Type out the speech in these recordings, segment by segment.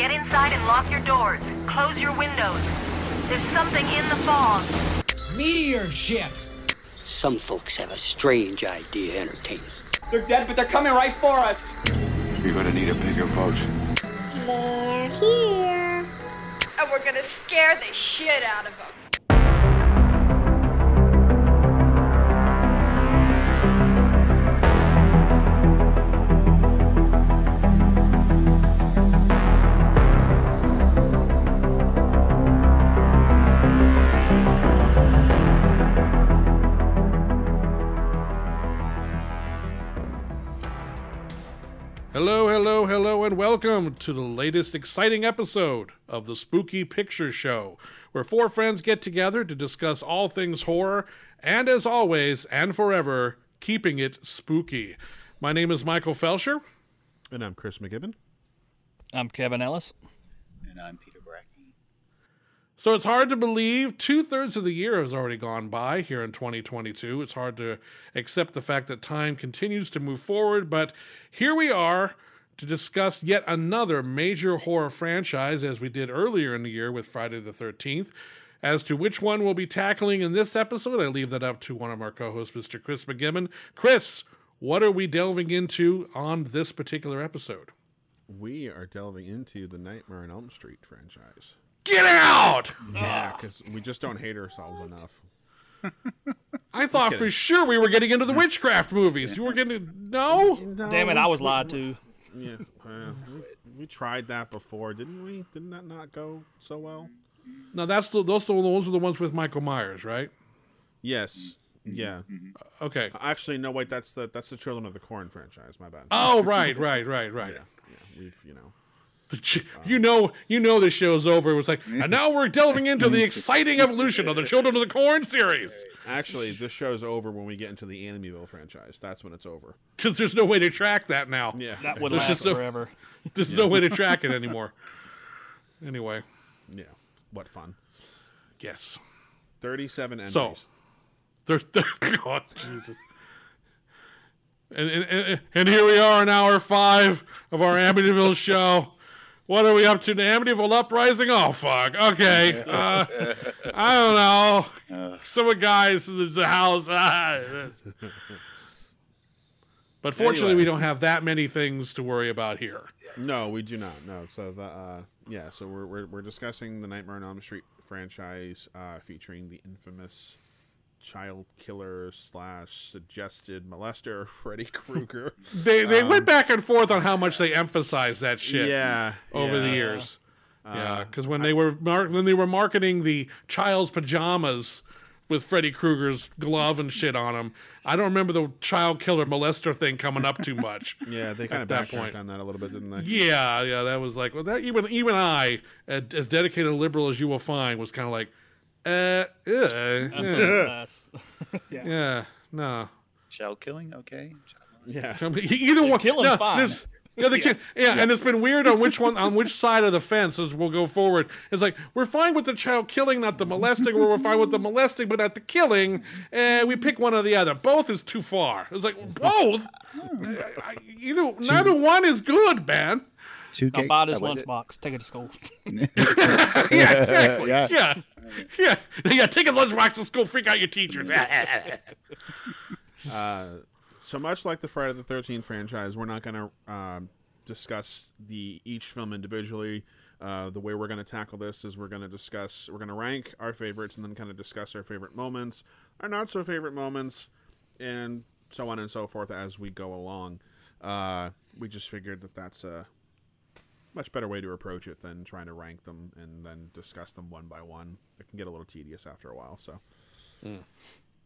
Get inside and lock your doors. Close your windows. There's something in the fog. Meteor ship. Some folks have a strange idea entertaining. They're dead, but they're coming right for us. You're gonna need a bigger boat. They're here. And we're gonna scare the shit out of them. Hello, hello, and welcome to the latest exciting episode of the Spooky Picture Show, where four friends get together to discuss all things horror, and as always, and forever, keeping it spooky. My name is Michael Felsher. And I'm Chris McGibbon. I'm Kevin Ellis. And I'm Peter Brackey. So it's hard to believe two thirds of the year has already gone by here in 2022. It's hard to accept the fact that time continues to move forward, but here we are to discuss yet another major horror franchise, as we did earlier in the year with Friday the 13th. As to which one we'll be tackling in this episode, I leave that up to one of our co hosts, Mr. Chris McGibbon. Chris, what are we delving into on this particular episode? We are delving into the Nightmare on Elm Street franchise. Get out! Yeah, because we just don't hate ourselves enough. I thought for sure we were getting into the witchcraft movies. You were getting no. No, Damn it, I was lied to. Yeah, uh, we, we tried that before, didn't we? Didn't that not go so well? No, that's the, those are the ones are the ones with Michael Myers, right? Yes. Yeah. Okay. Actually, no. Wait, that's the that's the Children of the Corn franchise. My bad. Oh, right, right, right, right. Yeah. Yeah. We've you know. The ch- you know, you know, the show's over. It was like, and now we're delving into the exciting evolution of the Children of the Corn series Actually, this show's over when we get into the Amityville franchise. That's when it's over. because there's no way to track that now. Yeah. That would There's last just no- forever. There's no way to track it anymore. Anyway, Yeah. What fun. yes. Thirty-seven entries. So, there's, there, God, oh, Jesus. And, and, and, and here we are in hour five of our Amityville show. What are we up to? The Amityville Uprising? Oh, fuck. Okay. Uh, I don't know. Some of the guys in the house. But fortunately, we don't have that many things to worry about here. No, we do not. No, so the uh, yeah, so we're, we're we're discussing the Nightmare on Elm Street franchise, uh, featuring the infamous child killer slash suggested molester Freddy Krueger. They, they went back and forth on how much they emphasized that shit. yeah, over the yeah. years. yeah, Uh, because when they were mar- when they were marketing the child's pajamas with Freddy Krueger's glove and shit on them, I don't remember the child killer molester thing coming up too much. Yeah, they kind of backtracked point. on that a little bit, didn't they? yeah, yeah, that was like well, that even even I, as dedicated a liberal as you will find, was kind of like, uh, uh, That's yeah, yeah. yeah, no. Child killing, okay. Child molestation. Yeah, Either one, killing's no, fine. there's- Yeah, the kid, yeah, and it's been weird on which one, on which side of the fence as we'll go forward. It's like we're fine with the child killing, not the molesting, or we're fine with the molesting, but not the killing. And we pick one or the other. Both is too far. It's like both. I- I- either neither one is good, man. Two Now cake- buy this was it- lunchbox. Take it to school. Yeah, exactly. Yeah. yeah, yeah, yeah. Take a lunchbox to school. Freak out your teachers. Uh, so much like the Friday the Thirteenth franchise, we're not going to um, discuss the each film individually. Uh, the way we're going to tackle this is we're going to discuss, we're going to rank our favorites, and then kind of discuss our favorite moments, our not so favorite moments, and so on and so forth as we go along. Uh, we just figured that that's a much better way to approach it than trying to rank them and then discuss them one by one. It can get a little tedious after a while. So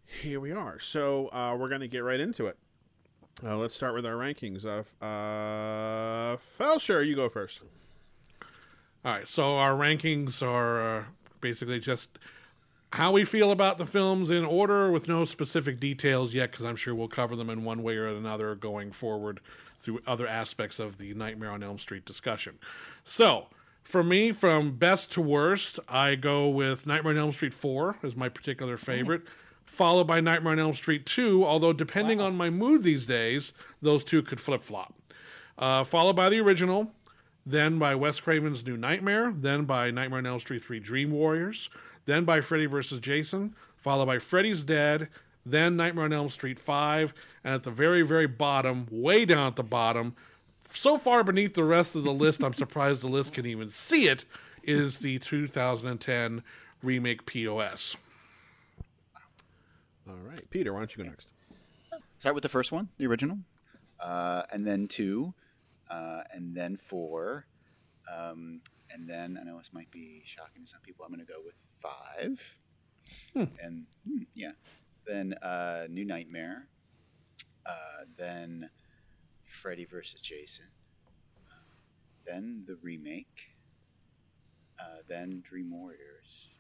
here we are. So uh, we're going to get right into it. Uh, let's start with our rankings. Uh, uh, Felsher, you go first. All right, so our rankings are uh, basically just how we feel about the films in order with no specific details yet, because I'm sure we'll cover them in one way or another going forward through other aspects of the Nightmare on Elm Street discussion. So, for me, from best to worst, I go with Nightmare on Elm Street 4 as my particular favorite, followed by Nightmare on Elm Street 2, although depending on my mood these days, those two could flip flop. Uh, followed by the original, then by Wes Craven's New Nightmare, then by Nightmare on Elm Street 3 Dream Warriors, then by Freddy vs. Jason, followed by Freddy's Dead, then Nightmare on Elm Street 5, and at the very, very bottom, way down at the bottom, so far beneath the rest of the list, I'm surprised the list can even see it, is the 2010 remake POS. All right, Peter, why don't you go next? Start with the first one, the original, uh, and then two, uh, and then four, um, and then I know this might be shocking to some people. I'm going to go with five, and hmm, yeah, then uh, New Nightmare, uh, then Freddy versus Jason, then the remake, uh, then Dream Warriors,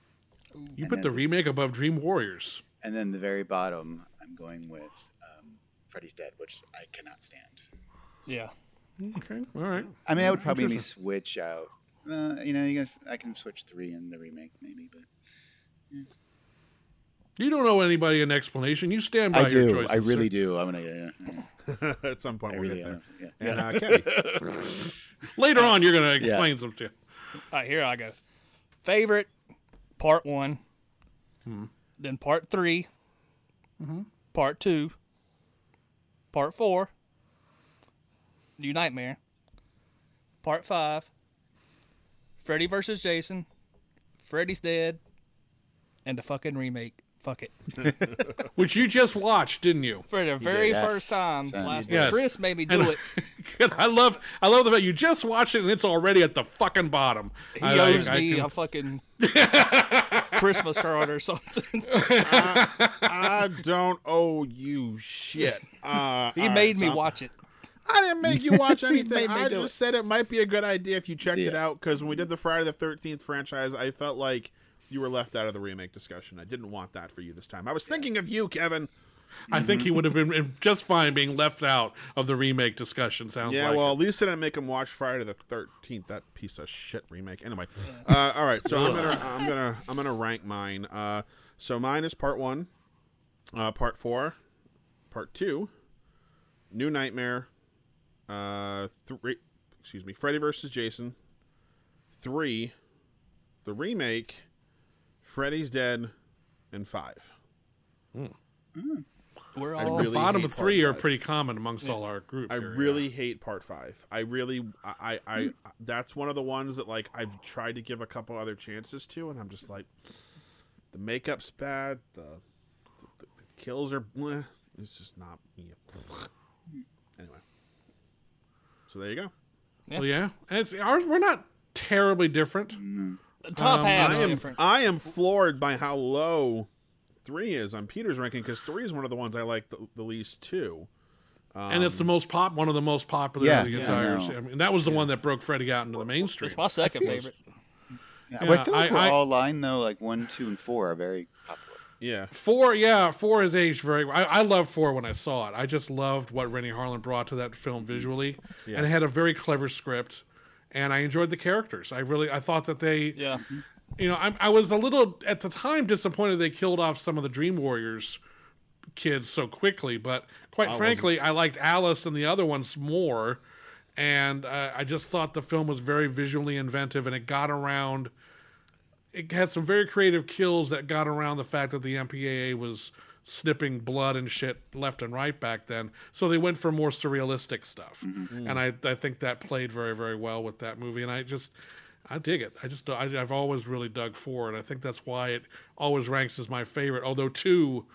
You And put the then- remake above Dream Warriors. and then the very bottom. I'm going with um, Freddy's Dead, which I cannot stand. Yeah. Okay, all right. I mean, I would probably maybe switch out. Uh, you know, you can, I can switch three in the remake, maybe, but You don't owe anybody an explanation. You stand by I your do. choices. I really sir. do. I'm gonna. Yeah, yeah. At some point, I we'll really get there. Yeah. And uh, Kevin. Later on, you're going to Yeah. explain something to you. All right, here I go. Favorite, part one. Hmm. Then part 3 Mm-hmm. Part two. Part four. New Nightmare. Part five. Freddy versus Jason. Freddy's dead. And the fucking remake. Fuck it. Which you just watched, didn't you? For the very yes. first time Son, last night. Yes. Chris made me do And- it. I love, I love the fact you just watched it and it's already at the fucking bottom. He I- I- owes I me can- a fucking Christmas card or something. I don't owe you shit. Uh, he all right, made me so- watch it. I didn't make you watch anything. I do just said it might be a good idea if you checked it out because when we did the Friday the Thirteenth franchise, I felt like you were left out of the remake discussion. I didn't want that for you this time. I was thinking of you, Kevin. I think he would have been just fine being left out of the remake discussion. Sounds yeah, like well, it. at least I didn't make him watch Friday the Thirteenth. That piece of shit remake. Anyway, uh, all right. So I'm gonna I'm gonna I'm gonna rank mine. Uh, so mine is part one, uh, part four, part two, New Nightmare, uh, three. Excuse me, Freddy versus Jason, three, the remake, Freddy's Dead, and five. Hmm. We're all really bottom of three part are pretty common amongst all our group. I here, yeah. really hate part five. I really, I, I, I, hmm. that's one of the ones that like I've tried to give a couple other chances to, and I'm just like, the makeup's bad, the, the, the kills are, bleh. it's just not. Yeah. Anyway, so there you go. Well, yeah, and it's ours. We're not terribly different. the top Um, half I am, different. I am floored by how low three is on Peter's ranking because three is one of the ones I like the, the least too. and it's the most pop, one of the most popular Yeah, of the yeah, entire. I know. I mean, that was the one that broke Freddy out into the mainstream. It's my second feel- favorite. Yeah, Yeah, I feel like I- we're I- all aligned though. Like one, two, and four are very popular. Yeah, Four, yeah, four is aged very. I, I loved four when I saw it. I just loved what Renny Harlin brought to that film visually, Yeah. and it had a very clever script, and I enjoyed the characters. I really, I thought that they, Yeah. you know, I, I was a little at the time disappointed they killed off some of the Dream Warriors kids so quickly, but quite I frankly, I liked Alice and the other ones more, and uh, I just thought the film was very visually inventive, and it got around. It had some very creative kills that got around the fact that the MPAA was snipping blood and shit left and right back then. So they went for more surrealistic stuff, mm-hmm. and I I think that played very very well with that movie. And I just I dig it. I just I, I've always really dug four, and I think that's why it always ranks as my favorite. Although two,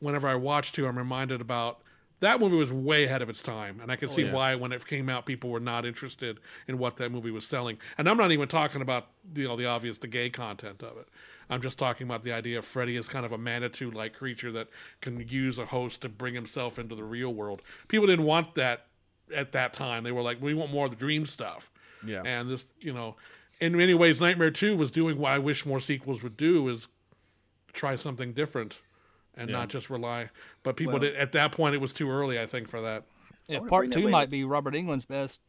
whenever I watch two, I'm reminded about that movie was way ahead of its time, and I can oh, see yeah. why when it came out, people were not interested in what that movie was selling. And I'm not even talking about you know the obvious, the gay content of it. I'm just talking about the idea of Freddy as kind of a Manitou-like creature that can use a host to bring himself into the real world. People didn't want that at that time. They were like, we want more of the dream stuff. yeah. And this, you know, in many ways, Nightmare Two was doing what I wish more sequels would do: is try something different and not just rely. But people Well- did, at that point, it was too early, I think, for that. Yeah, part two might be Robert Englund's best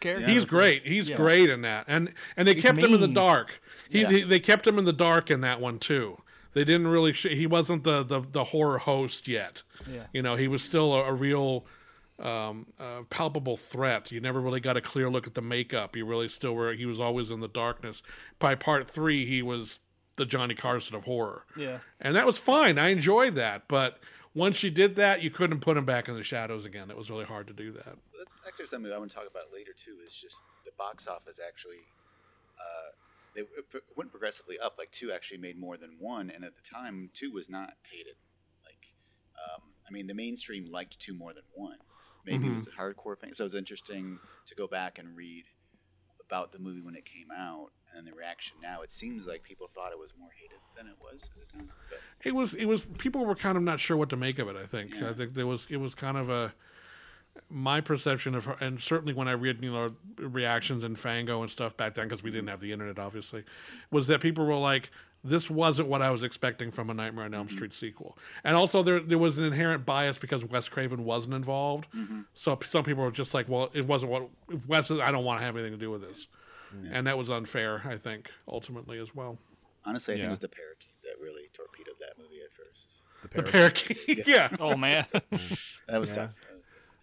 character. He's great. He's Yeah. great in that, and and they He's kept him in the dark. He, Yeah. they, they kept him in the dark in that one too. They didn't really. Sh- he wasn't the, the the horror host yet. Yeah. You know, he was still a, a real um, uh, palpable threat. You never really got a clear look at the makeup. You really still were. He was always in the darkness. By part three, he was the Johnny Carson of horror. Yeah. and that was fine. I enjoyed that, but once you did that, you couldn't put him back in the shadows again. It was really hard to do that. Actually, there's something I want to talk about later too. Is just the box office actually. Uh, they went progressively up. Like two actually made more than one, and at the time, two was not hated. Like, um, I mean, the mainstream liked two more than one. Maybe it was the hardcore thing. So it was interesting to go back and read about the movie when it came out and the reaction now. It seems like people thought it was more hated than it was at the time. But It was. It was. People were kind of not sure what to make of it. I think. Yeah. I think there was. It was kind of a. My perception of her, and certainly when I read, you know, reactions in Fango and stuff back then, because we didn't have the internet, obviously, was that people were like, "This wasn't what I was expecting from a Nightmare on Elm mm-hmm. Street sequel," and also there there was an inherent bias because Wes Craven wasn't involved. Mm-hmm. So some people were just like, "Well, it wasn't what if Wes. Is, I don't want to have anything to do with this," and that was unfair. I think ultimately as well. honestly, I think it was the parakeet that really torpedoed that movie at first. The parakeet, yeah. Oh man. That was Yeah. tough.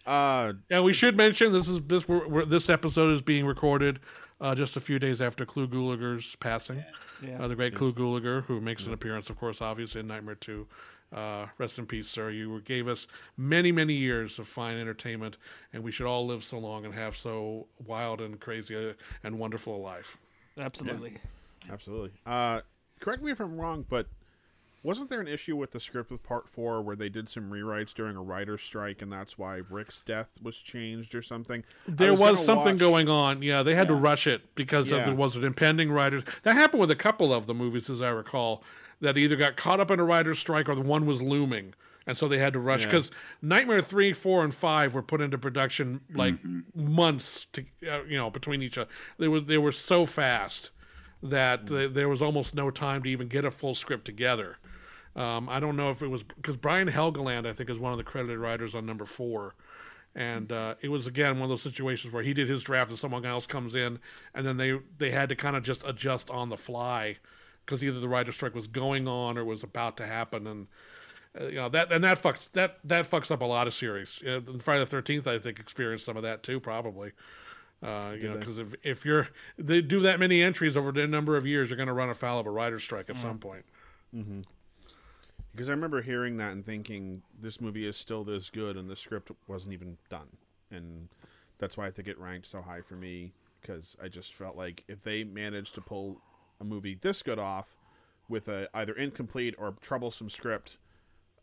That. Uh, Yeah, we should mention this is this we're, we're, this episode is being recorded uh, just a few days after Clu Gulager's passing. Yeah. Uh, the great Clu Gulager, who makes an appearance, of course, obviously in Nightmare Two. Uh, rest in peace, sir. You gave us many, many years of fine entertainment, and we should all live so long and have so wild and crazy uh, and wonderful a life. Absolutely. Absolutely. Uh, correct me if I'm wrong, but wasn't there an issue with the script with Part Four where they did some rewrites during a writer's strike, and that's why Rick's death was changed or something? I There was, something watch- going on. Yeah, they had to rush it because of Yeah. there was an impending writers. That happened with a couple of the movies, as I recall, that either got caught up in a writer's strike or the one was looming, and so they had to rush Yeah. because Nightmare three, four, and five were put into production like months to uh, you know between each other. They were they were so fast that th- there was almost no time to even get a full script together. Um, I don't know if it was because Brian Helgeland, I think, is one of the credited writers on number four. And uh, it was again one of those situations where he did his draft and someone else comes in, and then they they had to kind of just adjust on the fly because either the writer's strike was going on or was about to happen, and uh, you know that and that fucks that that fucks up a lot of series. Uh, Friday the Thirteenth, I think, experienced some of that too, probably. Uh, you know, because if if you're they do that many entries over a number of years, you're going to run afoul of a writer's strike at some point. Because I remember hearing that and thinking this movie is still this good, and the script wasn't even done, and that's why I think it ranked so high for me. Because I just felt like if they managed to pull a movie this good off with a either incomplete or troublesome script,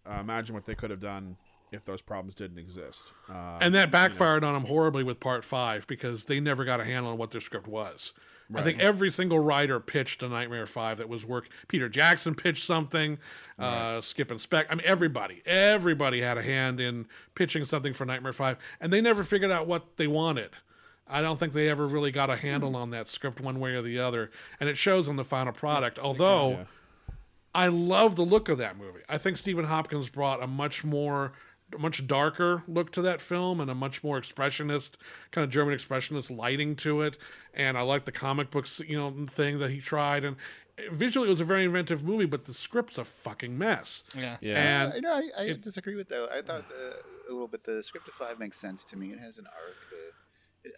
uh, imagine what they could have done if those problems didn't exist. Uh, and that backfired on them horribly with part five because they never got a handle on what their script was. I think every single writer pitched a Nightmare Five that was work. Peter Jackson pitched something, uh, Skipp and Spec. I mean, everybody, everybody had a hand in pitching something for Nightmare Five, and they never figured out what they wanted. I don't think they ever really got a handle on that script one way or the other, and it shows on the final product. Although yeah. I love the look of that movie. I think Stephen Hopkins brought a much more, much darker look to that film and a much more expressionist, kind of German expressionist lighting to it. And I like the comic books, you know, thing that he tried. And visually, it was a very inventive movie, but the script's a fucking mess. Yeah. yeah, And uh, I know. I, I it- disagree with that. I thought the, a little bit. The script of five makes sense to me. It has an arc. The,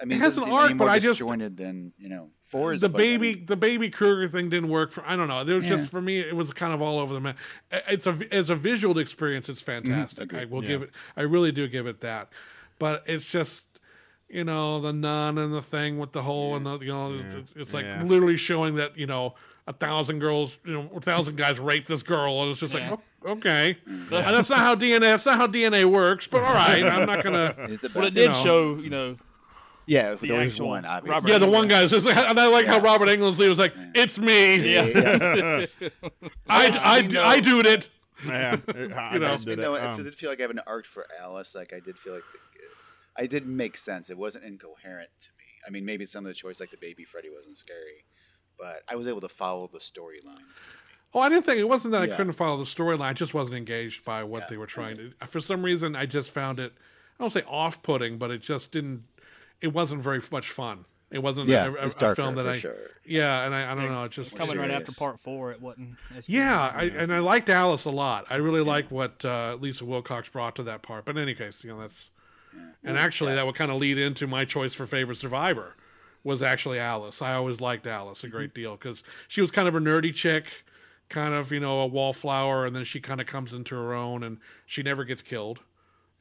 I mean, It has an seem arc, but I just- disjointed than you know. Four is the a bunch- I baby, mean, the baby Krueger thing didn't work for. I don't know. There was Yeah. just for me, it was kind of all over the map. It's a as a visual experience, it's mm-hmm. fantastic. I will Yeah. give it. I really do give it that. But it's just, you know, the nun and the thing with the hole and the, you know, Yeah. it's, it's like Yeah. literally showing that you know a thousand girls, you know, a thousand guys raped this girl, and it's just Yeah. like, oh, okay, mm-hmm. and that's not how DNA. That's not how DNA works. But all right, I'm not gonna. is the Well, it best. did know. show, you know, yeah, the there was actual one. Robert Yeah, the one guy's just like, and I like how Robert Englundsley was like, "It's me. Yeah, yeah. I, I, seen, I, I do it." yeah. I You know. did I mean, it. though, I did feel like I have an arc for Alice. Like I did feel like the, I did make sense. It wasn't incoherent to me. I mean, maybe some of the choice, like the baby Freddy, wasn't scary, but I was able to follow the storyline. Oh, I didn't think it wasn't that I couldn't follow the storyline. I just wasn't engaged by what Yeah, they were trying okay. to. For some reason, I just found it. I don't say off-putting, but it just didn't. It wasn't very much fun. It wasn't Yeah, a, a, it's a film that for I. sure. Yeah, and I, I don't know. It just coming right after part four, it wasn't as good. Yeah, I, and I liked Alice a lot. I really like what uh, Lisa Wilcox brought to that part. But in any case, you know, that's And actually, that would kind of lead into my choice for favorite survivor was actually Alice. I always liked Alice a great deal because she was kind of a nerdy chick, kind of you know a wallflower, and then she kind of comes into her own, and she never gets killed,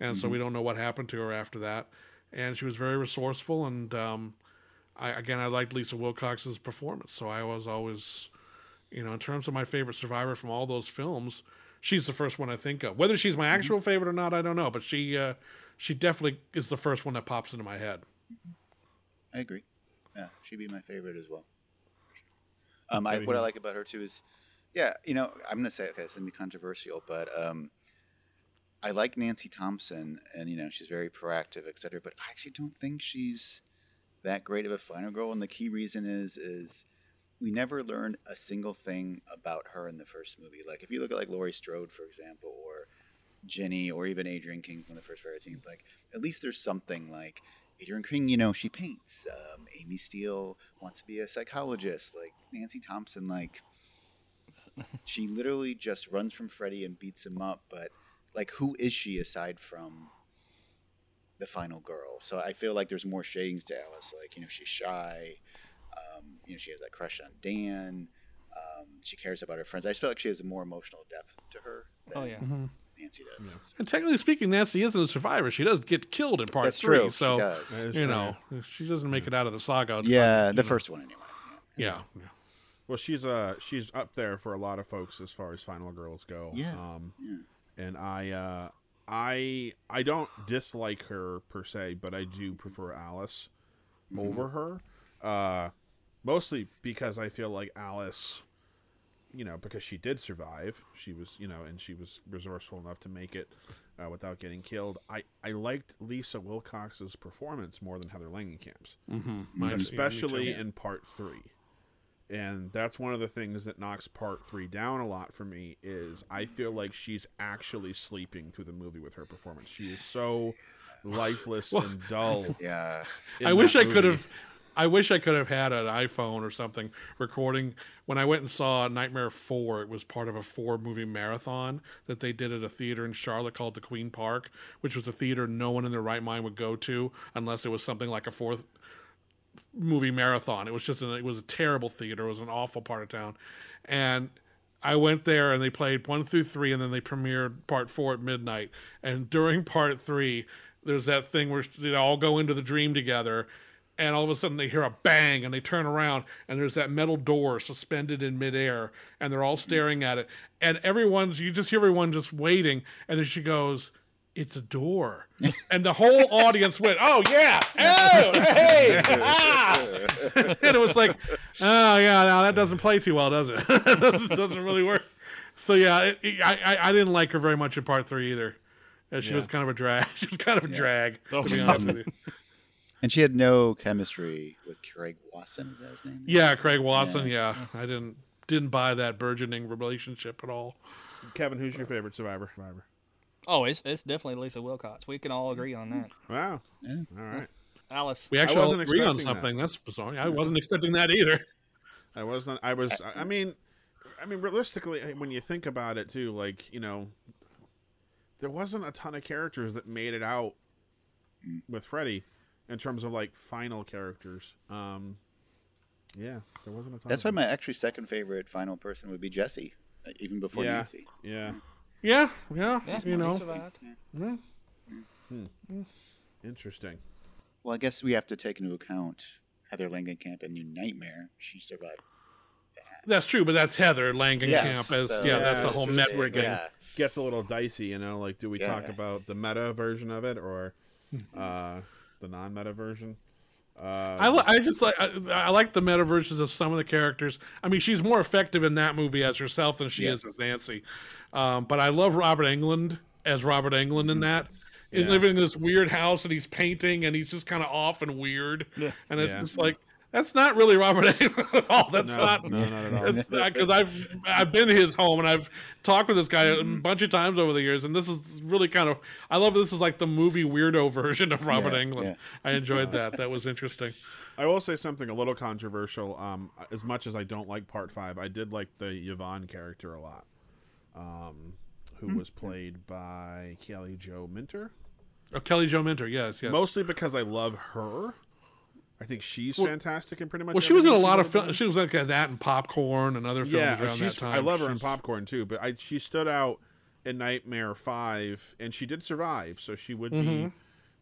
and so we don't know what happened to her after that. And she was very resourceful, and um, I again I liked Lisa Wilcox's performance, so I was always, you know, in terms of my favorite survivor from all those films, she's the first one I think of. Whether she's my actual favorite or not, I don't know, but she uh, she definitely is the first one that pops into my head. I agree. Yeah, she'd be my favorite as well. Um, I, what I like about her too is, yeah, you know, I'm gonna say okay, it's gonna be controversial, but um, I like Nancy Thompson, and you know, she's very proactive, et cetera. But I actually don't think she's that great of a final girl, and the key reason is is we never learned a single thing about her in the first movie. Like if you look at like Laurie Strode, for example, or Jenny, or even Adrienne King from the first Thirteenth, like at least there's something like Adrienne King, you know, she paints. Um, Amy Steele wants to be a psychologist. Like Nancy Thompson, like she literally just runs from Freddy and beats him up. But like, who is she aside from the final girl? So I feel like there's more shadings to Alice. Like you know, she's shy. Um, you know, she has that crush on Dan. Um, she cares about her friends. I just feel like she has a more emotional depth to her than Oh yeah. Nancy does. So- And technically speaking, Nancy isn't a survivor. She does get killed in part That's three. true. So she does. You know, she doesn't make it out of the saga. Yeah, the know. first one anyway. Yeah. Well, she's uh she's up there for a lot of folks as far as final girls go. Yeah. Um, Yeah. And I uh I I don't dislike her per se, but I do prefer Alice over her. Uh, mostly because I feel like Alice, you know, because she did survive. She was, you know, and she was resourceful enough to make it uh, without getting killed. I I liked Lisa Wilcox's performance more than Heather Langenkamp's Mm-hmm. especially in part three and that's one of the things that knocks part three down a lot for me is i feel like she's actually sleeping through the movie with her performance she is so lifeless and dull Yeah. i wish I could have. I wish I could have had an iPhone or something recording. When I went and saw Nightmare Four, it was part of a four movie marathon that they did at a theater in Charlotte called the Queen Park, which was a theater no one in their right mind would go to unless it was something like a fourth movie marathon. It was just an, it was a terrible theater. It was an awful part of town, and I went there and they played one through three, and then they premiered part four at midnight. And during part three, there's that thing where they all go into the dream together, and all of a sudden they hear a bang and they turn around and there's that metal door suspended in midair, and they're all staring at it, and everyone's you just hear everyone just waiting, and then she goes. It's a door, and the whole audience went, "Oh yeah, oh hey!" ah!" and it was like, "Oh yeah, no, that doesn't play too well, does it? it doesn't, doesn't really work." So yeah, it, it- I, I I didn't like her very much in part three either. Uh, she Yeah. was kind of a drag. She was kind of a drag, Oh, to be honest with you. And she had no chemistry with Craig Wasson. Is that his name? Yeah, Craig Watson. Yeah, I didn't didn't buy that burgeoning relationship at all. kevin who's your favorite survivor survivor Oh, it's it's definitely Lisa Wilcox. We can all agree on that. wow Yeah. all right Alice. We actually all wasn't agree on expecting that. something. That's bizarre. I wasn't expecting that either. i wasn't i was i mean i mean realistically when you think about it too like you know there wasn't a ton of characters that made it out with Freddy in terms of like final characters. Um, yeah, there wasn't a ton. That's why my actually second favorite final person would be Jesse, uh, even before yeah, Nancy. yeah, Yeah, yeah. Yeah, you know, Lisa survived. interesting. Well, I guess we have to take into account Heather Langenkamp in New Nightmare. She survived. that's true. But that's Heather Langenkamp. Yes, as so- yeah, that's Yeah, a whole just- network. yeah. Yeah. Gets a little dicey, you know. Like, do we talk about the meta version of it or mm-hmm. uh, the non-meta version? Uh, I, li- I just like I, I like the meta versions of some of the characters. I mean, she's more effective in that movie as herself than she Yeah. is as Nancy. Um, but I love Robert Englund as Robert Englund in that. He's. Yeah. living in this weird house and he's painting and he's just kind of off and weird. And it's Yeah. just like that's not really Robert Englund at all. That's no, not. no, not at all. That's not because I've I've been to his home and I've talked with this guy Mm-hmm. a bunch of times over the years, and this is really kind of I love this is like the movie weirdo version of Robert Yeah, Englund. yeah. I enjoyed that. That was interesting. I will say something a little controversial. Um, as much as I don't like Part Five, I did like the Yvonne character a lot, um, who Hmm. was played by Kelly Jo Minter. Oh, Kelly Jo Minter, yes, yes. Mostly because I love her. I think she's Well- fantastic in pretty much. well, she was in a lot of ever films. She was like that and Popcorn and other films yeah, around she's, that time. I love her in Popcorn too, but I she stood out in Nightmare Five, and she did survive, so she would be Mhm.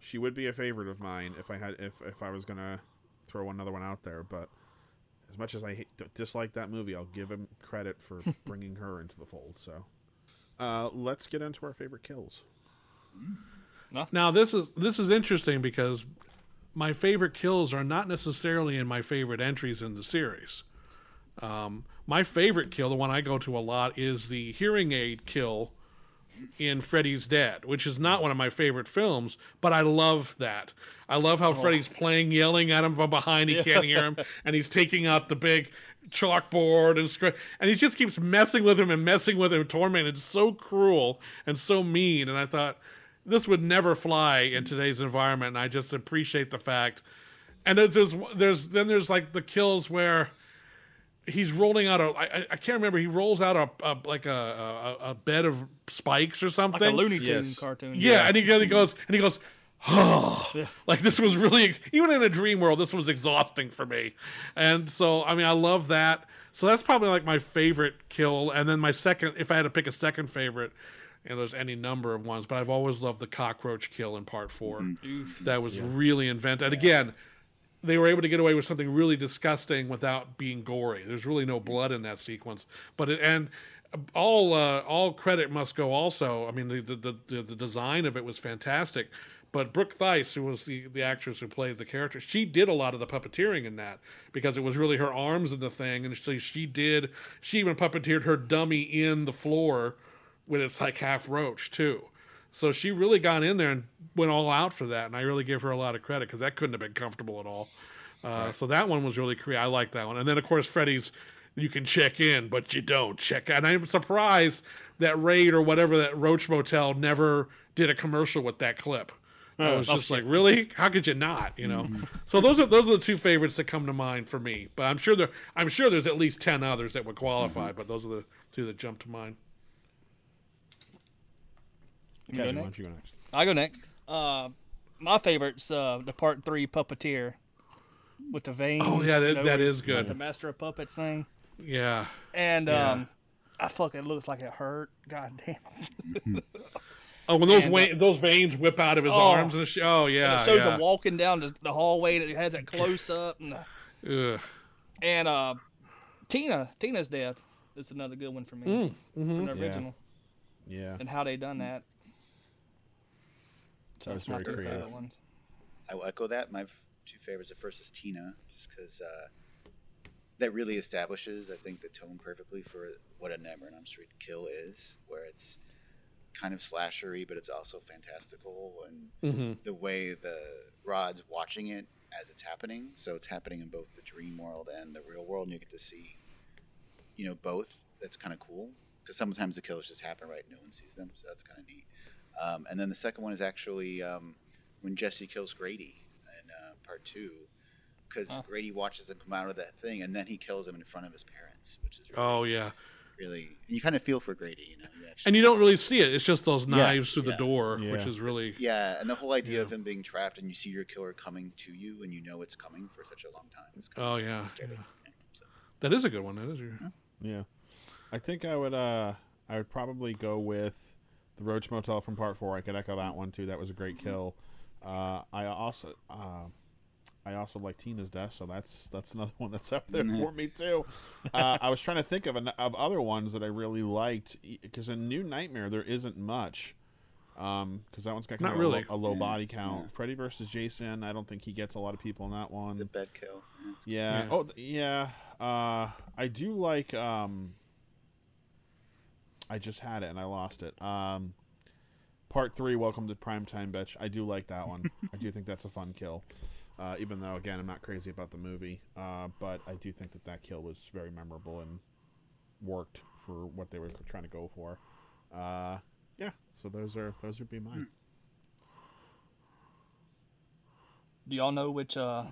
she would be a favorite of mine if I had if if I was gonna throw another one out there. But as much as I hate, dislike that movie, I'll give him credit for bringing her into the fold. So uh, let's get into our favorite kills. Now this is this is interesting because my favorite kills are not necessarily in my favorite entries in the series. Um, my favorite kill, the one I go to a lot, is the hearing aid kill in Freddy's Dead, which is not one of my favorite films, but I love that. I love how Freddy's playing, yelling at him from behind. He can't hear him, and he's taking out the big chalkboard and script, and he just keeps messing with him and messing with him, tormented. It's so cruel and so mean. And I thought this would never fly in mm-hmm. today's environment, and I just appreciate the fact. And there's there's, there's then there's like the kills where he's rolling out a I, I- I can't remember he rolls out a, a like a, a a bed of spikes or something Like a Looney Tune Yes. cartoon. yeah, and he, he goes and he goes oh like this was really even in a dream world this was exhausting for me. And so i mean i love that. So that's probably like my favorite kill. And then my second if i had to pick a second favorite and there's any number of ones but i've always loved the cockroach kill in part 4 that was really invented and again they were able to get away with something really disgusting without being gory. There's really no blood in that sequence, but it, and all uh, all credit must go also. I mean, the the, the the design of it was fantastic, but Brooke Theiss, who was the the actress who played the character, she did a lot of the puppeteering in that because it was really her arms in the thing, and so she did. She even puppeteered her dummy in the floor when it's like half roach too. So she really got in there and went all out for that, and I really give her a lot of credit because that couldn't have been comfortable at all. Uh, So that one was really creative. I like that one, and then of course Freddy's. You can check in, but you don't check. And I'm surprised that Raid or whatever that Roach Motel never did a commercial with that clip. I was Oh, just like, really? How could you not? You know. So those are those are the two favorites that come to mind for me. But I'm sure there I'm sure there's at least ten others that would qualify. But those are the two that jump to mind. You go why next? don't you go next? I go next. Uh, my favorite's uh, the part three puppeteer with the veins. Oh, yeah, that- you know, that where is he's good. The master of puppets thing, Yeah. and Yeah. um, I fucking looks like it hurt. God damn. Oh, when those And, wa- those veins whip out of his Oh. arms and sh- oh yeah, and it shows yeah. him walking down the, the hallway. That has that close up, and Ugh. and uh, Tina Tina's death is another good one for me Mm, mhm. from the Yeah. original Yeah, and how they done that. So That was it's my very creative. ones. I will echo that. My f- two favorites. The first is Tina, just because uh, that really establishes, I think, the tone perfectly for what a Nightmare on Elm Street kill is, where it's kind of slashery, but it's also fantastical, and Mhm. the way the Rod's watching it as it's happening. So it's happening in both the dream world and the real world, and you get to see, you know, both. That's kind of cool because sometimes the kills just happen right, no one sees them, so that's kind of neat. Um, and then the second one is actually um, when Jesse kills Grady in uh, part two, because Oh. Grady watches him come out of that thing, and then he kills him in front of his parents, which is really, Oh yeah. really. And you kind of feel for Grady, you know. You actually, And you don't really see it. It's just those Yeah, knives through the yeah. door, which is really yeah, and the whole idea Yeah. of him being trapped, and you see your killer coming to you, and you know it's coming for such a long time. It's kind Oh of yeah. disturbing. yeah. Yeah, so. That is a good one. That is. your- yeah. I think I would. Uh, I would probably go with the Roach Motel from Part Four. I could echo that one too. That was a great kill. Uh, I also. Uh, I also like Tina's death, so that's that's another one that's up there for me too. Uh, I was trying to think of an, of other ones that I really liked because in New Nightmare there isn't much. Because that one's got kind Not of really. a, low, a low Yeah, body count. yeah. Freddy versus Jason, I don't think he gets a lot of people in that one. The bed kill. Yeah, Yeah. Yeah. Oh, th- yeah. Uh, I do like. Um, I just had it and I lost it. Um, part three, Welcome to Primetime, bitch. I do like that one. I do think that's a fun kill. Uh, even though, again, I'm not crazy about the movie, uh, but I do think that that kill was very memorable and worked for what they were trying to go for. Uh, yeah. So those are those would be mine. Do y'all know which uh,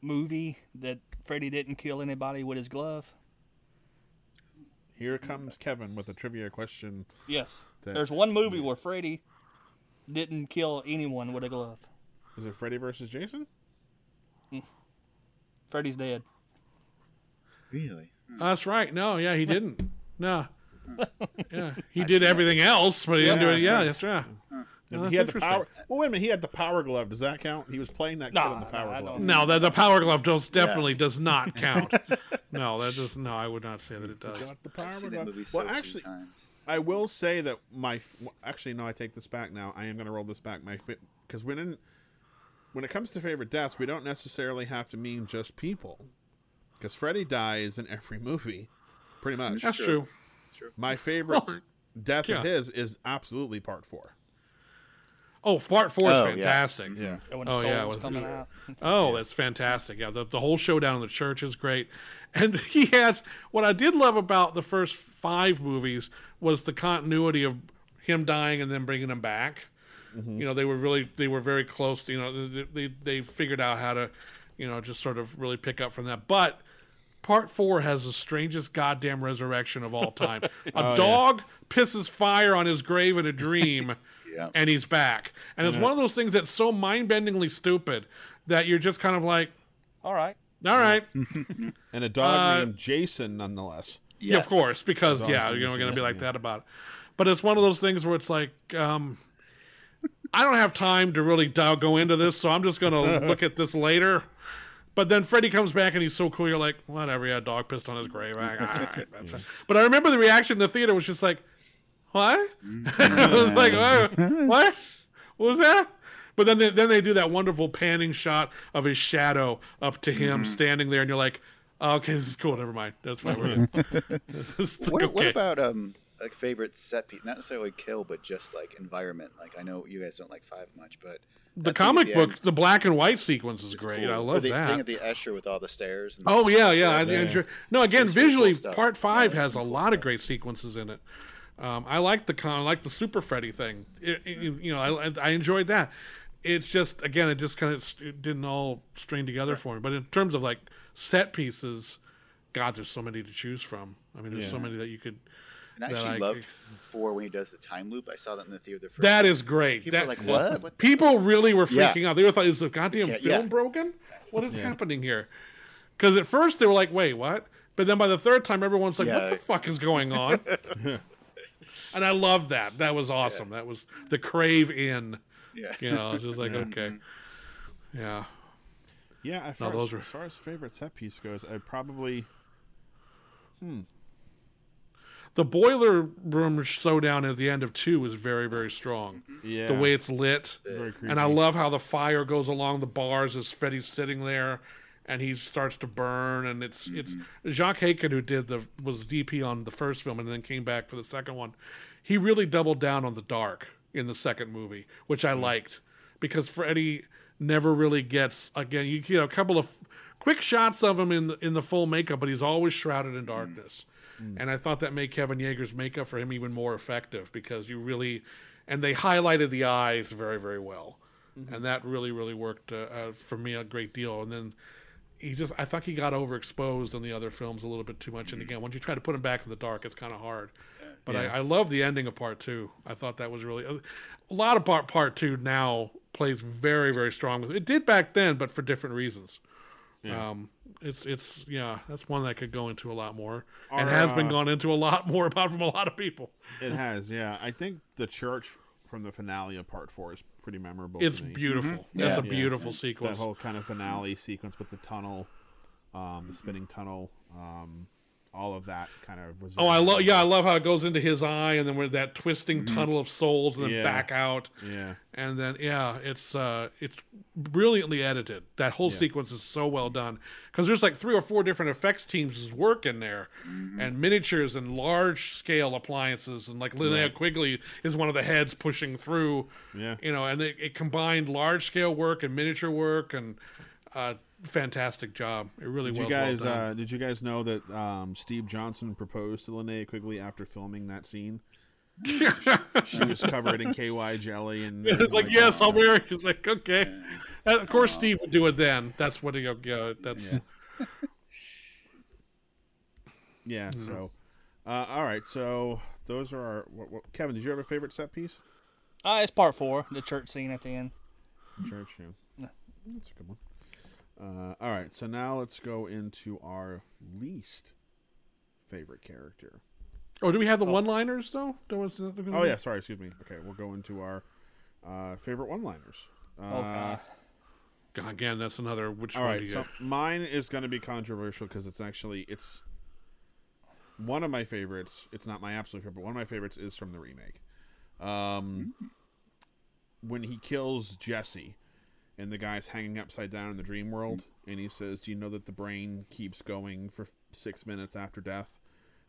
movie that Freddy didn't kill anybody with his glove? Here comes Kevin with a trivia question. Yes. That- There's one movie where Freddy didn't kill anyone with a glove. Is it Freddy versus Jason? Mm. Freddy's dead. Really? That's right. No, yeah, he didn't. No. Yeah, he did everything else, but he didn't do it. Yeah, that's right. No, he had the power. Well, wait a minute. He had the power glove. Does that count? He was playing that kid Nah, on the power I glove. No, the, the power glove does definitely does not count. no, that does no. I would not say that it does. Got the power I've seen glove. that movie so well, actually, times. I will say that my well, actually no, I take this back now. I am going to roll this back. My because when in, when it comes to favorite deaths, we don't necessarily have to mean just people, because Freddy dies in every movie, pretty much. That's true. true. My favorite Well, death yeah. of his is absolutely part four. Oh, part four is Oh, fantastic. Yeah. And when Oh, the yeah, was with- coming out. Oh, that's fantastic. Yeah, the, the whole showdown in the church is great. And he has what I did love about the first five movies was the continuity of him dying and then bringing him back. Mm-hmm. You know, they were really they were very close. You know, they, they they figured out how to, you know, just sort of really pick up from that. But part four has the strangest goddamn resurrection of all time. A oh, dog pisses fire on his grave in a dream, Yeah. and he's back. And it's one of those things that's so mind-bendingly stupid that you're just kind of like, All right. all right, And a dog Uh, named Jason, nonetheless. yeah, of course, because yeah, long as you're going to be like yeah. that about it. But it's one of those things where it's like, um, I don't have time to really dial, go into this, so I'm just going to look at this later. But then Freddy comes back and he's so cool. You're like, whatever. Yeah, dog pissed on his grave. All right, all right, that's. But I remember the reaction in the theater was just like, what? I was like, what? what? What was that? But then they, then they do that wonderful panning shot of his shadow up to him Mm-hmm. standing there, and you're like, oh, okay, this is cool. Never mind. That's fine. We're like, What, what about um like favorite set piece? Not necessarily kill, but just like environment. Like I know you guys don't like five much, but the that comic the book? end the black and white sequence is is great. cool. I Or love the that. thing at the Escher with all the stairs. And Oh yeah, yeah. I, Yeah. I sure- No, again, There's some cool visually, part five there's has a cool lot of great sequences in it. Um, I like the con, I like the Super Freddy thing. It- it- you know, I, I enjoyed that. It's just again, it just kind of it didn't all string together for me. But in terms of like set pieces, God, there's so many to choose from. I mean, there's so many that you could. And I actually I- loved four when he does the time loop. I saw that in the theater. The first That time. is great. People that, are like, what? What People really were Yeah. freaking out. They were thought, is the goddamn can't- film yeah. broken? What is happening here? Because at first they were like, wait, what? But then by the third time, everyone's like, what the fuck is going on? and I loved that. That was awesome. That was the crave in. Yeah. You know, it's just like, mm-hmm. okay. Yeah. Yeah, as No, far, those as, were- as far as favorite set piece goes, I'd probably hmm. The boiler room showdown at the end of two was very, very strong. Mm-hmm. yeah The way it's lit. very creepy. And I love how the fire goes along the bars as Freddy's sitting there and he starts to burn and it's it's mm-hmm. Jacques Haitkin who did the was DP on the first film and then came back for the second one. He really doubled down on the dark in the second movie, which I mm-hmm. liked because Freddy never really gets again you, you know a couple of quick shots of him in the, in the full makeup but he's always shrouded in mm. darkness. Mm. And I thought that made Kevin Yagher's makeup for him even more effective because you really and they highlighted the eyes very very well. Mm-hmm. And that really really worked uh, uh, for me a great deal. And then he just i think he got overexposed in the other films a little bit too much. And again once you try to put him back in the dark it's kind of hard. But I, I love the ending of part two. I thought that was really a, a lot of part part two now plays very very strong with it did back then but for different reasons. Um it's it's yeah that's one that could go into a lot more and Our, has been uh, gone into a lot more about from a lot of people. It has, yeah. I think the church from the finale of part four is pretty memorable. it's to me. beautiful that's Yeah. a beautiful That sequence That whole kind of finale sequence with the tunnel, um, the spinning tunnel, um, all of that kind of was. Oh, I love. Yeah, I love how it goes into his eye, and then with that twisting tunnel of souls, and then Yeah. back out, Yeah, and then yeah, it's uh, it's brilliantly edited. That whole Yeah. sequence is so well done because there's like three or four different effects teams' work in there, and miniatures and large scale appliances, and like Linnea Right. Quigley is one of the heads pushing through. Yeah. you know, and it, it combined large scale work and miniature work, and uh, fantastic job. It really Did was you guys well done. uh, did you guys know that um, Steve Johnson proposed to Linnea Quigley after filming that scene? she was covered in KY jelly and It's like, everything yes, that. I'll marry. you. It's like, okay. And of course, Steve would do it then. That's what he. Yeah, that's. Yeah. Mm-hmm. So, uh, all right. So those are our. What, what, Kevin, did you have a favorite set piece? Uh, it's part four, the church scene at the end. Church, yeah. That's a good one. Uh, all right, so now let's go into our least favorite character. Oh, do we have the one-liners though? That was- that was- Oh yeah, sorry, excuse me. Okay, we'll go into our uh, favorite one-liners. Uh, Oh, God. God, Again, that's another. Which all one right, do you? so mine is going to be controversial because it's actually it's one of my favorites. It's not my absolute favorite, but one of my favorites is from the remake. Um, when he kills Jesse, and the guy's hanging upside down in the dream world, and he says, "Do you know that the brain keeps going for six minutes after death?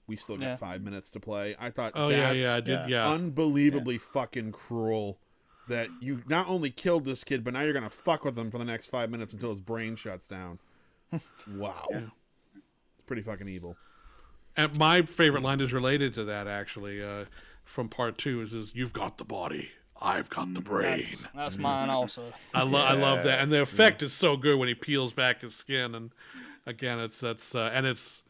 We still got Yeah. five minutes to play." I thought, Oh, yeah, that's yeah, I did- yeah. unbelievably fucking cruel. That you not only killed this kid, but now you're gonna fuck with him for the next five minutes until his brain shuts down. wow, it's pretty fucking evil. And my favorite line is related to that actually. Uh, from part two is, is "You've got the body, I've got the brain." That's, that's mine also. I, lo- I love that, and the effect is so good when he peels back his skin, and again, it's that's uh, and it's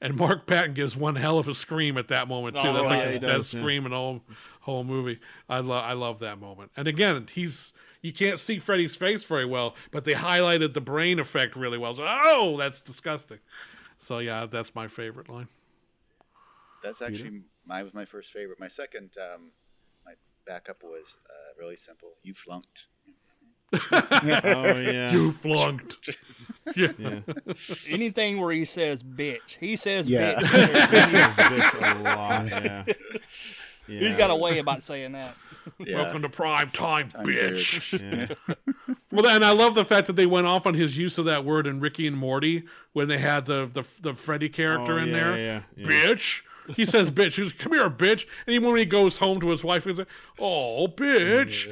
and Mark Patton gives one hell of a scream at that moment too. Oh, that's like yeah, his he best yeah. scream in the whole whole movie. I love I love that moment, and again, he's you can't see Freddy's face very well, but they highlighted the brain effect really well. So, oh, that's disgusting. So yeah, that's my favorite line. That's actually my was my first favorite. My second, um, my backup was uh, really simple. You flunked. oh yeah, You flunked. yeah. yeah. Anything where he says bitch, he says Yeah. bitch. Bitch a lot, yeah. He's Yeah. got a way about saying that. Yeah. Welcome to prime time, I'm bitch. Yeah. Well, and I love the fact that they went off on his use of that word in Ricky and Morty when they had the the, the Freddy character Oh, in yeah, there. yeah, yeah. Bitch. He says bitch. He goes, come here, bitch. And even when he goes home to his wife, he's like, oh, bitch.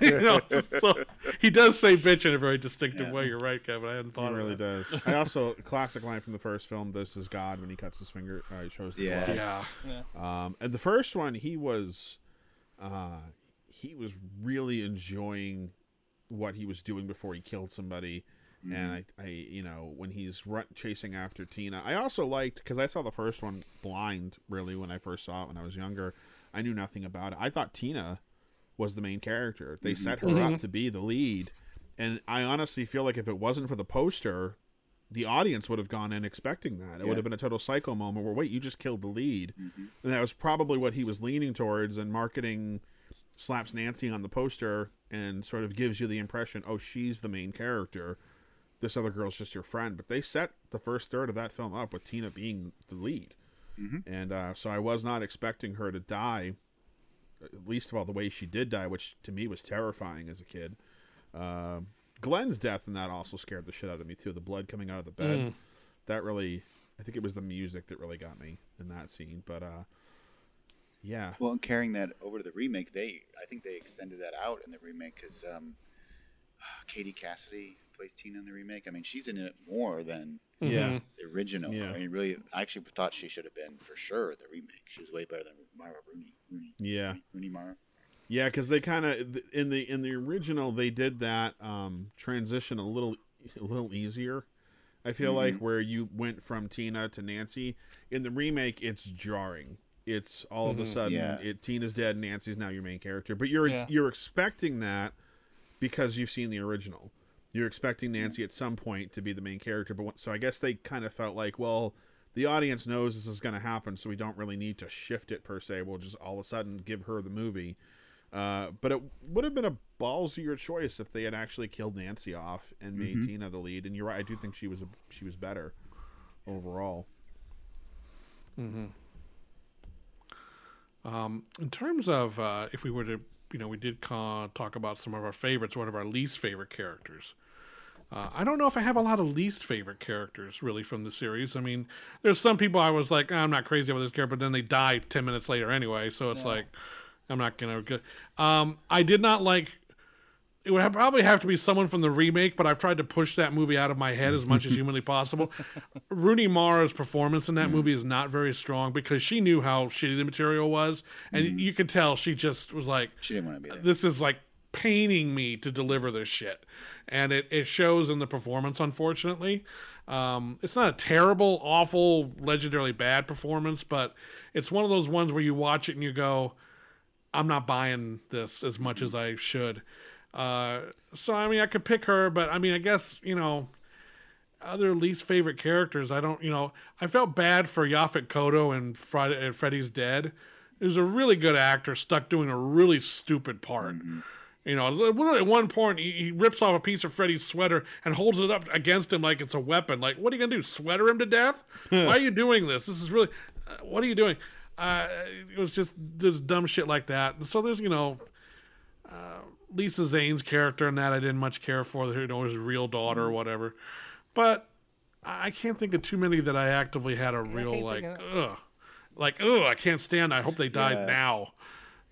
you know, so he does say bitch in a very distinctive Yeah. way. You're right, Kevin. I hadn't He thought really of that. He really does. I also classic line from the first film. This is God when he cuts his finger. Uh, he shows the Yeah. blood. Yeah. Um, and the first one, he was, uh, he was really enjoying what he was doing before he killed somebody. And mm-hmm. I, I, you know, when he's run, chasing after Tina, I also liked because I saw the first one blind. Really, when I first saw it when I was younger, I knew nothing about it. I thought Tina was the main character. They mm-hmm. set her mm-hmm. up to be the lead, and I honestly feel like if it wasn't for the poster, the audience would have gone in expecting that. It Yeah. would have been a total psycho moment where wait, you just killed the lead, and that was probably what he was leaning towards. And marketing slaps Nancy on the poster and sort of gives you the impression, oh, she's the main character. This other girl's just your friend. But they set the first third of that film up with Tina being the lead, and uh, so I was not expecting her to die. At least of all the way she did die, which to me was terrifying as a kid. Uh, Glen's death in that also scared the shit out of me too. The blood coming out of the bed, that really, I think it was the music that really got me in that scene. But uh, yeah, Well, and carrying that over to the remake, they I think they extended that out in the remake because um, Katie Cassidy plays Tina in the remake. I mean, she's in it more than yeah, mm-hmm. the original. Yeah. I mean, really, I actually thought she should have been for sure the remake. She was way better than Mara Rooney. Rooney, yeah, Rooney Mara. yeah. Because they kind of in the in the original they did that um, transition a little a little easier. I feel like mm-hmm. where you went from Tina to Nancy in the remake, it's jarring. It's all of a mm-hmm. sudden Yeah. it Tina's dead, Nancy's now your main character, but you're Yeah. you're expecting that because you've seen the original. You're expecting Nancy at some point to be the main character, but so I guess they kind of felt like, well, the audience knows this is going to happen, so we don't really need to shift it per se. We'll just all of a sudden give her the movie. Uh, but it would have been a ballsier choice if they had actually killed Nancy off and made Tina the lead. And you're right, I do think she was a, she was better overall. Um, in terms of uh, if we were to, you know, we did ca- talk about some of our favorites, one of our least favorite characters. Uh, I don't know if I have a lot of least favorite characters really from the series. I mean, there's some people I was like, "Ah, I'm not crazy about this character, but then they die 10 minutes later anyway. So it's like, I'm not going to. Um, I did not like. It would have, probably have to be someone from the remake, but I've tried to push that movie out of my head as much as humanly possible. Rooney Mara's performance in that movie is not very strong because she knew how shitty the material was, and you could tell she just was like, She didn't want to be there. this is like paining me to deliver this shit and it, it shows in the performance unfortunately um, it's not a terrible awful legendarily bad performance but it's one of those ones where you watch it and you go I'm not buying this as much as I should. Uh, so I mean, I could pick her, but I mean, I guess you know, other least favorite characters. I don't, you know, I felt bad for Yaphet Kotto and Friday Freddy's Dead. He was a really good actor stuck doing a really stupid part. You know, literally at one point he, he rips off a piece of Freddy's sweater and holds it up against him like it's a weapon. Like, what are you gonna do? Sweater him to death? Why are you doing this? This is really, uh, what are you doing? Uh, it was just there's dumb shit like that. And so there's you know, uh, Lisa Zane's character and that I didn't much care for. You know, his real daughter or whatever. But I I can't think of too many that I actively had a real like, ugh, like ugh, I can't stand. I hope they died Yeah. now.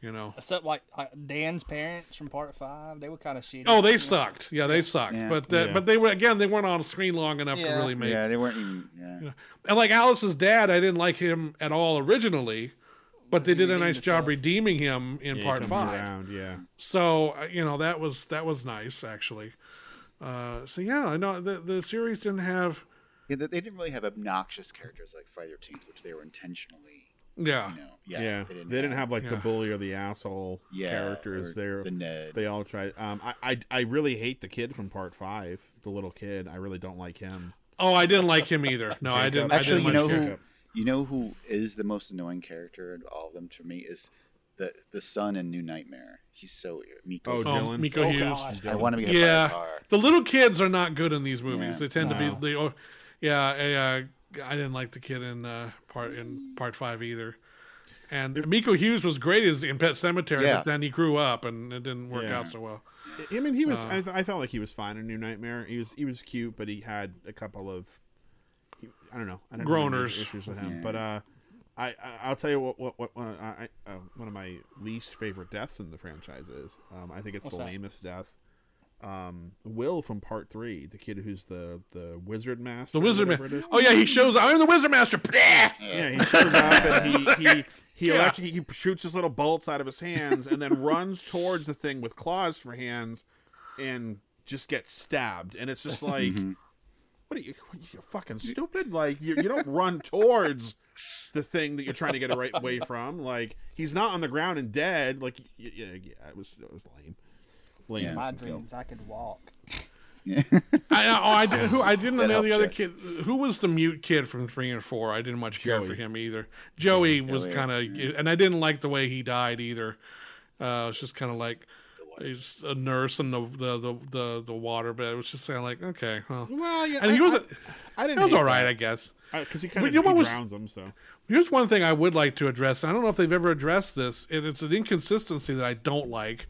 You know. Except like, like Dan's parents from part five, they were kind of shitty. Oh, they you know? sucked. Yeah, they sucked. Yeah. But uh, Yeah. but they were again. They weren't on screen long enough to really make. Yeah, they weren't even. Yeah. Yeah. And like Alice's dad, I didn't like him at all originally, but they did a nice job himself. redeeming him in Yeah, part five. around, yeah. So uh, you know that was that was nice actually. Uh, so yeah, I know the the series didn't have. Yeah, they, they didn't really have obnoxious characters like Friday the Thirteenth, which they were intentionally. Yeah. You know, yeah, Yeah, they didn't, have, like the bully or the asshole Yeah, characters. there. They're the Ned. They all tried. Um, I, I I really hate the kid from part five, the little kid. I really don't like him. Oh, I didn't like him either. No, I didn't. Actually, I you didn't know like who you know who is the most annoying character of all of them to me is the the son in New Nightmare. He's so Miko. Oh, Oh, Dylan. Miko Oh, Hughes. gosh. I want to be hit Yeah, by a car. the little kids are not good in these movies. Yeah. They tend to be. They, oh, yeah, uh, I didn't like the kid in uh, part in part five either. And Miko Hughes was great as in Pet Sematary, Yeah. but then he grew up and it didn't work Yeah. out so well. I mean, he was. Uh. I, th- I felt like he was fine in New Nightmare. He was. He was cute, but he had a couple of. he- I don't know. I didn't have any Groaners. issues with him, Yeah. but uh, I, I I'll tell you what what what one of, I, I, uh, one of my least favorite deaths in the franchise is. Um, I think it's What's the that? lamest death. Um, Will from Part Three, the kid who's the the wizard master. The Wizard whatever it Man. Oh yeah, he shows. I'm the Wizard Master. Yeah, he shows up and he he he, Yeah. elect- he shoots his little bolts out of his hands and then runs towards the thing with claws for hands and just gets stabbed. And it's just like, what are you, what are fucking stupid? Like you, you don't run towards the thing that you're trying to get right away from. Like he's not on the ground and dead. Like yeah, yeah, yeah it was it was lame. Lame. Yeah. My dreams, I could walk. I, oh, I did, who I didn't That know the other you. kid. Who was the mute kid from three and four? I didn't much care Joey. for him either. Joey was kind of, and I didn't like the way he died either. Uh, it's just kind of like he's a nurse in the the the the, the water, but it was just kind of like okay, well, Well, yeah, and he I- was I, I didn't. he was all right, that. I guess. because he kind of you know what he was- drowns him. So Here's one thing I would like to address. and I don't know if they've ever addressed this, and it's an inconsistency that I don't like.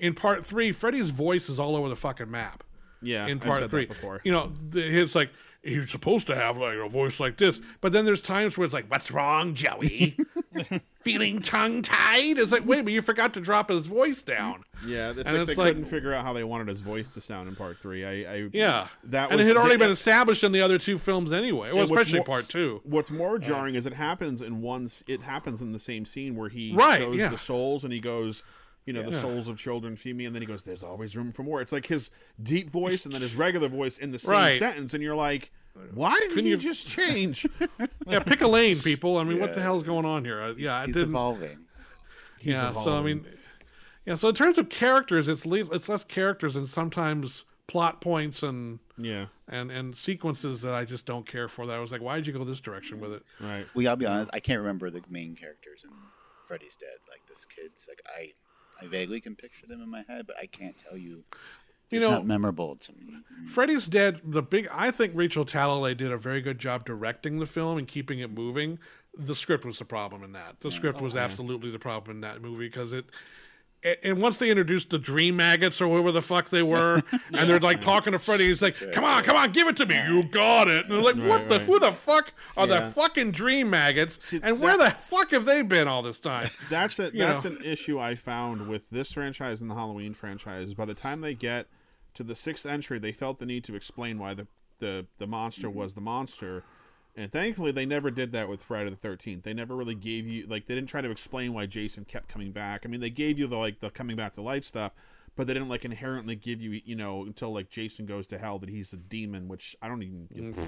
In part three, Freddy's voice is all over the fucking map. yeah, in I've part three. before. You know, the, his like he's supposed to have like a voice like this, but then there's times where it's like, "What's wrong, Joey? Feeling tongue tied?" It's like, wait, but you forgot to drop his voice down. Yeah, it's And like it's they like- couldn't figure out how they wanted his voice to sound in part three. I, I Yeah, that and was it had already been established in the other two films anyway, well, especially more- part two. What's more jarring is it happens in one. It happens in the same scene where he Right, shows yeah. the souls and he goes, you know, the souls of children feed me, and then he goes, "There's always room for more." It's like his deep voice and then his regular voice in the same Right. sentence, and you're like, "Why did Couldn't he you- just change?" Yeah, pick a lane, people. I mean, what the Yeah. hell's going on here? Uh, yeah, I he's evolving. He's yeah, so I mean, yeah. So in terms of characters, it's le- it's less characters and sometimes plot points and yeah, and and sequences that I just don't care for. That I was like, why did you go this direction with it? right. Well, I'll be honest. I can't remember the main characters in Freddy's Dead. Like this kid's like I, I vaguely can picture them in my head, but I can't tell you. You It's know- not memorable to me. Mm-hmm. Freddy's Dead. The big. I think Rachel Talalay did a very good job directing the film and keeping it moving. The script was the problem in that. The script was absolutely the problem in that movie because it. And once they introduced the dream maggots or whoever the fuck they were, and they're like talking to Freddy, he's like, right, "Come on, right. come on, give it to me, you got it." And they're like, "What Right, the? Who the fuck are Yeah. the fucking dream maggots? See, and where the fuck have they been all this time?" That's a, that's know. an issue I found with this franchise and the Halloween franchise. By the time they get to the sixth entry, they felt the need to explain why the the, the monster Mm-hmm. was the monster. And thankfully, they never did that with Friday the Thirteenth. They never really gave you like they didn't try to explain why Jason kept coming back. I mean, they gave you the like the coming back to life stuff, but they didn't like inherently give you you know until like Jason goes to hell that he's a demon, which I don't even. Give, Mm-hmm.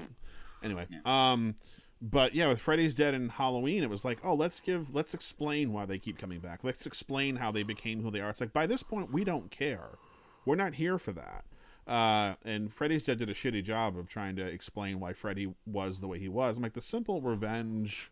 Anyway, um, but yeah, with Freddy's Dead and Halloween, it was like, oh, let's give, let's explain why they keep coming back. Let's explain how they became who they are. It's like by this point, we don't care. We're not here for that. Uh, and Freddy's Dead did a shitty job of trying to explain why Freddy was the way he was. I'm like, the simple revenge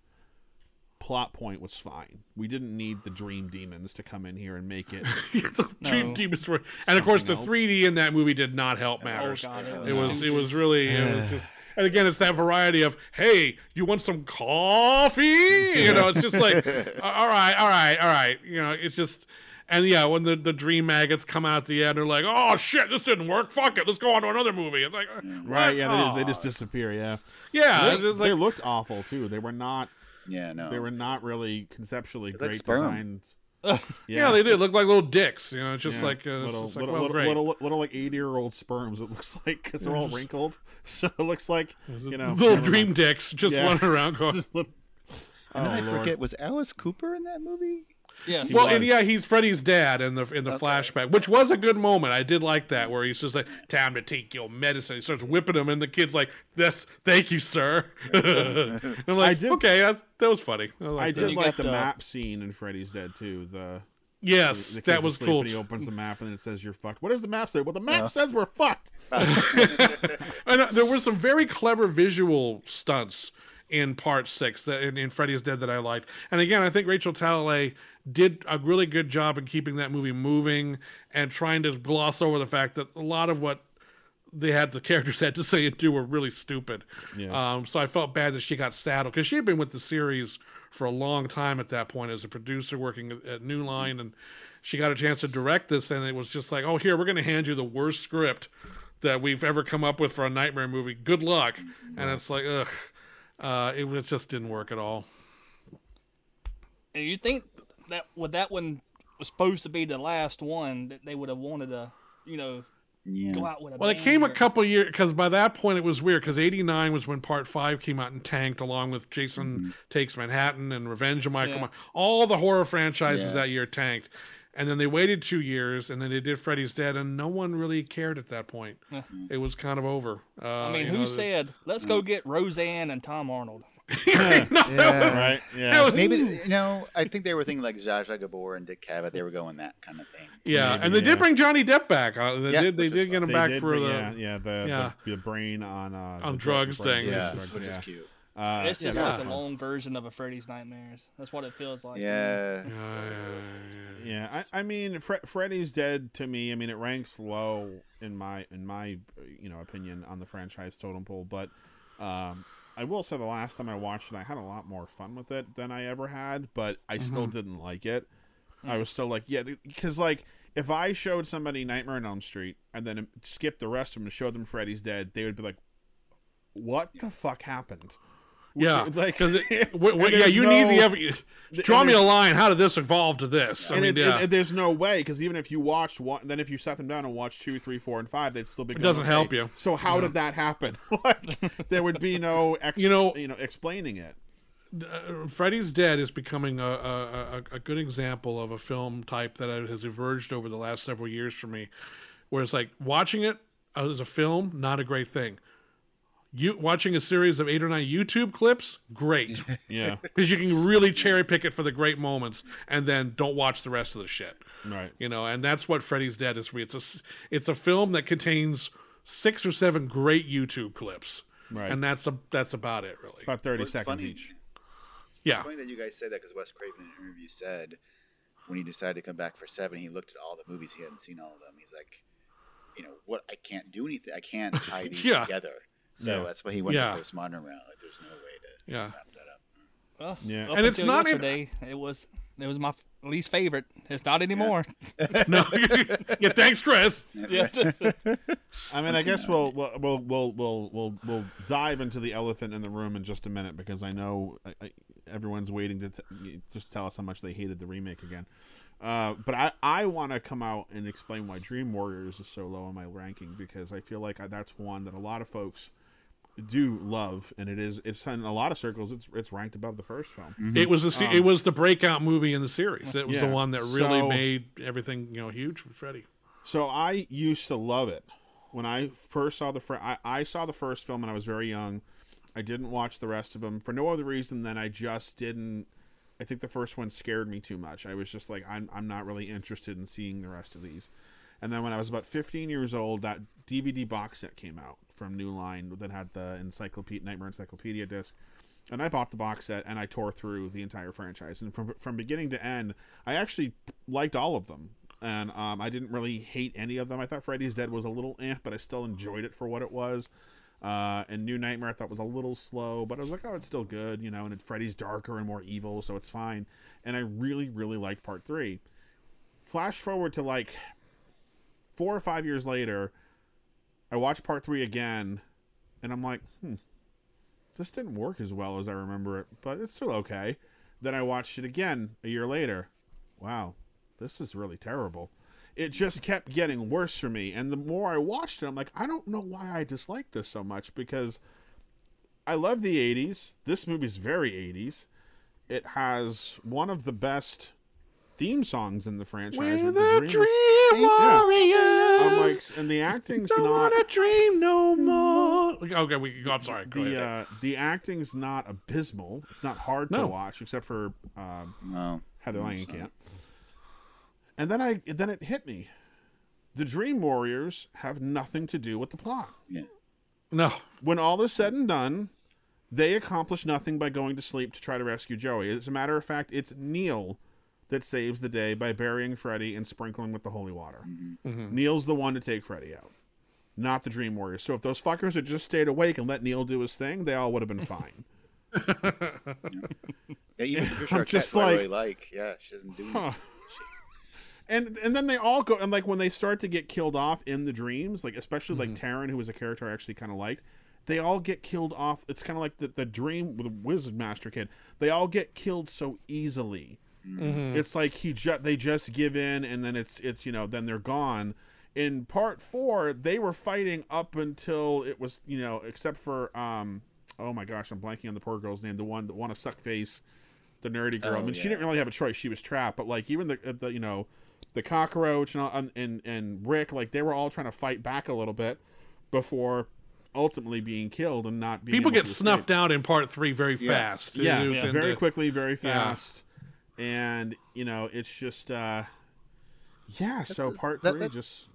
plot point was fine. We didn't need the dream demons to come in here and make it. Dream No. Demons were, and of course the else. 3D in that movie did not help matters. God, it it was was it was really it was just, and again it's that variety of hey you want some coffee you know it's just like all right all right all right you know it's just and yeah when the, the dream maggots come out at the end they're like oh shit this didn't work fuck it let's go on to another movie it's like right? what? Yeah, they, just, they just disappear. Yeah, yeah they, it's just they looked awful too. They were not. Yeah, no. They were not really conceptually great sperm. designed. yeah. they did look like little dicks you know it's just Yeah. like, uh, little, just like little, well, little, great. little, little, like eighty year old sperms. It looks like because they're all wrinkled, so it looks like you know little dream mind. dicks just Yeah. running around going Just little- and then Oh, I Lord. forget, was Alice Cooper in that movie? Yes. Well, was. and yeah, he's Freddy's dad in the in the Okay. flashback, which was a good moment. I did like that, where he's just like, "Time to take your medicine." He starts whipping him, and the kid's like, "This, thank you, sir." And I'm like, I did- "Okay, that's, that was funny." I, I did like the the- map scene in Freddy's Dead too. The Yes, the kid's that was asleep cool. And he opens the map and then it says you're fucked. What does the map say? Well, the map Uh. says we're fucked. And uh, there were some very clever visual stunts in part six that in, in Freddy's Dead that I liked. And again, I think Rachel Talalay did a really good job in keeping that movie moving and trying to gloss over the fact that a lot of what they had the characters had to say and do were really stupid. Yeah. Um, so I felt bad that she got saddled because she had been with the series for a long time at that point as a producer working at- at New Line, and she got a chance to direct this, and it was just like, oh, here we're going to hand you the worst script that we've ever come up with for a nightmare movie. Good luck. And it's like, ugh, uh, it, was- just didn't work at all. And you think that with that one was supposed to be the last one that they would have wanted to, you know, Yeah. go out with a Well, it bang came a couple years because by that point it was weird because '89 was when Part Five came out and tanked along with Jason Takes Manhattan and Revenge of Michael. Yeah. My- All the horror franchises Yeah. that year tanked, and then they waited two years and then they did Freddy's Dead and no one really cared at that point. Yeah. It was kind of over. Uh, I mean, who know, said, let's go get Roseanne and Tom Arnold? No, that was- Right? Yeah. that was- Maybe you know. I think they were thinking like Zsa Zsa Gabor and Dick Cavett. They were going that kind of thing. yeah, Maybe, and they yeah. did bring Johnny Depp back. Uh, they Yeah, did. They did get fun. him They back for but the. yeah, yeah, the, yeah. the the brain on uh, On the drugs brain thing. Yeah, drugs, which yeah. is cute. Uh, it's just yeah, like that a long version of a Freddy's Nightmares. That's what it feels like. Yeah. Yeah, I, I mean, Fre- Freddy's Dead to me. I mean, it ranks low in my in my you know opinion on the franchise totem pole. But um, I will say the last time I watched it, I had a lot more fun with it than I ever had. But I still mm-hmm. didn't like it. I mm. was still like, yeah, because like if I showed somebody Nightmare on Elm Street and then skipped the rest of them and showed them Freddy's Dead, they would be like, "What the fuck happened?" Yeah, Like- because yeah, you need the no- evidence. Draw me a line. How did this evolve to this? I and mean, it, yeah. it- there's no way because even if you watched one, then if you sat them down and watched two, three, four, and five, they'd still be. Going, doesn't help you. So how did that happen? like, there would be no, ex- You know- you know, explaining it. uh, Freddy's Dead is becoming a, a, a, a good example of a film type that has emerged over the last several years for me, where it's like watching it as a film, not a great thing. You watching a series of eight or nine YouTube clips, great, Yeah, because you can really cherry pick it for the great moments, and then don't watch the rest of the shit. right. You know, and that's what Freddy's Dead is for me. It's a s- it's a film that contains six or seven great YouTube clips, Right. and that's a that's about it, really. About thirty Well, seconds funny. each. Yeah. It's funny that you guys said that because Wes Craven in an interview said when he decided to come back for seven, he looked at all the movies he hadn't seen all of them. He's like, you know, what? I can't do anything. I can't tie these Yeah. together. So Yeah. that's why he went Yeah. to postmodern route. Like, there's no way to Yeah. wrap that up. Well, Yeah. up And it's until not in- yesterday. It was it was my f- least favorite. It's not anymore. no, yeah, thanks, Chris. Yeah. I mean, I guess we'll we'll we'll we'll we'll we'll, we'll dive into the elephant in the room in just a minute because I know I, I, everyone's waiting to t- just tell us how much they hated the remake again. Uh, but I, I want to come out and explain why Dream Warriors is so low on my ranking because I feel like I, that's one that a lot of folks do love, and it is it's in a lot of circles it's it's ranked above the first film. It was the se- it was the breakout movie in the series. It was the Um, one that really So- made everything you know huge for Freddy. So I used to love it when I first saw the fir- I, I saw the first film when I was very young, I didn't watch the rest of them for no other reason than I just didn't. I think the first one scared me too much. I was just like, I'm, I'm not really interested in seeing the rest of these. And then when I was about 15 years old, that DVD box set came out from New Line that had the encyclopedia, Nightmare Encyclopedia disc. And I bought the box set and I tore through the entire franchise. And from from beginning to end, I actually liked all of them. And um, I didn't really hate any of them. I thought Freddy's Dead was a little eh, but I still enjoyed it for what it was. Uh, and New Nightmare I thought was a little slow, but I was like, oh, it's still good, you know. And Freddy's darker and more evil, so it's fine. And I really, really liked Part Three. Flash forward to like four or five years later, I watched Part Three again, and I'm like, hmm, this didn't work as well as I remember it, but it's still okay. Then I watched it again a year later. Wow, this is really terrible it just kept getting worse for me. And the more I watched it, I'm like, I don't know why I dislike this so much because I love the 80s. This movie's very 80s. It has one of the best theme songs in the franchise. We're with the Dream- Dream Warriors. I'm like, and the acting's Don't not wanna dream no more. Okay, we can go. I'm sorry. Go the ahead. uh, the acting's not abysmal. It's not hard to watch, except for um, No. Heather it's Langenkamp. not. And then I then it hit me. The Dream Warriors have nothing to do with the plot. Yeah. no. When all is said and done, they accomplish nothing by going to sleep to try to rescue Joey. As a matter of fact, it's Neil that saves the day by burying Freddy and sprinkling with the holy water. Neil's the one to take Freddy out, not the Dream Warriors. So if those fuckers had just stayed awake and let Neil do his thing, they all would have been fine. Yeah, even Patricia I'm Arquette, just who I like- really like. Yeah, she doesn't do Huh. and and then they all go and like when they start to get killed off in the dreams, like especially like Mm-hmm. Taryn, who was a character I actually kind of liked. They all get killed off. It's kind of like the, the dream with the Wizard Master kid. They all get killed so easily. Mm-hmm. It's like he ju- they just give in and then it's it's you know then they're gone. In part four, they were fighting up until it was you know except for um oh my gosh I'm blanking on the poor girl's name the one that want to suck face the nerdy girl. I Oh, mean she didn't really have a choice. She was trapped. But like even the uh, the you know the cockroach and all, and, and and Rick like they were all trying to fight back a little bit before ultimately being killed and not being People able get to snuffed escape. out in part three very Yeah. fast. Yeah, They- yeah, very they- quickly, very Yeah. fast, and you know it's just uh, yeah. so a- part that- three that- just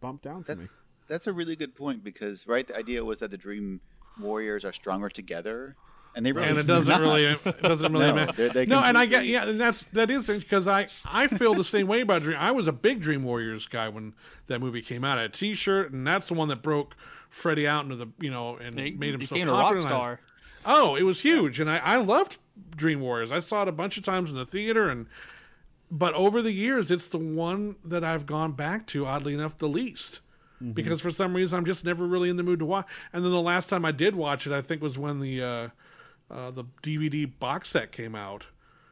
bumped down for me. That's that's a really good point because right, the idea was that the Dream Warriors are stronger together, and they really and it doesn't not. really it doesn't really No, matter. they're- they no, and I get yeah, and that's that is because I I feel the same way about Dream. I was a big Dream Warriors guy when that movie came out. I had a T-shirt, and that's the one that broke Freddy out into the you know and He made him so became a popular. rock and I- star. Oh, it was huge, and I, I loved Dream Warriors. I saw it a bunch of times in the theater, and but over the years, it's the one that I've gone back to. Oddly enough, the least, because for some reason I'm just never really in the mood to watch. And then the last time I did watch it, I think was when the uh, uh, the DVD box set came out.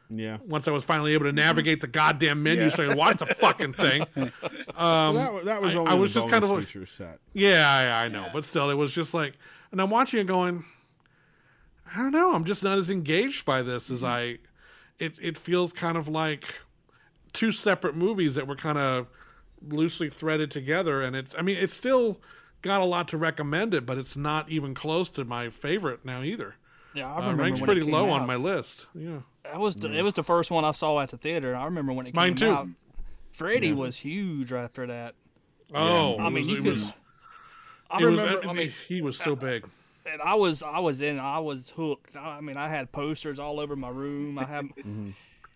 Yeah, Once I was finally able to navigate the goddamn menu, Yeah. so I could watch the fucking thing. well, that, that was I- I was just kind of- feature set. Yeah, I, I know, but still, it was just like, and I'm watching it going, I don't know, I'm just not as engaged by this as I. It it feels kind of like two separate movies that were kind of loosely threaded together, and it's. I mean, it's still got a lot to recommend it, but it's not even close to my favorite now either. Yeah, I Uh, remember ranks when it pretty came low out. on my list. Yeah, That was the, it was the first one I saw at the theater. I remember when it Mine came too. out. Freddy was huge after that. Oh, I mean, was- you could. was- I it was- remember. I mean, he was so big. And I was I was in I was hooked. I I mean, I had posters all over my room. I have. Mm-hmm.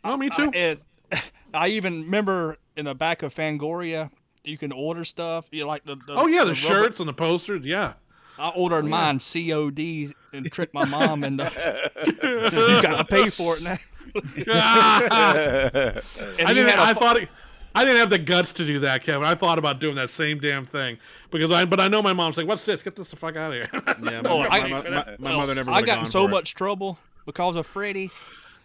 Oh, me too. I, and I even remember in the back of Fangoria, you can order stuff. You like the, the oh yeah, the, rubber- shirts and the posters. Yeah. I ordered oh, mine COD and tricked my mom into. you gotta pay for it now. I And you didn't. had a I fu- thought. It, I didn't have the guts to do that, Kevin. I thought about doing that same damn thing because I. But I know my mom's like, "What's this? Get this the fuck out of here." Yeah, my, Oh, my, I- my, my, my Well, mother never. I got in so for it. much trouble because of Freddy.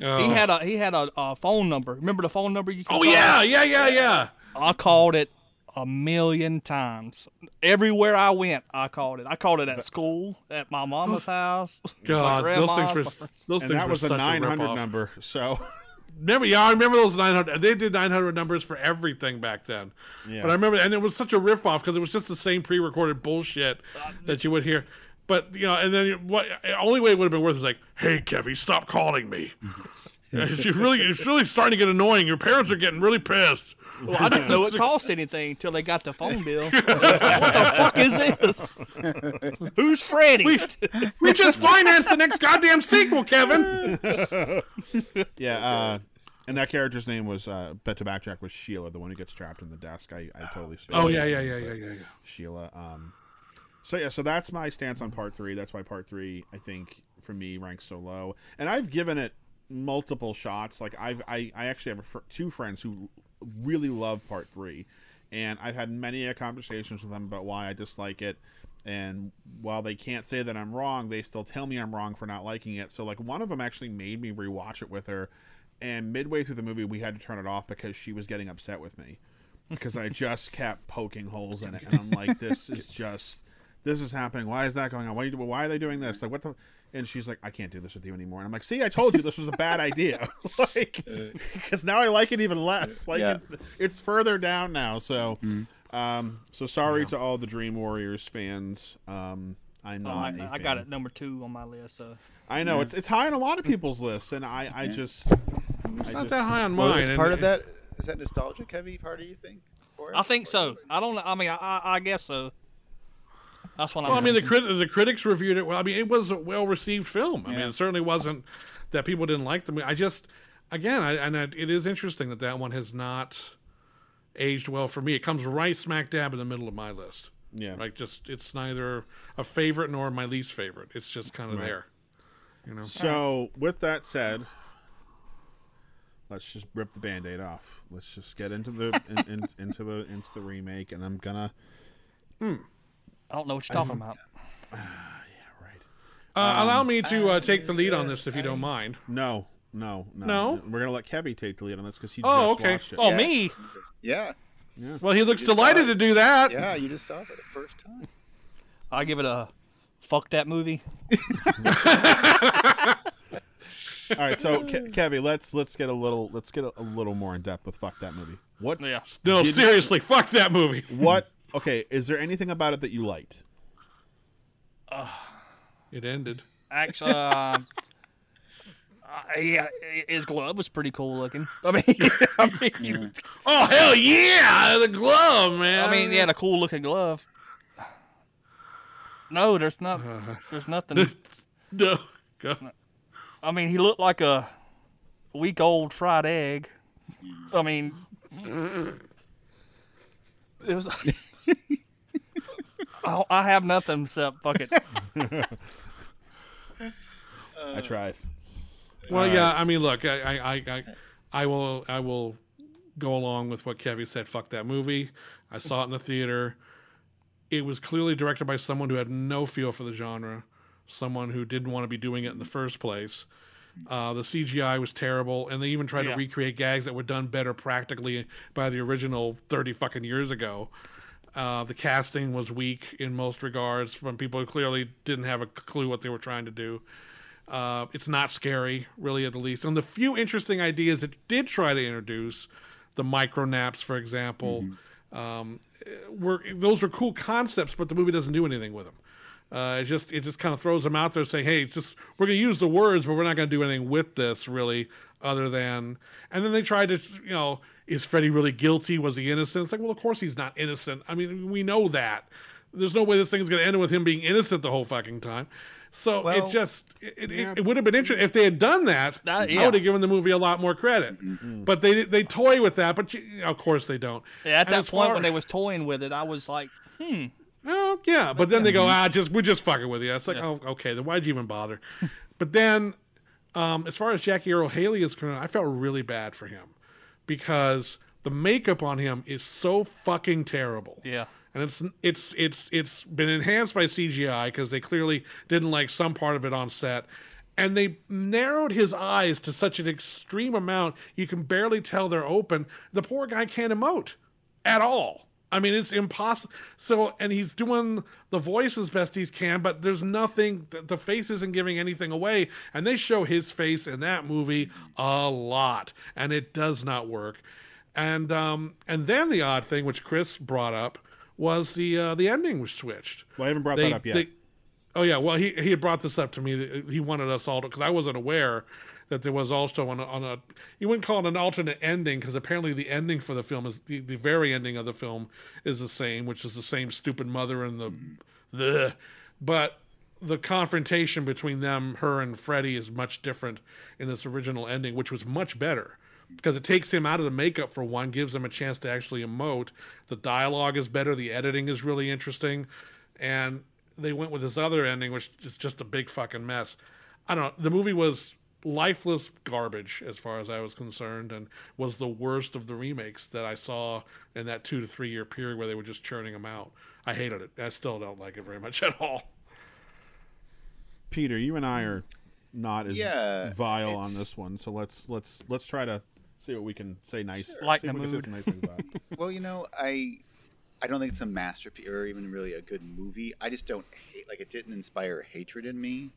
Oh. He had a he had a, a phone number. Remember the phone number you could oh call? yeah, yeah, yeah, yeah. I called it a million times. Everywhere I went, I called it. I called it at school, at my mama's house. my God, those things were grandma's. s- those And things that were was a nine hundred number. So Remember, yeah, I remember those nine hundred. They did nine hundred numbers for everything back then. Yeah. But I remember, and it was such a riff off because it was just the same pre-recorded bullshit that you would hear. But you know, and then what? Only way it would have been worth is like, "Hey, Kevy, stop calling me." it's really, it's really starting to get annoying. Your parents are getting really pissed. Well, I didn't know it cost anything until they got the phone bill. I was like, what the fuck is this? Who's Freddy? We, we just financed the next goddamn sequel, Kevin. Yeah, uh, and that character's name was, uh, bet to backtrack, was Sheila, the one who gets trapped in the desk. I, I totally spaced Oh yeah, yeah, yeah, yeah, yeah, yeah. Sheila. Um, so yeah, so that's my stance on part three. That's why part three, I think, for me, ranks so low. And I've given it multiple shots. Like I've, I, I actually have a fr- two friends who really love part three, and I've had many conversations with them about why I dislike it. And while they can't say that I'm wrong, they still tell me I'm wrong for not liking it. So like one of them actually made me rewatch it with her, and midway through the movie we had to turn it off because she was getting upset with me because I just kept poking holes in it, and I'm like, this is just this is happening. Why is that going on? Why, why are they doing this? Like, what the? And she's like, I can't do this with you anymore. And I'm like, see, I told you this was a bad idea. like, because now I like it even less. Like, Yeah. it's, it's further down now. So, um, so sorry to all the Dream Warriors fans. Um, I'm Oh, not. I, a I got fan. it number two on my list. So I know it's it's high on a lot of people's lists, and I I just It's not that high on Well, mine. is and- part of that is that nostalgic heavy part of you think? For it? I think so. I don't. know. I mean, I, I, I guess so. That's what I'm. Well, I mean, the crit- the critics reviewed it well. I mean, it was a well received film. I mean, it certainly wasn't that people didn't like the movie. I just, again, I, and I, it is interesting that that one has not aged well for me. It comes right smack dab in the middle of my list. yeah. Like, just it's neither a favorite nor my least favorite. It's just kind of Right. there. You know. So, with that said, let's just rip the band-aid off. Let's just get into the in, in, into the into the remake, and I'm gonna hmm. I don't know what you're talking about. yeah, right. Uh, Um, allow me to uh, take the lead on this, if you don't mind. No, no, no. No? We're gonna let Kevy take the lead on this because he Oh, just okay. watched it. Oh, Yeah. me? Yeah, Well, he looks delighted to do that. yeah, you just saw it for the first time. I give it a fuck that movie. All right, so Ke- Kevy, let's let's get a little let's get a, a little more in depth with fuck that movie. What? Yeah. No, Did- seriously, fuck that movie. What? Okay, is there anything about it that you liked? It ended. Actually, uh, uh, yeah, his glove was pretty cool looking. I mean, I mean, Oh hell yeah, the glove, man. I mean, he had a cool looking glove. No, there's not. There's nothing. no. Go. I mean, he looked like a week old fried egg. I mean, it was. I I have nothing except fuck it. I tried. Well, yeah. I mean, look, I, I, I, I, I will, I will go along with what Kevy said. Fuck that movie. I saw it in the theater. It was clearly directed by someone who had no feel for the genre, someone who didn't want to be doing it in the first place. Uh, the CGI was terrible, and they even tried Yeah. to recreate gags that were done better practically by the original thirty fucking years ago. Uh, the casting was weak in most regards from people who clearly didn't have a clue what they were trying to do. Uh, it's not scary, really, at the least. And the few interesting ideas it did try to introduce, the micro naps, for example, um, were those were cool concepts, but the movie doesn't do anything with them. Uh, it just it just kind of throws them out there, saying, "Hey, just we're going to use the words, but we're not going to do anything with this, really, other than." And then they tried to, you know, is Freddy really guilty? Was he innocent? It's like, well, of course he's not innocent. I mean, we know that. There's no way this thing is going to end with him being innocent the whole fucking time. So Well, it just it, it, it would have been interesting if they had done that. Uh, I would have given the movie a lot more credit. But they they toy with that. But you, of course they don't. Yeah, at And that point far- when they was toying with it, I was like, hmm. Oh yeah, but then they go, ah, just we're just fucking with you. It's like, oh, okay, then why'd you even bother? but then, um, as far as Jackie Earle Haley is concerned, I felt really bad for him because the makeup on him is so fucking terrible. Yeah. and it's it's it's it's been enhanced by CGI because they clearly didn't like some part of it on set. And they narrowed his eyes to such an extreme amount you can barely tell they're open. The poor guy can't emote at all. I mean, it's impossible. So, and he's doing the voice as best he can, but there's nothing. The, the face isn't giving anything away, and they show his face in that movie a lot, and it does not work. And um, and then the odd thing, which Chris brought up, was the uh, the ending was switched. Well, I haven't brought They- that up yet. they- Oh yeah, well he he had brought this up to me. He wanted us all to because I wasn't aware that there was also on a, on a you wouldn't call it an alternate ending because apparently the ending for the film is the, the very ending of the film is the same, which is the same stupid mother and the the but the confrontation between them, her and Freddy, is much different in this original ending, which was much better because it takes him out of the makeup for one, gives him a chance to actually emote. The dialogue is better, the editing is really interesting, and they went with this other ending, which is just a big fucking mess. I don't know. The movie was lifeless garbage as far as I was concerned, and was the worst of the remakes that I saw in that two to three year period where they were just churning them out. I hated it. I still don't like it very much at all. Peter, you and I are not as Yeah, vile on this one, so let's let's let's try to see what we can say nice. Sure. see Lighten if the we mood. nice things about it. Well, you know, I I don't think it's a masterpiece or even really a good movie. I just don't hate like it didn't inspire hatred in me.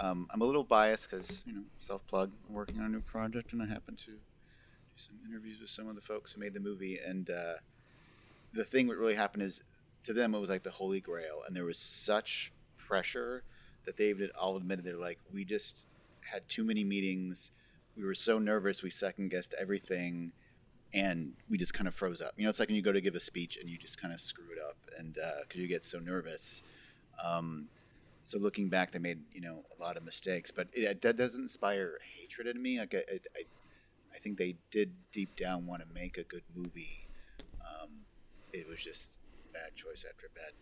Um, I'm a little biased because you know self plug. Working on a new project, and I happen to do some interviews with some of the folks who made the movie. And uh, the thing that really happened is to them it was like the holy grail, and there was such pressure that they all admitted they're like we just had too many meetings. We were so nervous. We second guessed everything and we just kind of froze up. You know, it's like when you go to give a speech and you just kind of screw it up, and because you get so nervous. Um, so looking back, they made you know a lot of mistakes, but it, that doesn't inspire hatred in me. Like I, I, I think they did deep down want to make a good movie. Um, it was just bad choice after bad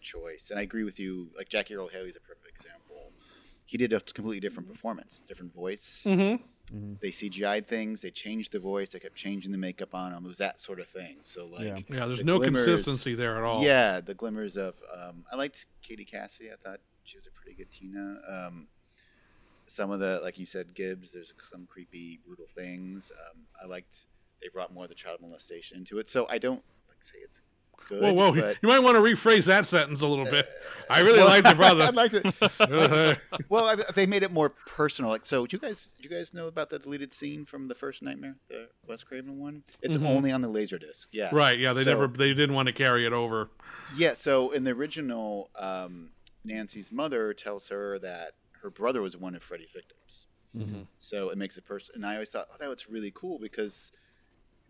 choice, and I agree with you. Like Jackie Earle Haley is a perfect example. He did a completely different performance, different voice Mm-hmm. they CGI'd things, they changed the voice, they kept changing the makeup on him. It was that sort of thing. So like, Yeah. Yeah, there's the no glimmers- consistency there at all. Yeah, the glimmers of um, I liked Katie Cassidy. I thought she was a pretty good Tina. Um, some of the like you said, Gibbs. There's some creepy, brutal things. Um, I liked they brought more of the child molestation into it. So I don't like say it's good. Whoa, whoa! but You might want to rephrase that sentence a little bit. I really Well, liked it, brother. I liked it. Uh, well, I, they made it more personal. Like, so, do you guys, do you guys know about the deleted scene from the first Nightmare, the Wes Craven one? It's Mhm. only on the Laserdisc. Yeah. right? Yeah, they So- never, they didn't want to carry it over. Yeah. So in the original, um, Nancy's mother tells her that her brother was one of Freddy's victims. Mhm. So it makes it personal. And I always thought, oh, that was really cool because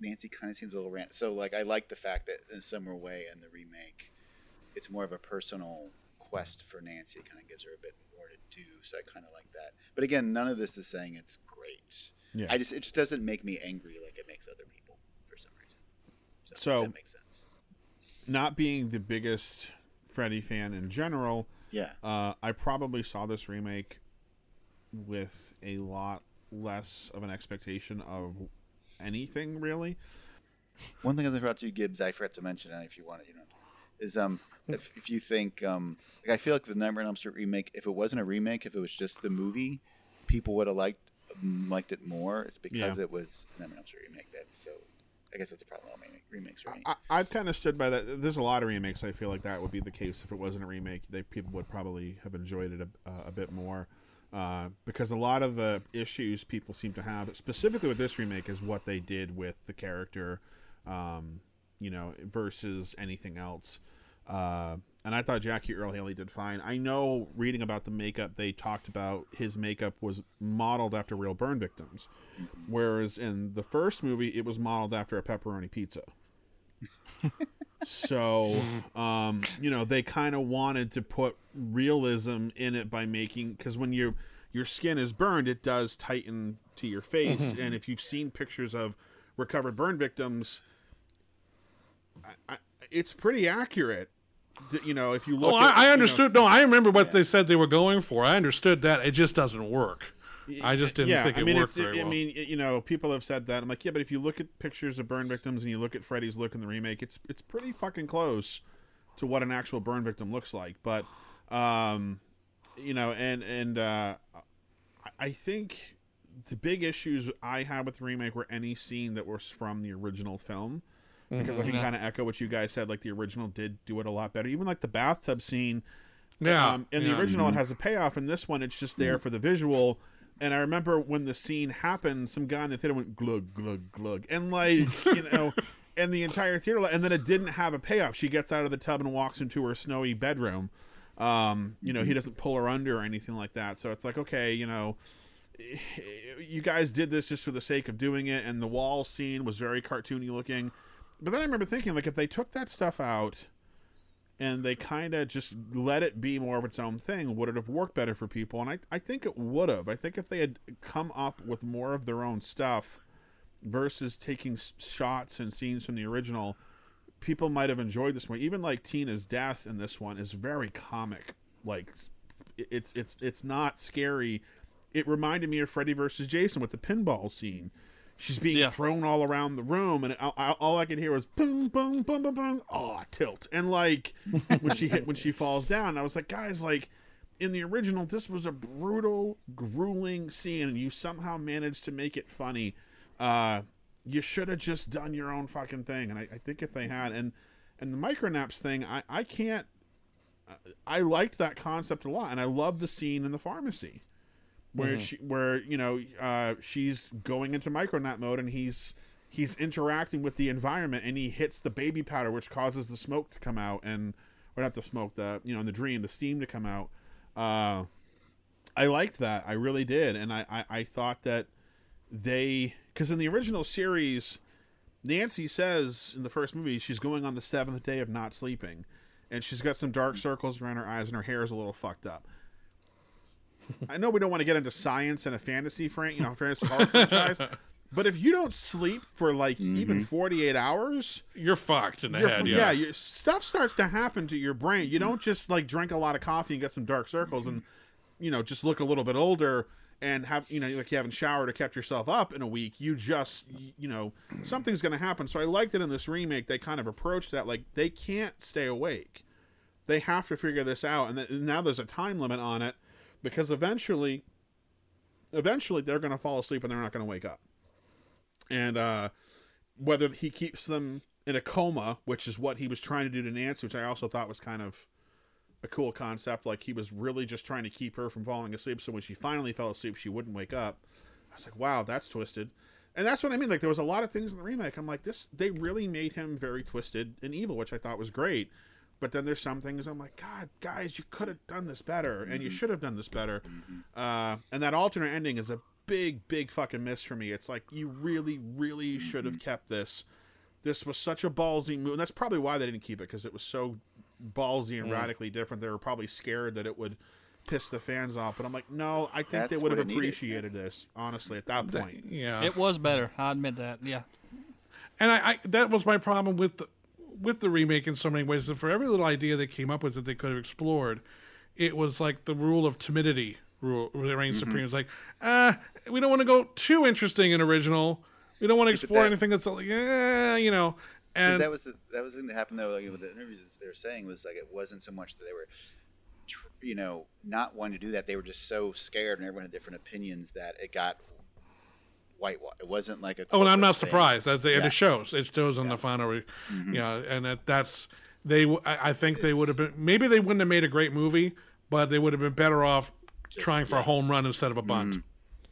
Nancy kind of seems a little rant. So like, I like the fact that in a similar way in the remake, it's more of a personal quest for Nancy. It kind of gives her a bit more to do. So I kind of like that. But again, none of this is saying it's great. Yeah. I just it just doesn't make me angry like it makes other people for some reason. So, So- that makes sense. Not being the biggest Freddy fan in general, Yeah. uh, I probably saw this remake with a lot less of an expectation of anything really. One thing I forgot to you, Gibbs, I forgot to mention, and if you want it, you know, is um, if, if you think um, like I feel like the Nightmare on Elm Street remake, if it wasn't a remake, if it was just the movie, people would have liked liked it more. It's because Yeah. it was the Nightmare on Elm Street remake. That's so. I guess that's a problem remake- remakes, right? I, I've kind of stood by that. There's a lot of remakes. I feel like that would be the case if it wasn't a remake. They people would probably have enjoyed it a, uh, a bit more uh, because a lot of the issues people seem to have, specifically with this remake, is what they did with the character, um, you know, versus anything else. Uh, and I thought Jackie Earle Haley did fine. I know reading about the makeup, they talked about his makeup was modeled after real burn victims, whereas in the first movie, it was modeled after a pepperoni pizza. so, um, you know, they kind of wanted to put realism in it by making because when you your skin is burned, it does tighten to your face, Mhm. and if you've seen pictures of recovered burn victims, I, I, it's pretty accurate. You know, if you look, Oh, at, I, I you know, understood. no, I remember what they said they were going for. I understood that. It just doesn't work. I just didn't yeah, think it I mean, worked very I mean, you know, people have said that. I'm like, yeah, but if you look at pictures of burn victims and you look at Freddy's look in the remake, it's it's pretty fucking close to what an actual burn victim looks like. But, um, you know, and and uh, I think the big issues I had with the remake were any scene that was from the original film. Because I can kind of echo what you guys said. Like the original did do it a lot better. Even like the bathtub scene. Yeah, Um, in the yeah. original, Mhm. it has a payoff. In this one, it's just there for the visual. And I remember when the scene happened, some guy in the theater went glug glug glug, and like you know, and the entire theater, and then it didn't have a payoff. She gets out of the tub and walks into her snowy bedroom. Um, you know, he doesn't pull her under or anything like that. So it's like, okay, you know, you guys did this just for the sake of doing it, and the wall scene was very cartoony looking. But then I remember thinking, like, if they took that stuff out and they kind of just let it be more of its own thing, would it have worked better for people? And I, I think it would have. I think if they had come up with more of their own stuff versus taking shots and scenes from the original, people might have enjoyed this one. Even like Tina's death in this one is very comic. Like, it's it's it's not scary. It reminded me of Freddy versus Jason with the pinball scene. She's being Yeah. thrown all around the room, and all, all- all I could hear was boom, boom, boom, boom, boom. Oh, tilt! And like when she hit, when she falls down, I was like, guys, like in the original, this was a brutal, grueling scene, and you somehow managed to make it funny. Uh, you should have just done your own fucking thing, and I, I think if they had, and and the micronaps thing, I I can't. I liked that concept a lot, and I love the scene in the pharmacy where Mhm. she where you know uh, she's going into micronap mode and he's he's interacting with the environment and he hits the baby powder which causes the smoke to come out and or not the smoke the you know in the dream the steam to come out. Uh, i liked that. I really did. And i i, I thought that they because in the original series nancy says in the first movie she's going on the seventh day of not sleeping and she's got some dark circles around her eyes and her hair is a little fucked up I know we don't want to get into science and a fantasy fran- you know, fantasy horror franchise, but if you don't sleep for like even mm-hmm. 48 hours, You're fucked in the you're head. f- Yeah. your stuff starts to happen to your brain. You don't just like drink a lot of coffee and get some dark circles and you know, just look a little bit older and have, you know, like you haven't showered or kept yourself up in a week. You just, you know, something's going to happen. So I liked it in this remake. They kind of approached that like they can't stay awake. They have to figure this out. And, th- and now there's a time limit on it because eventually eventually they're going to fall asleep and they're not going to wake up. And uh, whether he keeps them in a coma, which is what he was trying to do to Nancy, which I also thought was kind of a cool concept. Like he was really just trying to keep her from falling asleep, so when she finally fell asleep, she wouldn't wake up. I was like, wow, that's twisted. And that's what I mean. Like there was a lot of things in the remake. I'm like, this they really made him very twisted and evil, which I thought was great. But then there's some things I'm like, God, guys, you could have done this better, and you should have done this better. Uh, and that alternate ending is a big, big fucking miss for me. It's like you really, really should have kept this. This was such a ballsy move, and that's probably why they didn't keep it because it was so ballsy and Mm. radically different. They were probably scared that it would piss the fans off. But I'm like, no, I think they would have what it needed. appreciated this. Honestly, at that point, yeah. It was better. I admit that. Yeah. and I, I that was my problem with the, with the remake in so many ways. That for every little idea they came up with that they could have explored, it was like the rule of timidity rule that reigns Mm-hmm. supreme. It's like, ah, we don't want to go too interesting and original. We don't want to explore that- anything that's like, yeah, you know. And that was the that was the thing that happened though. Like, with the interviews they were saying was like it wasn't so much that they were, tr- you know, not wanting to do that. They were just so scared, and everyone had different opinions that it got whitewash. It wasn't like a. Oh, and I'm not thing. surprised. As they, and Yeah. it shows. It shows on the final. Re- Mhm. Yeah, and that, that's they. I think they would have been. Maybe they wouldn't have made a great movie, but they would have been better off trying for a home run instead of a bunt.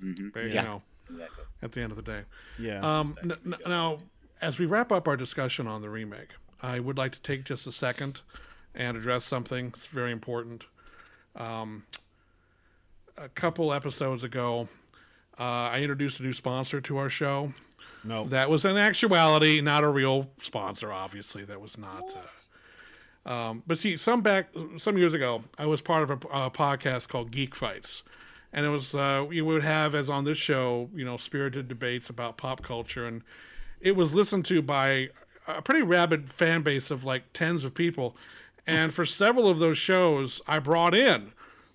Mhm. But, You Yeah. know, Exactly. at the end of the day. Yeah. Um, n- n- now, as we wrap up our discussion on the remake, I would like to take just a second and address something that's very important. Um, a couple episodes ago, uh, I introduced a new sponsor to our show. No. That was in actuality not a real sponsor, obviously. That was not. Uh, um, but see, some back some years ago, I was part of a, a podcast called Geek Fights, and it was uh, we would have as on this show, you know, spirited debates about pop culture, and it was listened to by a pretty rabid fan base of like tens of people. And for several of those shows, I brought in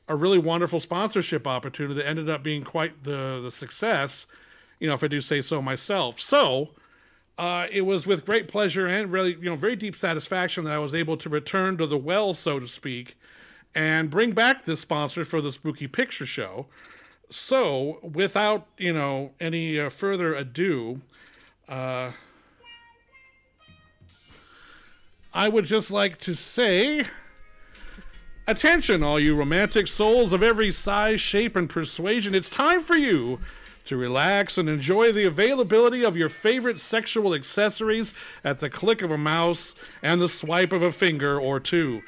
a really wonderful sponsorship opportunity that ended up being quite the the success. You know, if I do say so myself. So uh, it was with great pleasure and really, you know, very deep satisfaction that I was able to return to the well, so to speak, and bring back this sponsor for the Spooky Picture Show. So, without you know any uh, further ado, uh, I would just like to say. Attention, all you romantic souls of every size, shape, and persuasion. It's time for you to relax and enjoy the availability of your favorite sexual accessories at the click of a mouse and the swipe of a finger or two.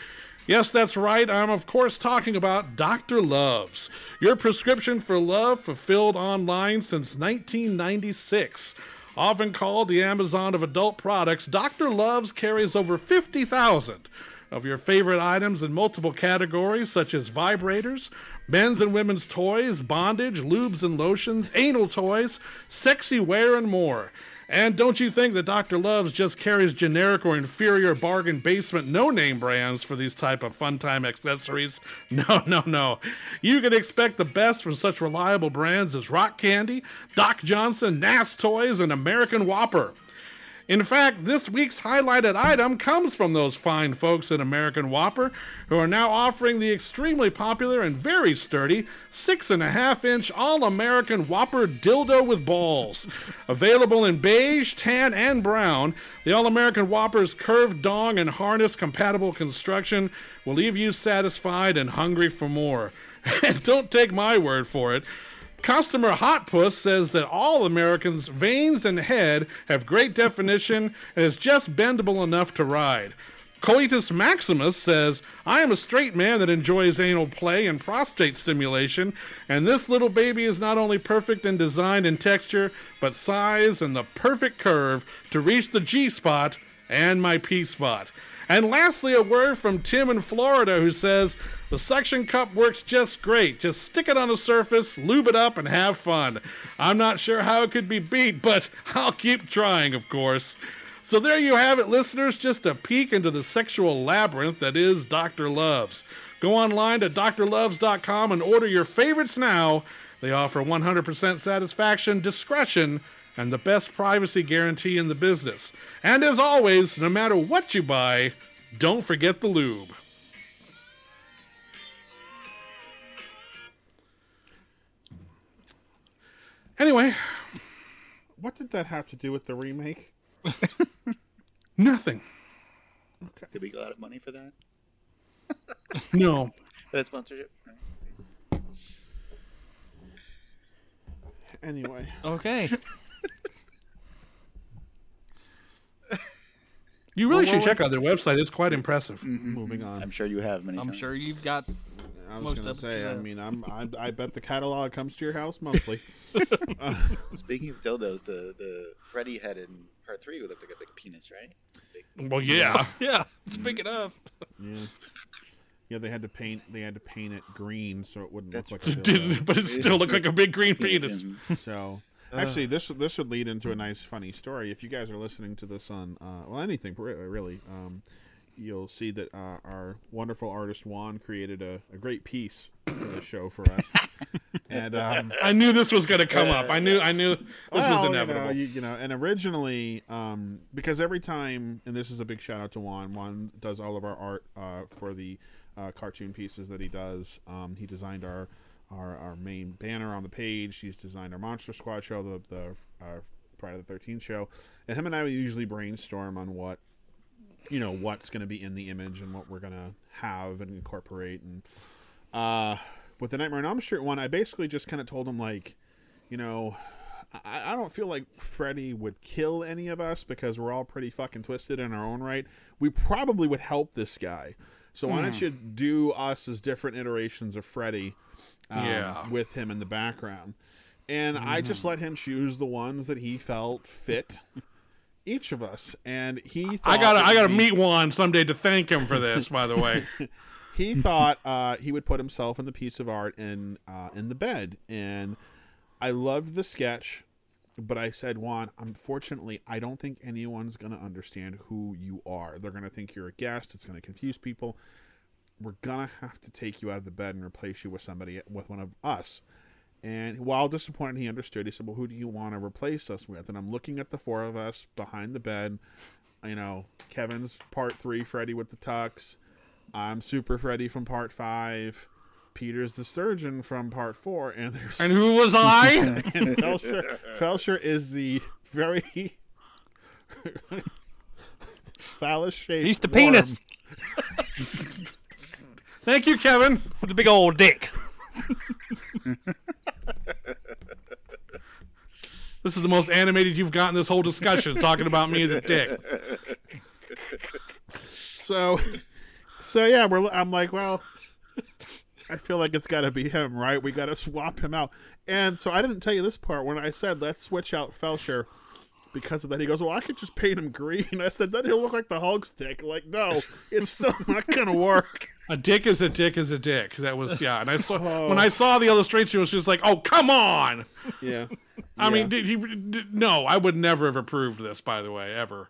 Yes, that's right. I'm, of course, talking about Dr. Love's, your prescription for love fulfilled online since 1996. Often called the Amazon of adult products, Dr. Love's carries over 50,000 of your favorite items in multiple categories such as vibrators, men's and women's toys, bondage, lubes and lotions, anal toys, sexy wear, and more. And don't you think that Dr. Love's just carries generic or inferior bargain basement no name brands for these type of fun time accessories? No, no, no. You can expect the best from such reliable brands as Rock Candy, Doc Johnson, Nasstoys, and American Whopper. In fact, this week's highlighted item comes from those fine folks at American Whopper, who are now offering the extremely popular and very sturdy six and a half inch All American Whopper dildo with balls. Available in beige, tan, and brown, the All American Whopper's curved dong and harness compatible construction will leave you satisfied and hungry for more. And don't take my word for it. Customer Hot Puss says that all Americans' veins and head have great definition and is just bendable enough to ride. Coitus Maximus says, I am a straight man that enjoys anal play and prostate stimulation, and this little baby is not only perfect in design and texture, but size and the perfect curve to reach the G spot and my P spot. And lastly, a word from Tim in Florida who says, the suction cup works just great. Just stick it on the surface, lube it up, and have fun. I'm not sure how it could be beat, but I'll keep trying, of course. So there you have it, listeners. Just a peek into the sexual labyrinth that is Dr. Love's. Go online to drloves.com and order your favorites now. They offer 100% satisfaction, discretion, and the best privacy guarantee in the business. And as always, no matter what you buy, don't forget the lube. Anyway, What did that have to do with the remake? nothing. Did we get a lot of money for that? No. That sponsorship? Anyway, Okay. You really Well, should well, check out their website. It's quite impressive. Mm-hmm. moving on. I'm sure you have many I'm times. sure you've got. I was most gonna say. I yourself. mean, I'm, I, I bet the catalog comes to your house monthly. Speaking of dildos, the the Freddy head in part three looked like a big penis, right? Big, Well, yeah. Yeah. Speaking of. yeah. Yeah, they had to paint. They had to paint it green so it wouldn't That's look like a didn't, dildo. but it still looked like a big green penis. So, actually, this this would lead into a nice, funny story. If you guys are listening to this on, uh, well, anything really, um, you'll see that uh, our wonderful artist Juan created a, a great piece for the show for us. and um, I knew this was going to come up. I knew. I knew this was inevitable. You know, you, you know, and originally, um, because every time, and this is a big shout out to Juan. Juan does all of our art uh, for the uh, cartoon pieces that he does. Um, he designed our, our our main banner on the page. He's designed our Monster Squad show, the the uh, Friday the Thirteenth show, and him and I would usually brainstorm on what you know what's going to be in the image and what we're going to have and incorporate and uh with the nightmare on elm street one i basically just kind of told him like you know I, I don't feel like freddy would kill any of us because we're all pretty fucking twisted in our own right. We probably would help this guy. So why don't you do us as different iterations of freddy um, Yeah. with him in the background? And i just let him choose the ones that he felt fit each of us and he I gotta. I gotta meet Juan someday to thank him for this. By the way, he thought uh, he would put himself in the piece of art in uh, in the bed, and I loved the sketch, but I said, Juan, unfortunately, I don't think anyone's gonna understand who you are. They're gonna think you're a guest. It's gonna confuse people. We're gonna have to take you out of the bed and replace you with somebody with one of us. And while disappointed, he understood. He said, "Well, who do you want to replace us with?" And I'm looking at the four of us behind the bed. You know, Kevin's part three, Freddy with the tux. I'm Super Freddy from part five. Peter's the surgeon from part four, and there's and who was I? and Felsher, Felsher is the very phallus shaped. He's the penis Thank you, Kevin. with the big old dick. This is the most animated you've gotten this whole discussion, talking about me as a dick. So, so yeah, we're. I'm like, well, I feel like it's got to be him, right? We got to swap him out. And so I didn't tell you this part when I said let's switch out Felsher because of that. He goes, well, I could just paint him green. I said, doesn't he look like the Hulk's dick? Like, no, it's still not gonna work. A dick is a dick is a dick. That was yeah. And I saw Oh. when I saw the illustration, it was just like, oh come on. Yeah. I Yeah. mean, did he? Did, no, I would never have approved this, by the way, ever.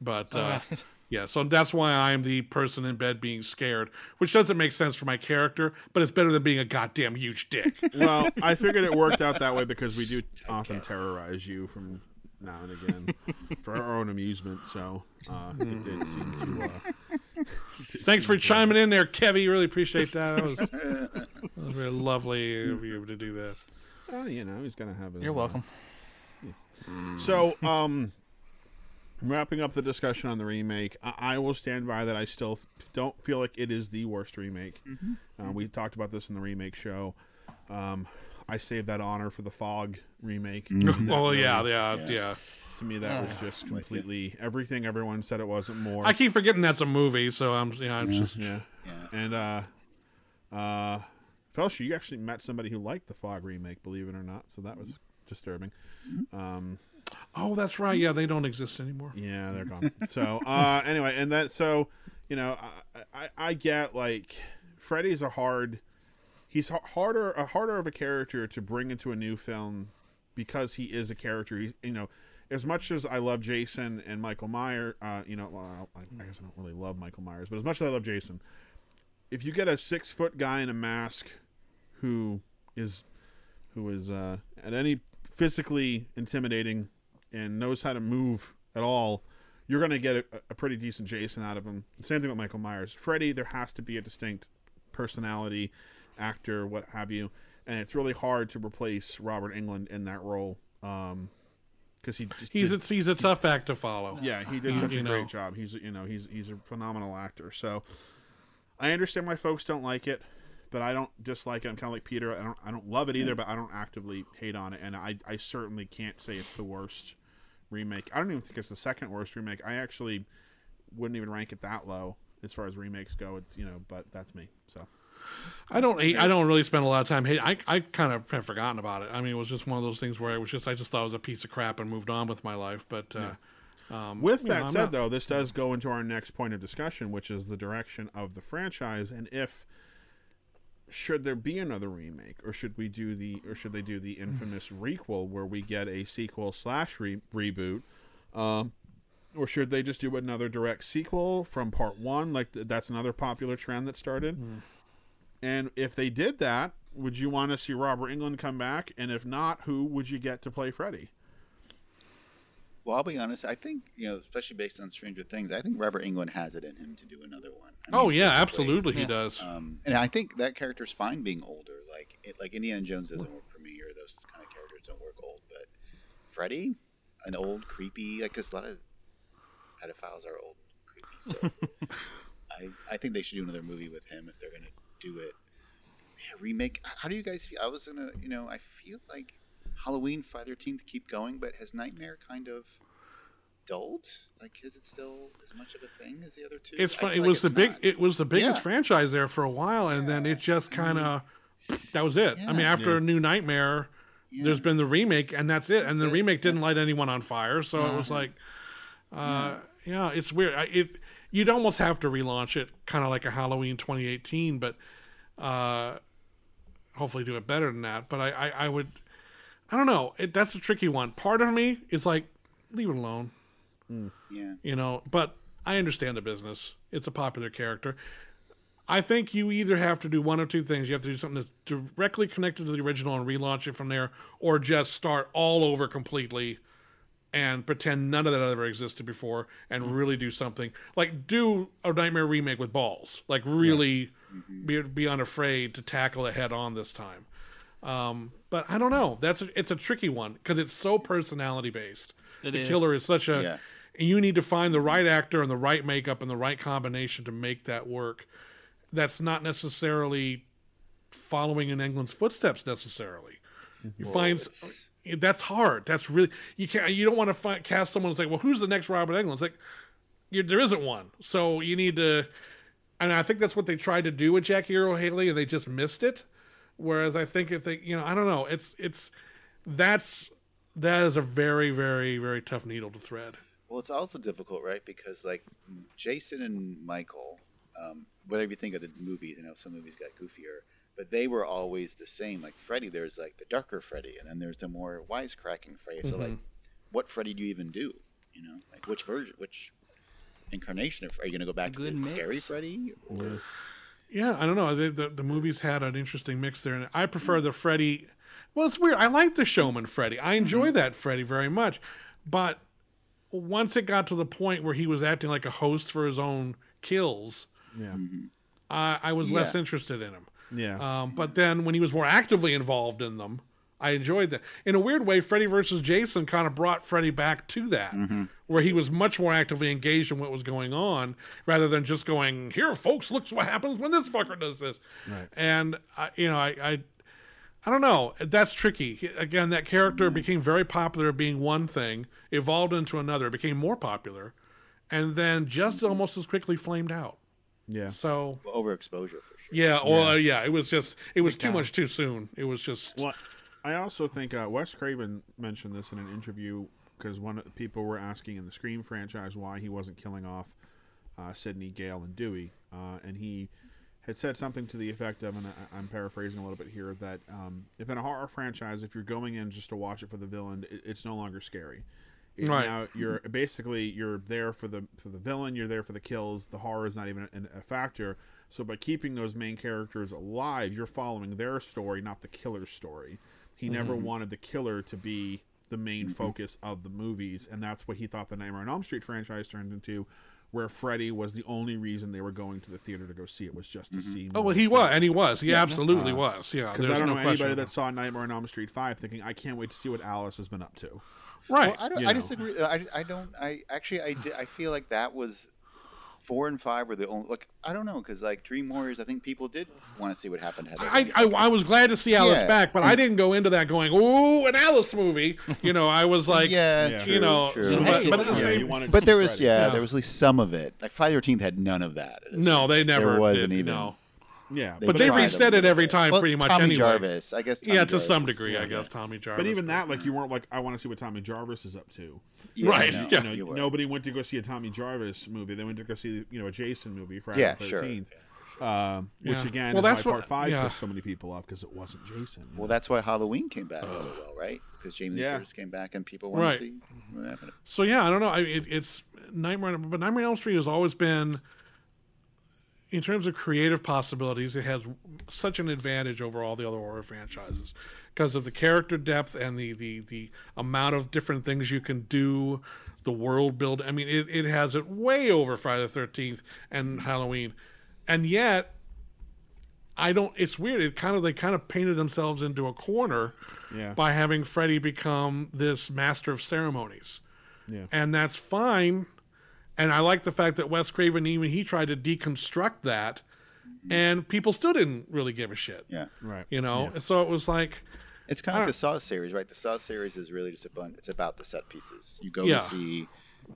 But uh, yeah, so that's why I'm the person in bed being scared, which doesn't make sense for my character, but it's better than being a goddamn huge dick. Well, I figured it worked out that way because we do often terrorize you from now and again for our own amusement. So uh, it did seem to. Uh, Thanks for chiming in there, Kevy. Really appreciate that. That was, that was really lovely of you to do that. well, you know, he's gonna have his. You're uh, welcome. So, um, wrapping up the discussion on the remake, I, I will stand by that. I still f- don't feel like it is the worst remake. Uh, we talked about this in the remake show. Um, I saved that honor for the Fog remake. That Oh really- yeah, yeah, yeah. To me, that was just completely everything everyone said it wasn't more. I keep forgetting that's a movie, so I'm yeah, I'm just yeah. And uh, uh, Felsh, you actually met somebody who liked the Fog remake, believe it or not. So that was disturbing. Um, Oh, that's right. Yeah, they don't exist anymore. Yeah, they're gone. so uh, anyway, and that so you know I, I I get like Freddy's a hard he's harder a harder of a character to bring into a new film because he is a character. He, you know, as much as I love Jason and Michael Myers, uh, you know, well, I, I guess I don't really love Michael Myers, but as much as I love Jason, if you get a six foot guy in a mask who is who is uh, at any physically intimidating and knows how to move at all, you're going to get a, a pretty decent Jason out of him. Same thing with Michael Myers. Freddy, there has to be a distinct personality, actor, what have you, and it's really hard to replace Robert Englund in that role. Um, because he just He's did- a, he's a tough act to follow. yeah, he did You- such a you great job. He's you know he's he's a phenomenal actor. So I understand why folks don't like it, but I don't dislike it. I'm kind of like Peter. I don't I don't love it either, but I don't actively hate on it, and I I certainly can't say it's the worst remake. I don't even think it's the second worst remake. I actually wouldn't even rank it that low as far as remakes go. It's you know, but that's me. So I don't hate, I don't really spend a lot of time hating. I I kind of have forgotten about it. I mean, it was just one of those things where it was just I just thought it was a piece of crap and moved on with my life. But uh, um, With you know, that said, not- though, this does go into our next point of discussion, which is the direction of the franchise, and if should there be another remake, or should we do the, or should they do the infamous requel where we get a sequel slash re- reboot, um, or should they just do another direct sequel from part one? Like th- that's another popular trend that started. And if they did that, would you want to see Robert Englund come back? And if not, who would you get to play Freddy? Well, I'll be honest. I think you know, especially based on Stranger Things, I think Robert Englund has it in him to do another one. I oh mean, yeah, physically, absolutely he does. Um, and I think that character's fine being older. Like it, like Indiana Jones doesn't work for me, or those kind of characters don't work old. But Freddy, an old creepy, like 'cause a lot of pedophiles are old creepy. So I I think they should do another movie with him if they're gonna do it. Yeah, remake. How do you guys feel? I was gonna, you know, I feel like Halloween Friday Thirteenth keep going, but has Nightmare kind of dulled? Like, is it still as much of a thing as the other two? It's I fun. feel It like was the it's big. not. It was the biggest Yeah. franchise there for a while, and then it just kind of that was it. I mean, after Yeah. a New Nightmare, there's been the remake, and that's it. and the it, remake didn't light anyone on fire, so it was like, uh, yeah, it's weird. I, it you'd almost have to relaunch it, kind of like a Halloween 2018, but uh, hopefully do it better than that. But I, I, I would, I don't know. It, that's a tricky one. Part of me is like, leave it alone Yeah. you know but i understand the business it's a popular character i think you either have to do one of two things you have to do something that's directly connected to the original and relaunch it from there or just start all over completely and pretend none of that ever existed before and really do something like do a nightmare remake with balls like really be, be unafraid to tackle it head on this time um, but i don't know that's a, it's a tricky one because it's so personality based It the is. killer is such a Yeah. and you need to find the right actor and the right makeup and the right combination to make that work. That's not necessarily following in Englund's footsteps necessarily. You find s- that's hard. That's really you can't. You don't want to find, cast someone who's like, well, who's the next Robert Englund? It's like there isn't one. So you need to and I think that's what they tried to do with Jackie Earle Haley, and they just missed it. Whereas I think if they, you know, I don't know, it's it's that's that is a very very very tough needle to thread. Well, it's also difficult, right? Because like Jason and Michael, um, whatever you think of the movie, you know, some movies got goofier, but they were always the same. Like Freddy, there's like the darker Freddy, and then there's the more wisecracking Freddy. So like, Mhm. what Freddy do you even do? You know, like which version, which incarnation of? Are you going to go back to the good scary. Freddy? Or Yeah, I don't know. The, the the movies had an interesting mix there, and I prefer mm-hmm. the Freddy. Well, it's weird. I like the showman Freddy. I enjoy mm-hmm. that Freddy very much, but once it got to the point where he was acting like a host for his own kills, Yeah. I I was less interested in him. Yeah. Um, but then when he was more actively involved in them, I enjoyed that. In a weird way, Freddy versus Jason kind of brought Freddy back to that, mm-hmm. where he was much more actively engaged in what was going on, rather than just going, "Here, folks, looks what happens when this fucker does this." Right. And I, you know, I, I, I don't know. That's tricky. Again, that character mm-hmm. became very popular, being one thing, evolved into another, became more popular, and then just mm-hmm. almost as quickly flamed out. Yeah. So well, overexposure for sure. yeah, well, uh, yeah, it was just it was Big too time. much too soon. It was just Well, I also think uh, Wes Craven mentioned this in an interview because one of the people were asking in the Scream franchise why he wasn't killing off uh, Sidney, Gale, and Dewey, uh, and he had said something to the effect of, and I, I'm paraphrasing a little bit here, that um, if in a horror franchise, if you're going in just to watch it for the villain, it, it's no longer scary. Right. Now you're basically you're there for the for the villain. You're there for the kills. The horror is not even a, a factor. So by keeping those main characters alive, you're following their story, not the killer's story. He never mm-hmm. wanted the killer to be the main mm-hmm. focus of the movies, and that's what he thought the Nightmare on Elm Street franchise turned into, where Freddy was the only reason they were going to the theater to go see it was just to mm-hmm. see. oh well, he was, and he was, he absolutely Uh, was. Yeah, Because I don't no know anybody that saw Nightmare on Elm Street five thinking I can't wait to see what Alice has been up to. It. right. Well, I don't. I know. disagree. Uh, I, I don't. I actually. I, di- I feel like that was four and five were the only. Like I don't know because like Dream Warriors, I think people did want to see what happened. to Heather. I, I, I was glad to see Alice Yeah. back, but I hmm. didn't go into that going, "Ooh, an Alice movie." You know, I was like, yeah, Yeah. true, you know, true. but, but the Yeah, Yeah, same- you wanted to But there was yeah, Yeah. there was at least some of it. Like Friday the Thirteenth had none of that. no, they never There wasn't did, even. No. Yeah, They But they reset a it every time Well, pretty much Tommy anyway. Jarvis, I guess. Tommy yeah, to some was- degree, I yeah. guess Tommy Jarvis. But even that, like, you weren't like, I want to see what Tommy Jarvis is up to. Yeah, Right, no, yeah. You know, you nobody went to go see a Tommy Jarvis movie. They went to go see, you know, a Jason movie, Friday Yeah, the sure. Thirteenth. Um, which Yeah. again, Well, is that's why what- part five yeah. pissed so many people off because it wasn't Jason. Well, that's why Halloween came back so well, right? Because Jamie Lee Yeah. Curtis came back and people wanted Right. to see what happened. So yeah, I don't know. I, it, it's Nightmare, but Nightmare on Elm Street has always been, in terms of creative possibilities, it has such an advantage over all the other horror franchises because of the character depth and the the the amount of different things you can do, the world build. I mean, it, it has it way over Friday the Thirteenth and Halloween, and yet. I don't. It's weird. It kind of they kind of painted themselves into a corner yeah, by having Freddy become this master of ceremonies yeah, and that's fine. And I like the fact that Wes Craven even he tried to deconstruct that, and people still didn't really give a shit. Yeah, right. You know, Yeah. And so it was like, it's kind of like the Saw series, right? The Saw series is really just a bunch. It's about the set pieces. You go Yeah. to see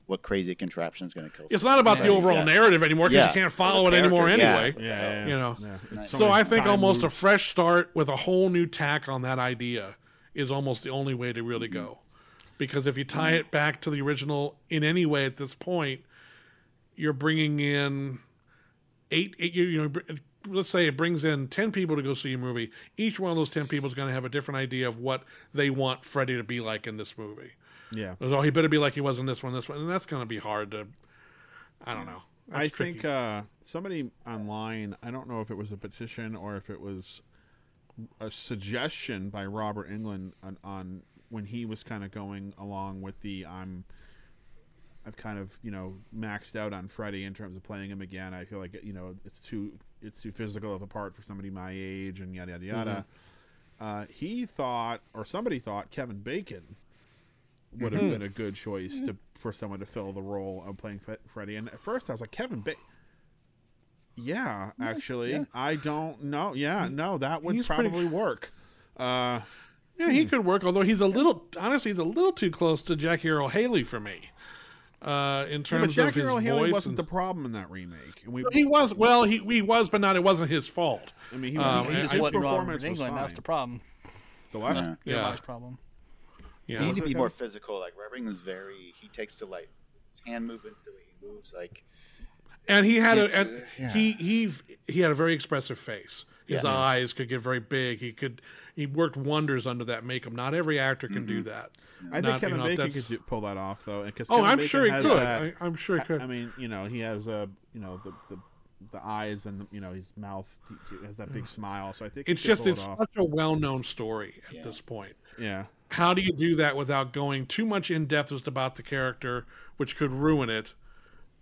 what crazy contraption is going to kill. it's someone. not about the overall Yeah. narrative anymore because Yeah. you can't follow it anymore yeah. anyway. Yeah, yeah, You know. yeah. It's So I think time almost a fresh start with a whole new tack on that idea is almost the only way to really Mm-hmm. go. Because if you tie it back to the original in any way at this point, you're bringing in eight, eight you, you know, let's say it brings in 10 people to go see a movie. Each one of those 10 people is going to have a different idea of what they want Freddy to be like in this movie. Yeah, Oh, he better be like he was in this one, this one. And that's going to be hard to, I don't know. That's I tricky. think uh, somebody online. I don't know if it was a petition or if it was a suggestion by Robert Englund on, on when he was kind of going along with the I'm. I've kind of you know maxed out on Freddy in terms of playing him again. I feel like you know it's too it's too physical of a part for somebody my age and yada yada yada. Uh, he thought, or somebody thought, Kevin Bacon would have been a good choice to for someone to fill the role of playing Fe- Freddy. And at first, I was like, Kevin Bacon. Yeah, actually, I don't know. Yeah, no, that would He's pretty- probably work. Uh, Yeah, he could work, although he's a little honestly he's a little too close to Jackie Earle Haley for me. Uh, in Yeah, but terms of his Earl voice. wasn't and- the problem in that remake. And we, he was well, he he was, but not. It wasn't his fault. I mean, he, Um, was, He just his wasn't Robert performance was Englund. That's the problem. The what? Yeah. Yeah. Everybody's problem. Yeah, He need to be more physical. Like Robert is very. He takes to like his hand movements, the way he moves. Like and he had a and yeah. he he he had a very expressive face. His Yeah. eyes could get very big. He could he worked wonders under that makeup. Not every actor can do that. I think Kevin Bacon that's- could pull that off though. and 'cause Oh, Kevin I'm Bacon sure he has could. that- I, I'm sure he could. I mean, you know, he has a, you know, the the, the eyes and the, you know his mouth he, he has that big smile. So I think it's just it's it such a well-known story at Yeah. this point. yeah. How do you do that without going too much in depth just about the character, which could ruin it,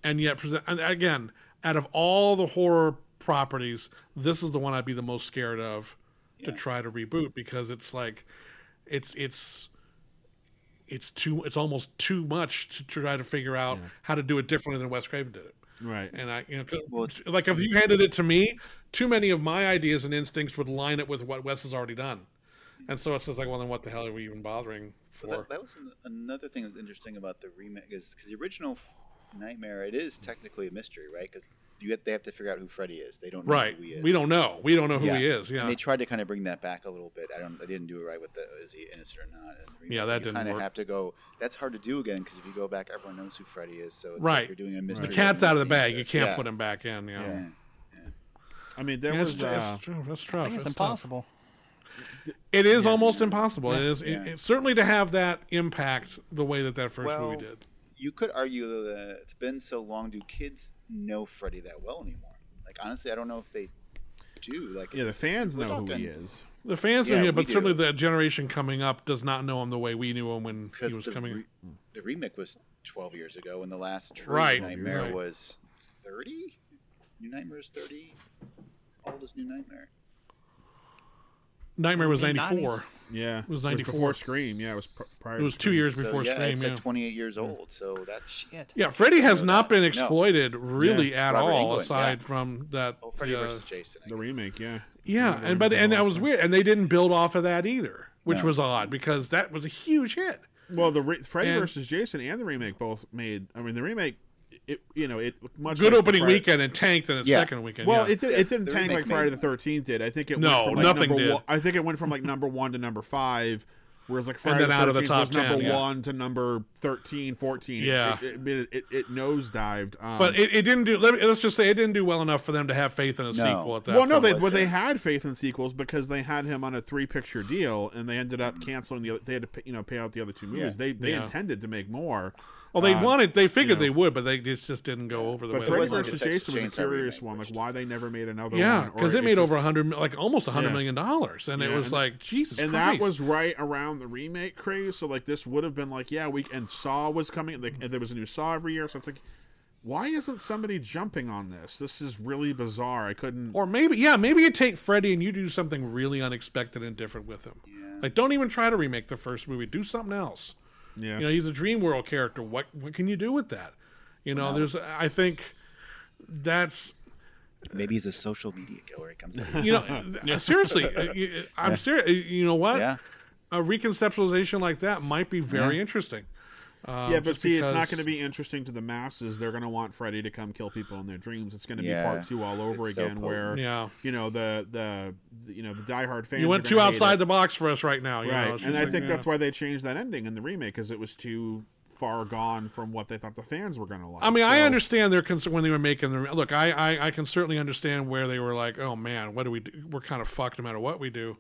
and yet present? And again, out of all the horror properties, this is the one I'd be the most scared of to try to reboot because it's like, it's it's it's too it's almost too much to try to figure out Yeah. how to do it differently than Wes Craven did it. Right. And I, you know Well, like if you handed it to me, too many of my ideas and instincts would line up with what Wes has already done, and so it's just like, well, then what the hell are we even bothering for? Well, that, that was an- another thing that was interesting about the remake is because the original f- Nightmare, it is technically a mystery, right? Because you have, they have to figure out who Freddy is. They don't know right? who he is. We don't know. We don't know who Yeah. he is. Yeah. And they tried to kind of bring that back a little bit. I don't. They didn't do it right with the is he innocent or not. in. Yeah, that you didn't kind of have to go. That's hard to do again because if you go back, everyone knows who Freddy is. So it's Right. like you're doing a mystery. the cat's out of the bag. sees You can't Yeah. put him back in. Yeah. Yeah. I mean, there Yeah, was it's, uh, it's true. That's I tough. it's That's tough. impossible. It is almost impossible. It is Yeah. it, it- certainly to have that impact the way that that first Well, movie did. You could argue that it's been so long. Do kids know Freddy that well anymore? Like honestly, I don't know if they do. Like yeah, the fans we're know who he is. The fans Yeah, know him, we but do. certainly the generation coming up does not know him the way we knew him when he was the, coming. re- hmm. the remake was 12 years ago, and the last true Right, Nightmare right. was 30. New Nightmare is 30. How old is New Nightmare? Nightmare was ninety four. Yeah, it was 94. Scream. Yeah, it was pr- prior. It was to two Scream. years So, before yeah, Scream. it's Yeah. like 28 years old. So that's Shit. Yeah, Freddy has not like been that. No. exploited really Yeah. at Robert all, Englund, aside yeah. from that. oh, Freddy uh, versus Jason. I The guess. remake. Yeah. yeah, The and but and that was weird, and they didn't build off of that either, which No. was odd because that was a huge hit. Well, the re- Freddy And- versus Jason and the remake both made. I mean, the remake, it you know, it much Good like opening Fri- weekend and tanked in its Yeah. second weekend. Well, yeah. it, it didn't tank like Friday the Thirteenth did. I think it No, went from like nothing number did. One, I think it went from like number one to number five, whereas like Friday then out of the 13th top was number yeah. one to number 13, 14. It- Yeah. it it, it, it nosedived. Um, but it, it didn't do. Let me, let's just say it didn't do well enough for them to have faith in a No. sequel at that. well, no, they well they had faith in sequels because they had him on a three picture deal, and they ended up canceling the. other They had to pay, you know pay out the other two movies. Yeah. They they Yeah. intended to make more. Well, they Uh, wanted. They figured know. they would, but they just, just didn't go over the But way. Freddy was like versus a Texas Jason was a curious one. Like why they never made another yeah, one. Yeah, because it it's made just- over a hundred, like almost a hundred Yeah. million dollars, and it was and- like Jesus and Christ. that was right around the remake craze. So like this would have been like yeah we and Saw was coming like and there was a new Saw every year. So it's like why isn't somebody jumping on this? This is really bizarre. I couldn't. Or maybe, yeah, maybe you take Freddy and you do something really unexpected and different with him. Yeah. Like, don't even try to remake the first movie. Do something else. Yeah, You know, he's a dream world character. What what can you do with that? You know, there's. I think that's Maybe he's a social media killer. It comes. to you know th- seriously. uh, I'm serious. You know what? Yeah. A reconceptualization like that might be very Yeah. interesting. Uh, yeah, but just see, it's not going to be interesting to the masses. They're going to want Freddy to come kill people in their dreams. It's going to Yeah. be part two all over It's so again, where Yeah. you know the, the the you know the diehard fans. You went too outside it. the box for us right now. You right? know, and just I think yeah. that's why they changed that ending in the remake because it was too far gone from what they thought the fans were going to like. I mean, I understand their concern when they were making the look. I, I I can certainly understand where they were like, oh man, what do we do? We're kind of fucked no matter what we do.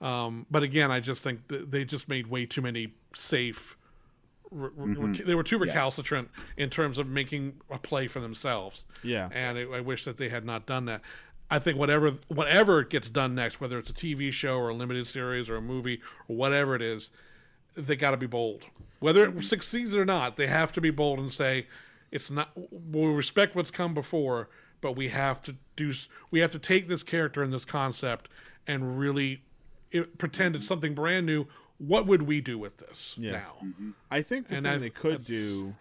Um, but again, I just think th- they just made way too many safe. Re- Mm-hmm. They were too recalcitrant in terms of making a play for themselves. Yeah. and I I wish that they had not done that. I think whatever whatever gets done next, whether it's a TV show or a limited series or a movie or whatever it is, they got to be bold. Whether it succeeds or not, they have to be bold and say, "It's not." We respect what's come before, but we have to do. We have to take this character and this concept and really it, pretend it's something brand new. What would we do with this Yeah. now? I think the And thing I- they could do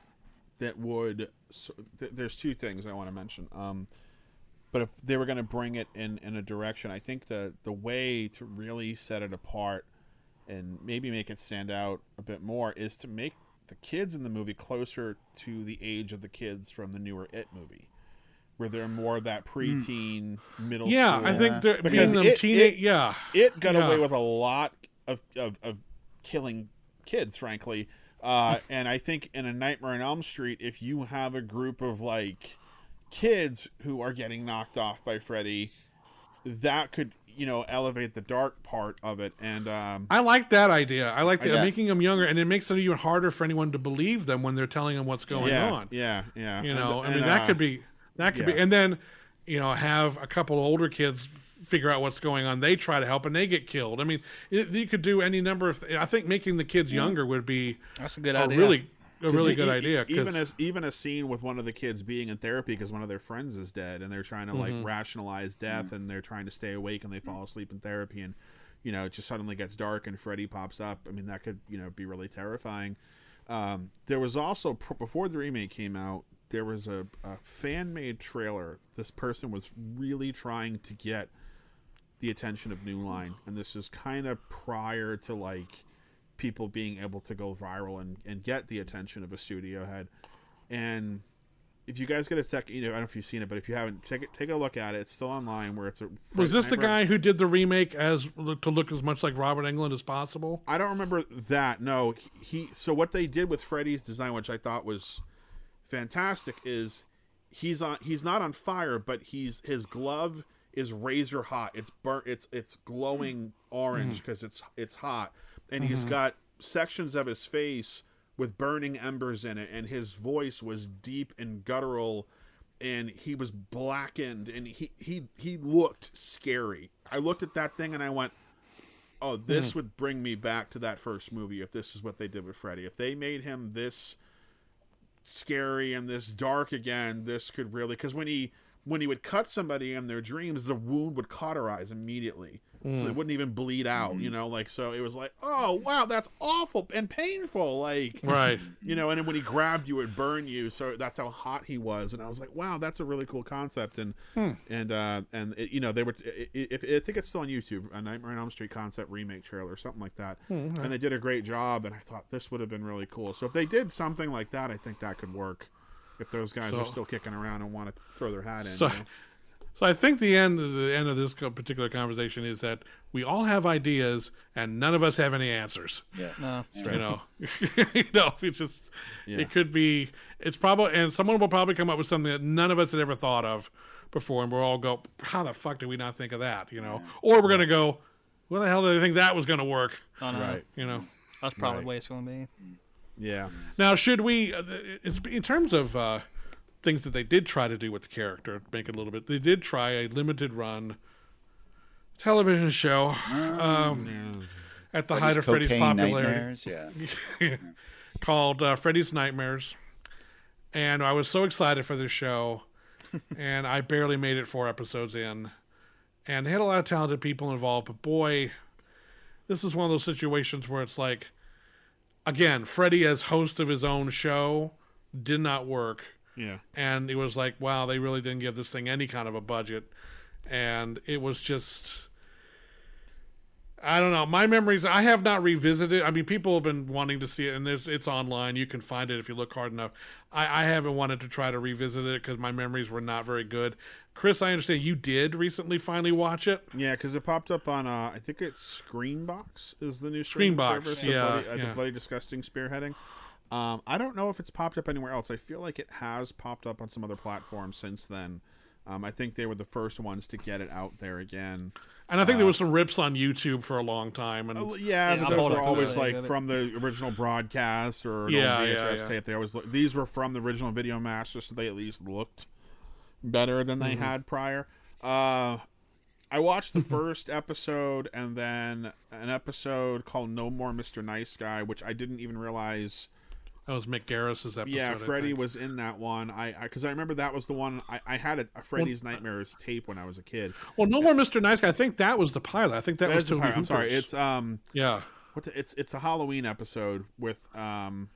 that would so, th- there's two things I want to mention. Um, but if they were going to bring it in in a direction, I think the the way to really set it apart and maybe make it stand out a bit more is to make the kids in the movie closer to the age of the kids from the newer It movie, where they're more that preteen, middle. Yeah, school. I think they're Because being them it- teenage. it- yeah, it got Yeah. away with a lot of, of, of killing kids, frankly. Uh, and I think in a Nightmare on Elm Street, if you have a group of like kids who are getting knocked off by Freddy, that could you know elevate the dark part of it. And um, I like that idea. I like the, Yeah. making them younger, and it makes it even harder for anyone to believe them when they're telling them what's going yeah, on. yeah, yeah. You And- know, I and, mean, that uh, could be that could be, and then you know, have a couple older kids figure out what's going on. They try to help, and they get killed. I mean, it, you could do any number of. Th- I think making the kids younger would be That's a good a idea. really a really good e- idea. 'cause- Even as even a scene with one of the kids being in therapy because one of their friends is dead, and they're trying to like Mhm. rationalize death, and they're trying to stay awake, and they fall asleep in therapy, and you know it just suddenly gets dark, and Freddy pops up. I mean, that could you know be really terrifying. Um, there was also pr- before the remake came out, there was a, a fan made trailer. This person was really trying to get the attention of New Line, and this is kind of prior to like people being able to go viral and, and get the attention of a studio head. And if you guys get a sec, you know, I don't know if you've seen it, but if you haven't, take it, take a look at it. It's still online. Where it's a was this the guy who did the remake as to look as much like Robert Englund as possible? I don't remember that. No, he. So what they did with Freddy's design, which I thought was fantastic, is he's on. He's not on fire, but he's his glove is razor hot. It's burnt. It's it's glowing orange because it's it's hot, and he's Mhm. got sections of his face with burning embers in it, and his voice was deep and guttural. And he was blackened, and he, he he looked scary. I looked at that thing and I went, oh, this Mhm. would bring me back to that first movie if this is what they did with Freddy. If they made him this scary and this dark again, this could really because when he when he would cut somebody in their dreams, the wound would cauterize immediately, so Mm. it wouldn't even bleed out. You know, like so it was like, oh wow, that's awful and painful. Like Right. you know, and then when he grabbed you, it would burn you. So that's how hot he was, and I was like, wow, that's a really cool concept. And Hmm. and uh, and it, you know, they were. i- i- If I think it's still on YouTube, a Nightmare on Elm Street concept remake trailer, or something like that. Hmm. And they did a great job, and I thought this would have been really cool. So if they did something like that, I think that could work. If those guys are still kicking around and want to throw their hat in. So, you know? so I think the end the end of this particular conversation is that we all have ideas and none of us have any answers. Yeah. No. You know, you know, it's just Yeah. it could be. It's probably and someone will probably come up with something that none of us had ever thought of before, and we'll all go, "How the fuck did we not think of that?" You know, or we're gonna go, "Where the hell did I think that was gonna work?" Oh, I know. Right. You know. That's probably Right. the way it's going to be. Yeah. Now, should we? uh, It's in terms of uh, things that they did try to do with the character, make it a little bit. They did try a limited run television show um, at the height of Freddy's popularity, Nightmares, yeah. called uh, Freddy's Nightmares. And I was so excited for this show, and I barely made it four episodes in. And they had a lot of talented people involved, but boy, this is one of those situations where it's like, again, Freddy as host of his own show did not work. Yeah. And it was like, wow, they really didn't give this thing any kind of a budget. And it was just I don't know. My memories I have not revisited. I mean, people have been wanting to see it, and there's, it's online. You can find it if you look hard enough. I, I haven't wanted to try to revisit it because my memories were not very good. Chris, I understand you did recently finally watch it. Yeah, because it popped up on uh, I think it's Screambox is the new Screambox, service. the yeah, bloody, uh, yeah. the bloody disgusting spearheading. Um, I don't know if it's popped up anywhere else. I feel like it has popped up on some other platforms since then. Um, I think they were the first ones to get it out there again. And I think there Uh, was some rips on YouTube for a long time. And Oh, yeah, but those were always like it. from the original broadcast or an Yeah, old yeah, VHS yeah. tape. They always look, these were from the original Video Master, so they at least looked better than they Mhm. had prior. Uh, I watched the first episode and then an episode called No More Mr. Nice Guy, which I didn't even realize. That was Mick Garris's episode. yeah, I Freddy was in that one. I because I, remember that was the one I, I had a, a Freddy's Nightmares tape when I was a kid. Well, no more Mr. Nice Guy. I think that was the pilot. I think that, That was the part- I'm sorry. It's um yeah. what the, it's it's a Halloween episode with um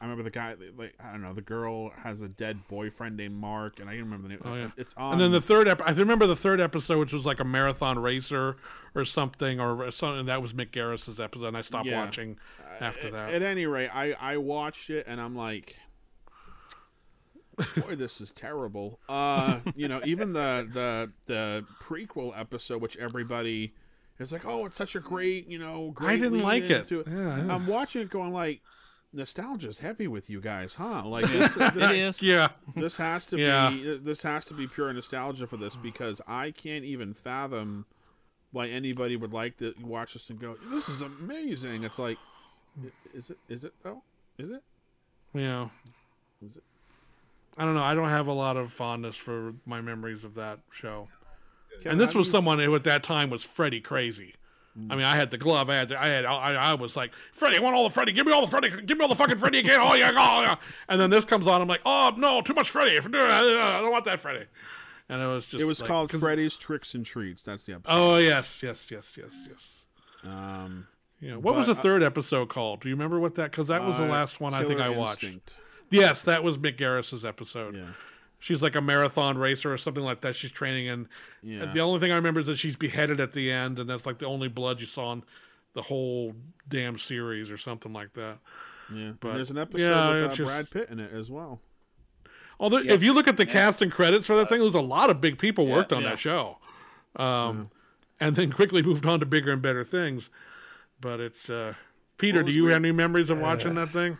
I remember the guy. Like I don't know, the girl has a dead boyfriend named Mark, and I can remember the name. Oh yeah, it's on. And then the third ep- I remember the third episode, which was like a marathon racer or something, or something. That was Mick Garris's episode, and I stopped Yeah. watching after at, that. At any rate, I I watched it, and I'm like. Boy, this is terrible. Uh, you know, even the the the prequel episode, which everybody is like, "Oh, it's such a great, you know, great." I didn't like it. into Yeah, yeah. I'm watching it, going like, nostalgia's heavy with you guys, huh? Like this, this- is. yeah, This has to Yeah. be uh, this has to be pure nostalgia for this because I can't even fathom why anybody would like to watch this and go, "This is amazing." It's like, is it? Is it though? Is it? yeah. Is it? I don't know. I don't have a lot of fondness for my memories of that show. And this was someone who at that time was Freddy crazy. I mean, I had the glove. I had, the, I had, I, I was like, Freddy, I want all the Freddy. Give me all the Freddy. Give me all the fucking Freddy again. Oh yeah, oh yeah. And then this comes on. I'm like, oh no, too much Freddy. I don't want that Freddy. And it was just. It was like- called Freddy's Tricks and Treats. That's the episode. Oh yes, yes, yes, yes, yes. Um, Yeah. What was the third episode called? Do you remember what that? Because that was the uh, last one I think I watched. Instinct. Yes, that was Mick Garris's episode. Yeah. She's like a marathon racer or something like that. She's training, and Yeah. the only thing I remember is that she's beheaded at the end, and that's like the only blood you saw in the whole damn series or something like that. Yeah. But, There's an episode yeah, with uh, just- Brad Pitt in it as well. Although, Yes. if you look at the Yeah. cast and credits for that thing, there's a lot of big people Yeah. worked on Yeah. that show, um, and then quickly moved on to bigger and better things. But it's uh, Peter. Do you weird- have any memories of watching that thing?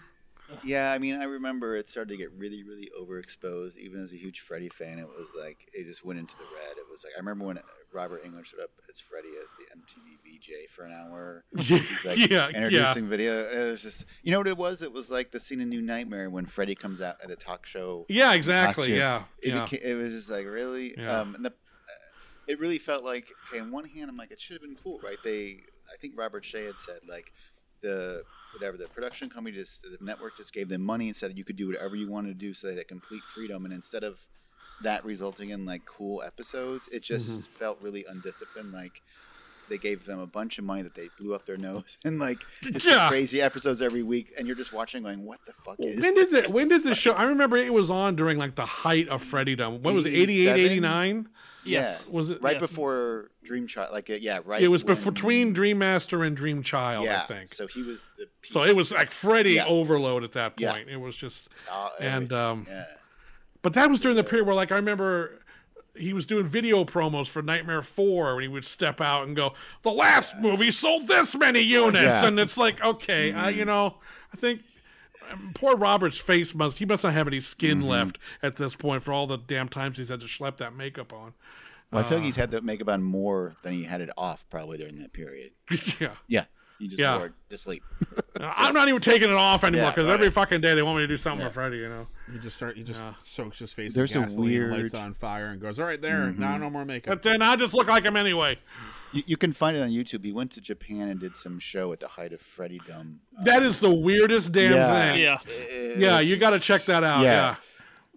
Yeah, I mean, I remember it started to get really, really overexposed. Even as a huge Freddy fan, it was like it just went into the red. It was like I remember when Robert Englund showed up as Freddy as the MTV VJ for an hour. He's like yeah, yeah. introducing video. It was just, you know what it was? It was like the scene in New Nightmare when Freddy comes out at the talk show. Yeah, exactly. Yeah, It, yeah. became, it was just like really, Yeah. um, and the, it really felt like. Okay, on one hand, I'm like, it should have been cool, right? They, I think Robert Shaye had said like, the whatever the production company just the network just gave them money and said you could do whatever you wanted to do, so they had complete freedom. And instead of that resulting in like cool episodes, it just Mm-hmm. felt really undisciplined. Like they gave them a bunch of money that they blew up their nose and like just Yeah. crazy episodes every week, and you're just watching going, what the fuck is? When did the when did the show? I remember it was on during like the height of Freddydom. What was it? 88, 89? Yes. Yeah. Was it right Yes. before Dream Child? Like uh, yeah, right. It was when- between Dream Master and Dream Child, Yeah, I think. So, so he was the. so it was like Freddy Yeah. overload at that Yeah. point. It was just, uh, and um, yeah. but that was during the period where like I remember he was doing video promos for Nightmare Four when he would step out and go, "The last movie sold this many units," Yeah. and it's like, okay, uh, you know, I think. Poor Robert's face must—he must not have any skin left at this point for all the damn times he's had to schlep that makeup on. Well, I feel like Uh. he's had the makeup on more than he had it off probably during that period. yeah, Yeah, he just Yeah. wore it to sleep. I'm not even taking it off anymore Yeah, because right. every fucking day they want me to do something Yeah. for Freddy. You know. He just start. He just Yeah. soaks his face. There's a in gasoline, weird- lights on fire, and goes, "All right, there. Now no more makeup." But then I just look like him anyway. You, you can find it on YouTube. He went to Japan and did some show at the height of Freddydom. That is the weirdest damn Yeah. thing. Yeah. Yeah, you got to check that out. Yeah.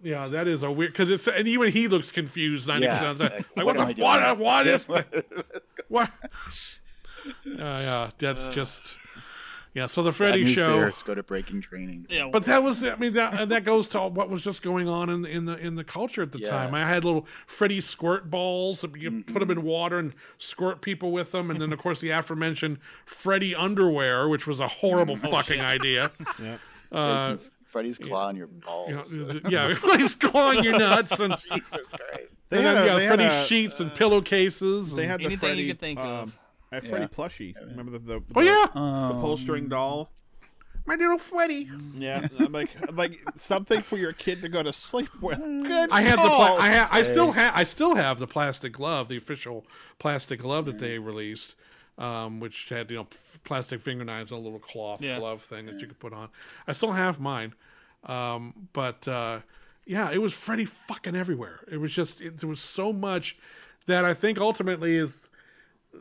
Yeah. yeah. that is a weird because it's and even he looks confused ninety Yeah. percent. Like, Like, what, what the doing what? What is the, what? Yeah, yeah, that's just yeah. So the Bad Freddy news show, bears go to breaking training. Yeah. but that was I mean that that goes to what was just going on in in the in the culture at the Yeah. time. I had little Freddy squirt balls. that You put them Mm-hmm. in water and squirt people with them, and then of course the aforementioned Freddy underwear, which was a horrible Oh, fucking idea. yeah. Uh, Jason's, Freddy's claw on your you know, balls. yeah, he's clawing your nuts and, Jesus Christ. They and had then yeah, they had Freddy a- sheets and pillowcases. They and- had the Anything you Freddy. could think of. Um, I have Freddy Yeah. plushie. Remember the, the, oh the- yeah, the pull string doll. my little Freddy. Yeah, I'm like like something for your kid to go to sleep with. Good. I had the pla- I ha- I still have I still have the plastic glove, the official plastic glove that they released, um, which had you know plastic finger knives and a little cloth Yeah. glove thing that you could put on. I still have mine, um, but uh, yeah, it was Freddy fucking everywhere. It was just it, there was so much that I think ultimately is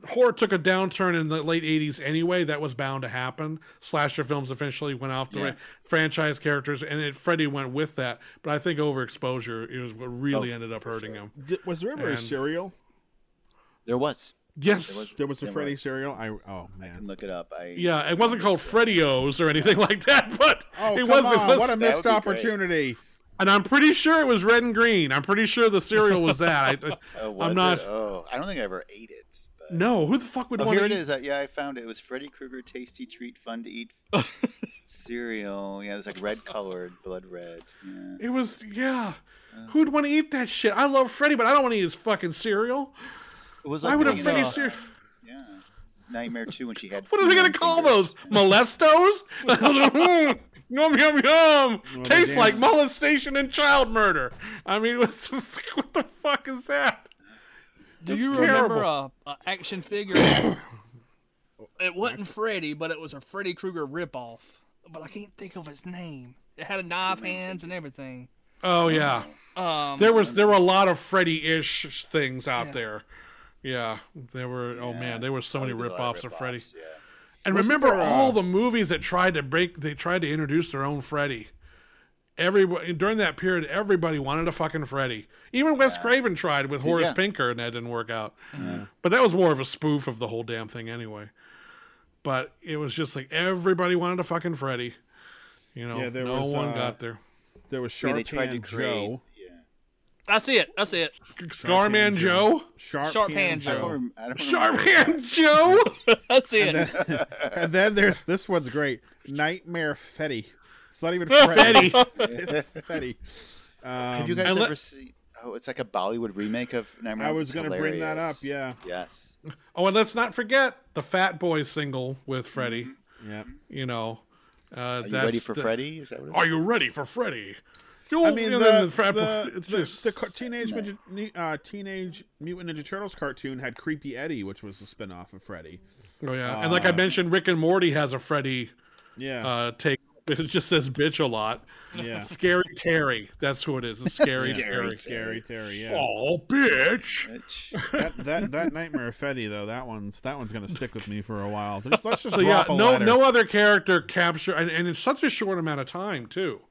horror took a downturn in the late 80s anyway that was bound to happen slasher films eventually went off the Yeah. ra- franchise characters and it, freddy went with that but i think overexposure is what really Oh, ended up hurting sure. him Did- was there ever a And- cereal? There was. Yes. There was a There Freddy was. cereal. I oh I man. can look it up. I Yeah, it wasn't called Freddy-O's or anything like that, but Oh it come was. on! It was what a missed would be great. opportunity. and I'm pretty sure it was red and green. I'm pretty sure the cereal was that. I, Oh, was I'm not. It? Oh, I don't think I ever ate it. But... No, who the fuck would Oh, want here to it eat? is. Uh, yeah, I found it. It was Freddy Krueger tasty treat, fun to eat cereal. Yeah, it's like red colored, blood red. Yeah. It was yeah. Who'd want to eat that shit? I love Freddy, but I don't want to eat his fucking cereal. It was Why like would a you Freddy cereal? Yeah. Nightmare 2 when she had. What are they gonna call fingers. those? Molestos? yum yum yum. Well, Tastes like molestation and child murder. I mean, it's just, what the fuck is that? Do you terrible. remember a, a action figure? it wasn't Freddy, but it was a Freddy Krueger ripoff. But I can't think of his name. It had a knife hands and everything. Oh yeah, Um, there was there were a lot of Freddy-ish things out Yeah. there. Yeah, there were. Oh man, there were so many Oh, there's a lot ripoffs of Freddy. Yeah. And Wasn't remember there, uh, all the movies that tried to break, they tried to introduce their own Freddy. Everybody during that period, everybody wanted a fucking Freddy. Even Wes Craven tried with Horace yeah. Pinker, and that didn't work out. But that was more of a spoof of the whole damn thing, anyway. But it was just like everybody wanted a fucking Freddy. You know, Yeah, there no was, one uh, got there. There was Yeah, Sharp they tried to create. Joe. Yeah. That's it. That's it. Scarman Joe, Sharp, Sharp Hand Hand I don't, Joe. rem- I don't Sharp remember. Hand Joe. I see it. and then there's this one's great. Nightmare Fetty. It's not even Freddy. it's Fetty. Have Um, you guys and let- ever seen? Oh, it's like a Bollywood remake of Nightmare. I was gonna bring that up. Yeah. Yes. Oh, and let's not forget the Fat Boy single with Freddy. Yeah. You know, uh, Are you ready for the- Freddy? Is that what it is? Are you ready for Freddy? You I mean, and the, then the the, the, just- the car- teenage Ninja- Ni- uh, teenage Mutant Ninja Turtles cartoon had Creepy Eddie, which was a spin-off of Freddy. oh yeah, and like I mentioned, Rick and Morty has a Freddy Yeah. uh, take. It just says bitch a lot. Yeah. Scary Terry, that's who it is. It's Scary Scary Terry. Scary Terry. Yeah. Oh, bitch! Bitch. that, that that Nightmare Fetty though, that one's that one's gonna stick with me for a while. Just- let's just So yeah, drop a no letter. no other character capture, and, and in such a short amount of time too.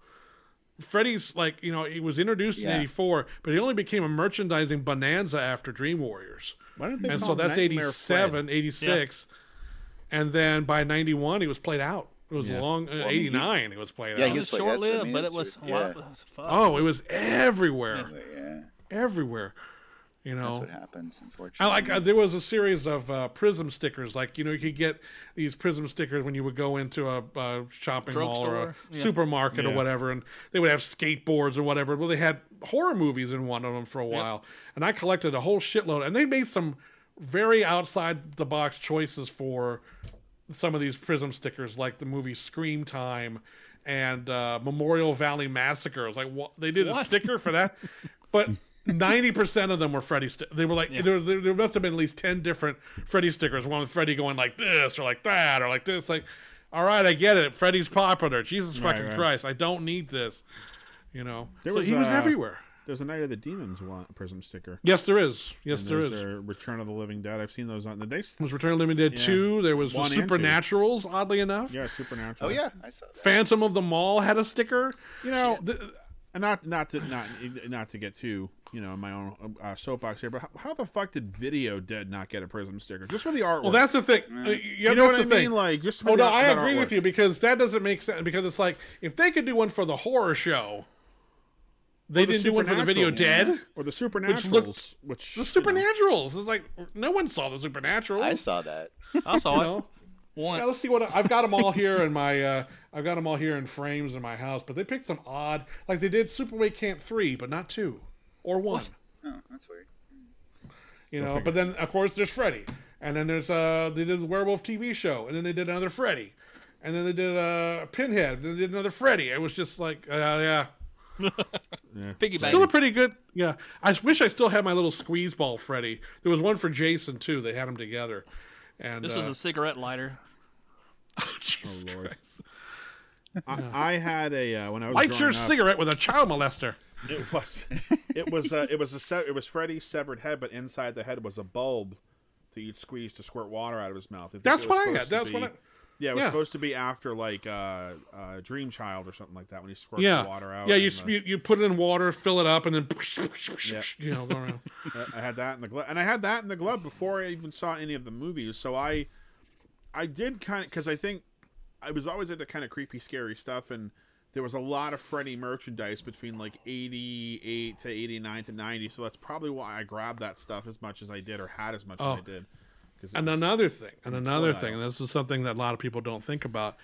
Freddy's like you know he was introduced in '84, but he only became a merchandising bonanza after Dream Warriors. Why don't they and call so that's Nightmare 87 86 and then by 91 he was played out it was Yeah. long uh, Well, I mean, 89 it was played Yeah, out it was was short that's- I lived, mean, but it it's- was yeah. fuck, oh it was everywhere yeah, everywhere you know, that's know what happens. Unfortunately, I like uh, there was a series of uh, prism stickers like you know you could get these prism stickers when you would go into a, a shopping mall or a Yeah. supermarket or whatever and they would have skateboards or whatever well they had horror movies in one of them for a while and I collected a whole shitload and they made some very outside the box choices for some of these prism stickers like the movie Scream Time and uh, Memorial Valley Massacre. Was like, what? They did a sticker for that, but ninety percent of them were Freddy. Sti- they were like there, there, there must have been at least ten different Freddy stickers. One with Freddy going like this or like that or like this. Like, all right, I get it. Freddy's popular. Jesus Right, fucking right. Christ, I don't need this. You know, There so was, he was uh, everywhere. There's a Night of the Demons one prism sticker. Yes, there is. Yes, And there's a Return of the Living Dead. I've seen those on the they. There was Return of the Living Dead Yeah. 2. There was One. Supernaturals, oddly enough. Yeah, Supernatural. oh yeah, I saw that. Phantom of the Mall had a sticker. You know, Th- and not not to not not to get too you know in my own uh, soapbox here, but how, how the fuck did Video Dead not get a prism sticker just for the artwork? Well, that's the thing. Uh, yeah, you know that's what I the thing. mean. Like just for Oh the, no, I that agree with you because that doesn't make sense. Because it's like if they could do one for the horror show, they the didn't do one for the video dead. or the Supernaturals, looked- which The you know, Supernaturals. It's like no one saw the Supernaturals. I saw that. I saw it. know? One. Yeah, let's see what I, I've got them all here in my. Uh, I've got them all here in frames in my house, but they picked some odd, like they did Sleepaway Camp three, but not two or one. Oh, that's weird. You know, but then of course there's Freddy, and then there's uh they did the Werewolf TV show, and then they did another Freddy, and then they did uh, Pinhead, and then they did another Freddy. It was just like, uh, yeah, Piggyback. still a pretty good. Yeah, I wish I still had my little squeeze ball Freddy. There was one for Jason too. They had them together, and This uh, was a cigarette lighter. Oh, Jesus Oh, Lord. I, I had a uh, when I was light your up, cigarette with a child molester. It was it was uh, it was a se- it was Freddy's severed head, but inside the head was a bulb that you'd squeeze to squirt water out of his mouth. That's what I supposed had. That's what I. Yeah, it was Yeah. supposed to be after like uh, uh, Dream Child or something like that when he squirts Yeah, the water out. yeah. You, the- you you put it in water, fill it up, and then Yeah. you know go around. I- had that in the glove, and I had that in the glove before I even saw any of the movies. So I, I did kind of because I think I was always into kind of creepy, scary stuff, and there was a lot of Freddy merchandise between like eighty-eight to eighty-nine to ninety. So that's probably why I grabbed that stuff as much as I did, or had as much Oh. as I did. And was- another thing, and another thing, and this is something that a lot of people don't think about.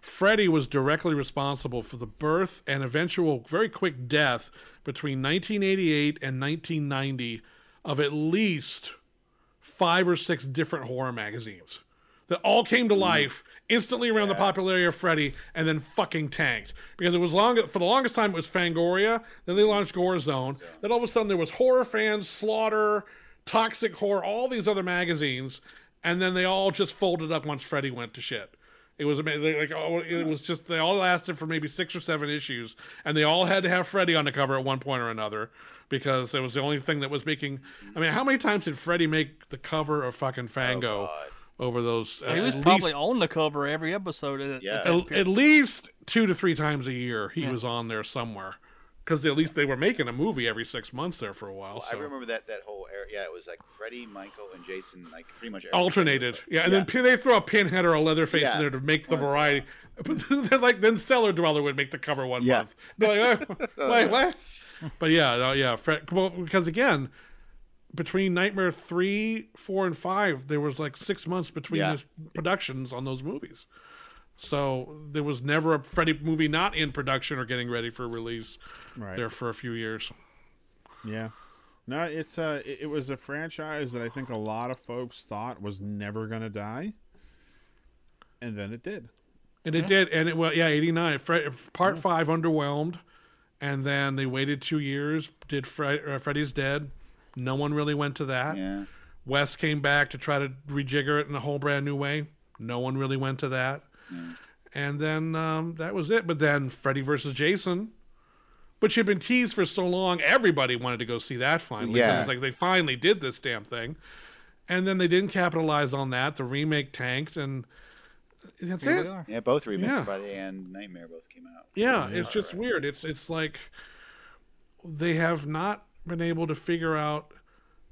Freddy was directly responsible for the birth and eventual very quick death between 1988 and 1990 of at least five or six different horror magazines that all came to life instantly around the popularity of Freddy and then fucking tanked. Because it was long for the longest time it was Fangoria then they launched Gore Zone. Then all of a sudden there was horror fans Slaughter Toxic Horror all these other magazines and then they all just folded up once Freddy went to shit it was amazing like oh, it was just they all lasted for maybe six or seven issues and they all had to have Freddy on the cover at one point or another because it was the only thing that was making I mean how many times did Freddy make the cover of fucking oh, Fango over those he at was least- probably on the cover every episode. At, Yeah. at at, at least two to three times a year he was on there somewhere because at least they were making a movie every six months there for a while Well, so. I remember that that whole era. Yeah, it was like Freddy, Michael, and Jason, like pretty much alternated yeah and then they throw a pinhead or a leatherface Yeah. in there to make the variety but then like then cellar dweller would make the cover one Yeah. month They're like, "Oh, wait what but yeah no, yeah Fred, well, because again between nightmare 3 4 and 5 there was like six months between productions on those movies so there was never a freddy movie not in production or getting ready for release Right. there for a few years Yeah. No, it's a it, it was a franchise that I think a lot of folks thought was never gonna die, and then it did. And it did, and it well, yeah, eighty nine. Fred, part five underwhelmed, and then they waited two years. Did Fred, uh, Freddy's Dead? No one really went to that. Yeah. Wes came back to try to rejigger it in a whole brand new way. No one really went to that. And then um, that was it. But then Freddy versus Jason, which had been teased for so long, everybody wanted to go see that finally. Yeah. It was like they finally did this damn thing. And then they didn't capitalize on that. The remake tanked, and that's Here it. Yeah, both remakes, Yeah. Friday and Nightmare, both came out. Yeah, it's just weird. It's it's like they have not been able to figure out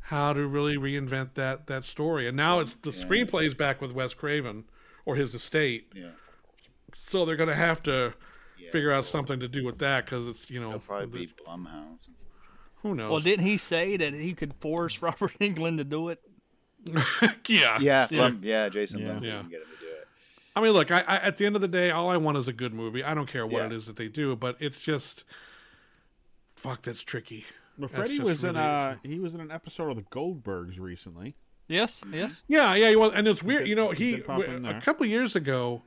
how to really reinvent that that story. And now it's the Yeah. screenplay's back with Wes Craven or his estate. Yeah. So they're going to have to Yeah, figure out so something to do with that cuz it's, you know, It'll probably be Blumhouse. who knows. Well, didn't he say that he could force Robert Englund to do it? yeah. Yeah, Blum, yeah, Jason Yeah. Blum Yeah. didn't get him to do it. I mean, look, I, I at the end of the day, all I want is a good movie. I don't care what Yeah. it is that they do, but it's just fuck that's tricky. But That's Freddy just was in a uh, he was in an episode of the Goldbergs recently. Yes, yes. Yeah, yeah, well, and it's weird. You know, he he did pop in a there. couple years ago,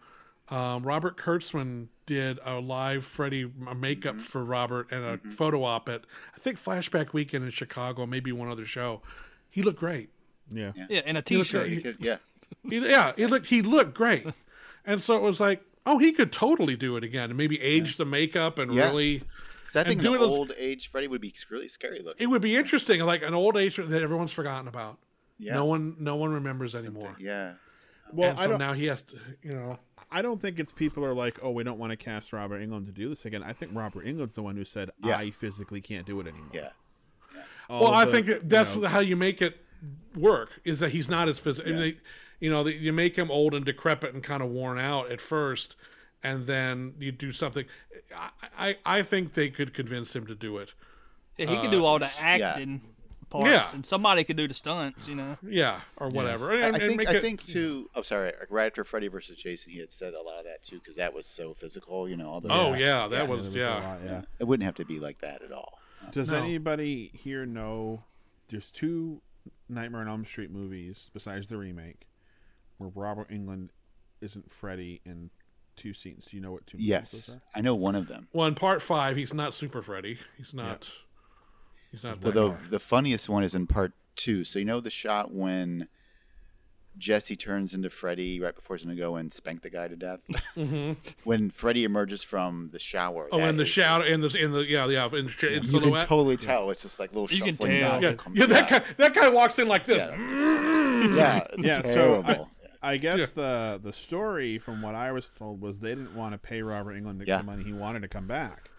um, Robert Kurtzman did a live Freddy Mm-hmm. makeup for Robert and a photo op at I think Flashback Weekend in Chicago, maybe one other show. He looked great. Yeah. Yeah, and a He looked T-shirt. He could- yeah. He, yeah, he looked he looked great, and so it was like, oh, he could totally do it again, and maybe age the makeup and Yeah. really. Because I And think do an it as- old age Freddy would be really scary looking. It would be interesting, like an old age that everyone's forgotten about. Yeah. No one, no one remembers anymore. Yeah. Well, and I so don't. now he has to, you know. I don't think it's people are like, oh, we don't want to cast Robert Englund to do this again. I think Robert Englund's the one who said, Yeah. I physically can't do it anymore. Yeah. All well, I the, think you that's know, how you make it work. Is that he's not as physical. Yeah. You know, that you make him old and decrepit and kind of worn out at first, and then you do something. I, I, I think they could convince him to do it. Yeah, he could uh, do all the yeah. acting parts, Yeah. and somebody could do the stunts. You know. Yeah, or whatever. I, And, I and think make I it- think too. Oh, sorry. Right after Freddy versus Jason, he had said a lot of that too, because that was so physical. You know, all the Oh yeah, that Yeah. was was a yeah. lot, yeah. It wouldn't have to be like that at all. Does No. anybody here know there's two Nightmare on Elm Street movies besides the remake where Robert Englund isn't Freddy in two scenes? Do you know what two movies Yes, those are? I know one of them. Well, in part five, he's not Super Freddy. He's not. He's not. Well, that the the funniest one is in part two. So you know the shot when Jesse turns into Freddy right before he's going to go and spank the guy to death. Mm-hmm. when Freddy emerges from the shower. Oh, in the shower, in the in the yeah yeah in, in you can totally tell. It's just like little You can shuffling tell. knob yeah, that comes yeah, that guy that guy walks in like this. Yeah. Yeah, it's Yeah, so. I- I guess the the story, from what I was told, was they didn't want to pay Robert Englund the Yeah. money he wanted to come back,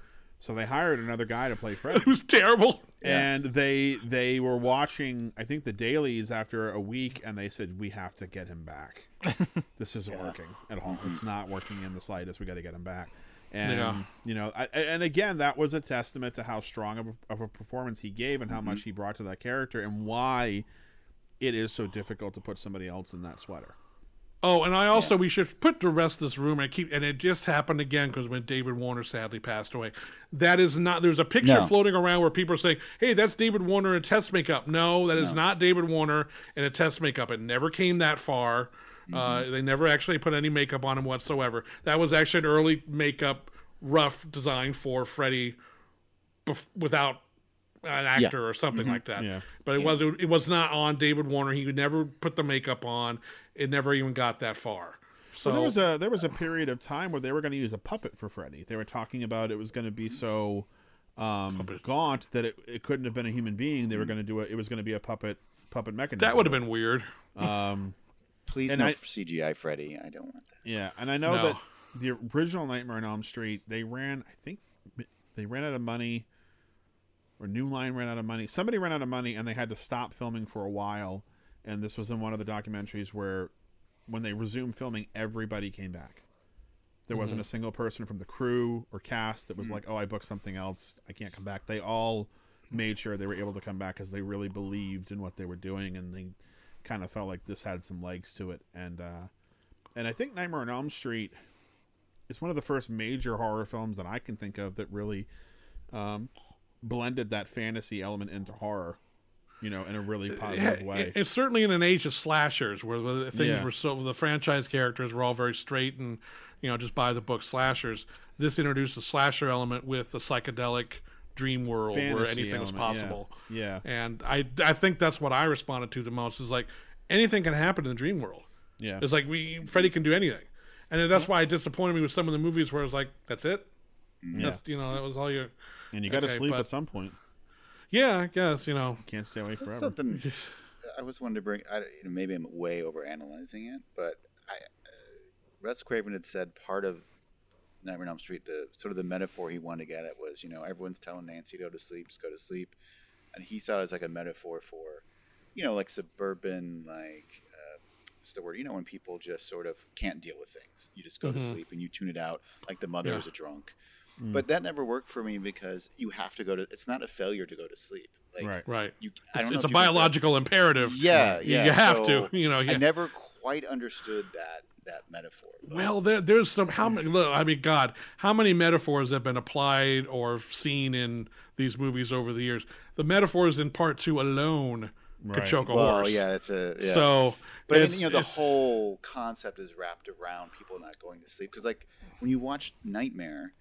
so they hired another guy to play Freddy. It was terrible. and they they were watching I think the dailies after a week and they said we have to get him back. this isn't working at all. It's mm-hmm. not working in the slightest. We got to get him back. And Yeah. you know, I, and again, that was a testament to how strong of a, of a performance he gave and how much mm-hmm. he brought to that character and why it is so difficult to put somebody else in that sweater. Oh, and I also we should put the rest of this room and keep and it just happened again because when David Warner sadly passed away. That is not there's a picture No. floating around where people are saying, "Hey, that's David Warner in a test makeup." No, that is not David Warner in a test makeup. It never came that far. Uh, they never actually put any makeup on him whatsoever. That was actually an early makeup rough design for Freddy bef- without an actor or something like that. Yeah. But it was it was not on David Warner. He never put the makeup on. It never even got that far. So So there was a there was a period of time where they were going to use a puppet for Freddy. They were talking about it was going to be so um, gaunt that it, it couldn't have been a human being. They were going to do it. It was going to be a puppet puppet mechanism. that would have been weird. Um, Please no I- CGI Freddy. I don't want that. yeah, and I know No. that the original Nightmare on Elm Street they ran. I think they ran out of money, or New Line ran out of money. Somebody ran out of money, and they had to stop filming for a while. And this was in one of the documentaries where, when they resumed filming, everybody came back. There wasn't a single person from the crew or cast that was like, "Oh, I booked something else. I can't come back." They all made sure they were able to come back because they really believed in what they were doing, and they kind of felt like this had some legs to it. And uh, and I think Nightmare on Elm Street is one of the first major horror films that I can think of that really um, blended that fantasy element into horror. You know, in a really uh, positive Yeah, way. it- it's certainly in an age of slashers where the things Yeah. were so the franchise characters were all very straight and you know just by the book slashers. This introduced a slasher element with the psychedelic dream world where anything was element, yeah. possible. Yeah. And I I think that's what I responded to the most is like anything can happen in the dream world. yeah, It's like we Freddy can do anything. And that's why it disappointed me with some of the movies where it's like, that's it? That's you know, that was all you and you got to okay, sleep but- at some point. Yeah, I guess, you know. Can't stay away That's forever. something I was wanting to bring. I, you know, maybe I'm way over analyzing it, but I, uh, Russ Craven had said part of Nightmare on Elm Street, the sort of the metaphor he wanted to get at was, you know, everyone's telling Nancy to go to sleep, just go to sleep, and he saw it as like a metaphor for, you know, like suburban, like uh, what's the word? You know, when people just sort of can't deal with things, you just go to sleep and you tune it out, like the mother Yeah. is a drunk. Mm. But that never worked for me because you have to go to. It's not a failure to go to sleep. Like, Right. Right. You, I don't know it's a you biological imperative. yeah, You- yeah. You have so to, you know. I never quite understood that that metaphor. but- Well, there, there's some. How many? Look, I mean, God, how many metaphors have been applied or seen in these movies over the years? The metaphors in part two alone could choke a well, horse. yeah, it's a yeah. So, but then, it's- you know, the whole concept is wrapped around people not going to sleep because, like, when you watch Nightmare,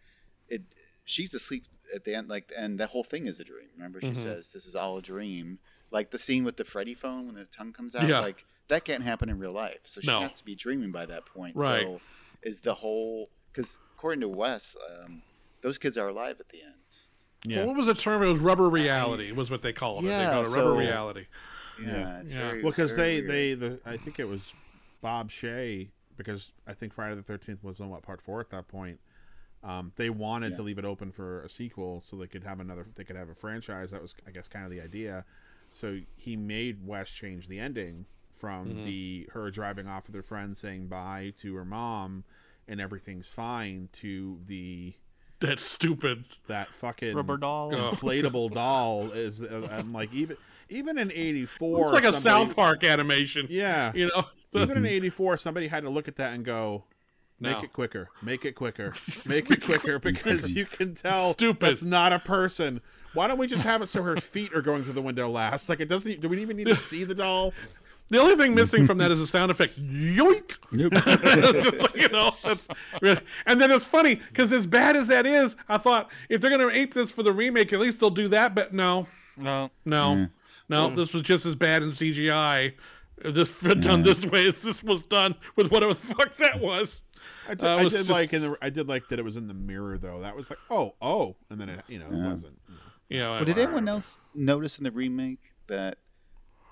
it she's asleep at the end, like, and the whole thing is a dream. Remember, she Mm-hmm. says this is all a dream. Like the scene with the Freddy phone when the tongue comes out, Yeah. like that can't happen in real life. So she No. has to be dreaming by that point. Right. So is the whole because according to Wes, um, those kids are alive at the end. Yeah. Well, what was the term? It was rubber reality. Was what they called it. They Yeah, called it so- rubber reality. Yeah, it's Yeah. very Well, because they weird. they the I think it was Bob Shaye because I think Friday the Thirteenth was on what part four at that point. Um, they wanted Yeah. to leave it open for a sequel so they could have another. They could have a franchise. That was, I guess, kind of the idea. So he made Wes change the ending from Mm-hmm. the her driving off with her friend saying bye to her mom and everything's fine to the That stupid. that fucking Rubber doll. Oh. inflatable doll is. Uh, I'm like even even in '84. It's like a somebody- South Park animation. Yeah, You know. even in '84, somebody had to look at that and go, "Make No. it quicker, make it quicker, make it quicker," because you can tell Stupid. that's not a person. Why don't we just have it so her feet are going through the window last? Like it doesn't. Do we even need to see the doll? The only thing missing from that is a sound effect. Yoink! you know, that's, and then it's funny because as bad as that is, I thought if they're gonna ape this for the remake, at least they'll do that. But no, No. no, no. This was just as bad in CGI. This done this way as this was done with whatever the fuck that was. I did, Uh, I did just- like in the. I did like that it was in the mirror though. That was like, oh, oh, and then it, you know, it wasn't. You know, Well, did anyone else notice in the remake that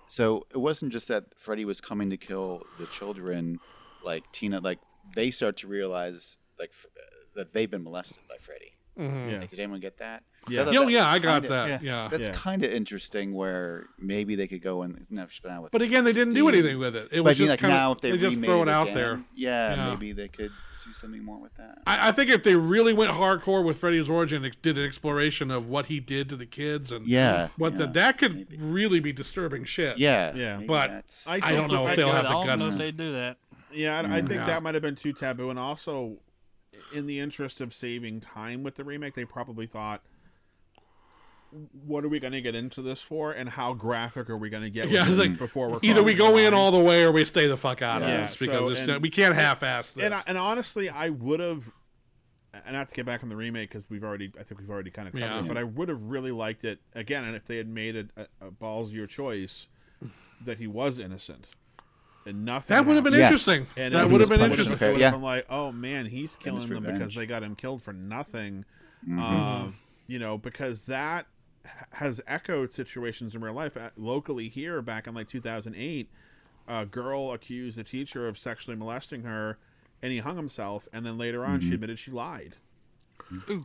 So it wasn't just that Freddy was coming to kill the children, like Tina. Like they start to realize like f- that they've been molested by Freddy. Mhm. Yeah. Like, did anyone get that? So Yeah. I Oh, that yeah, I got kinda- that. Yeah. That's Yeah. kind of interesting. Where maybe they could go and no, she's out with. But again, they didn't do anything with it. It But was I mean, just like kind now, of if they, they just remade throw it out again, there. yeah, Yeah. maybe they could do something more with that. I, I think if they really went hardcore with Freddy's origin, and did an exploration of what he did to the kids and Yeah, what yeah, the, that could maybe. really be disturbing shit. Yeah, Yeah. maybe But that's- I I don't know if they'll have the don't guts. if they do that. Yeah, I, I mm, think Yeah. that might have been too taboo, and also, in the interest of saving time with the remake, they probably thought, "What are we going to get into this for, and how graphic are we going to get Yeah, with it like, before we're Either we go in all the way or we stay the fuck out Yeah, of this because so- it's, and- we can't half-ass this. And, I, and honestly, I would have, and not to get back on the remake because we've already, I think we've already kind of covered Yeah. it, but I would have really liked it again, and if they had made it a, a ballsier choice, that he was innocent, and nothing. that would have been Yes. interesting. And that would have been interesting. fair, It would yeah. have been like, oh man, he's killing them because they got him killed for nothing. Mm-hmm. Uh, you know, because that h- has echoed situations in real life. Uh, Locally here, back in like 2008, a girl accused a teacher of sexually molesting her, and he hung himself. And then later on, Mm-hmm. she admitted she lied.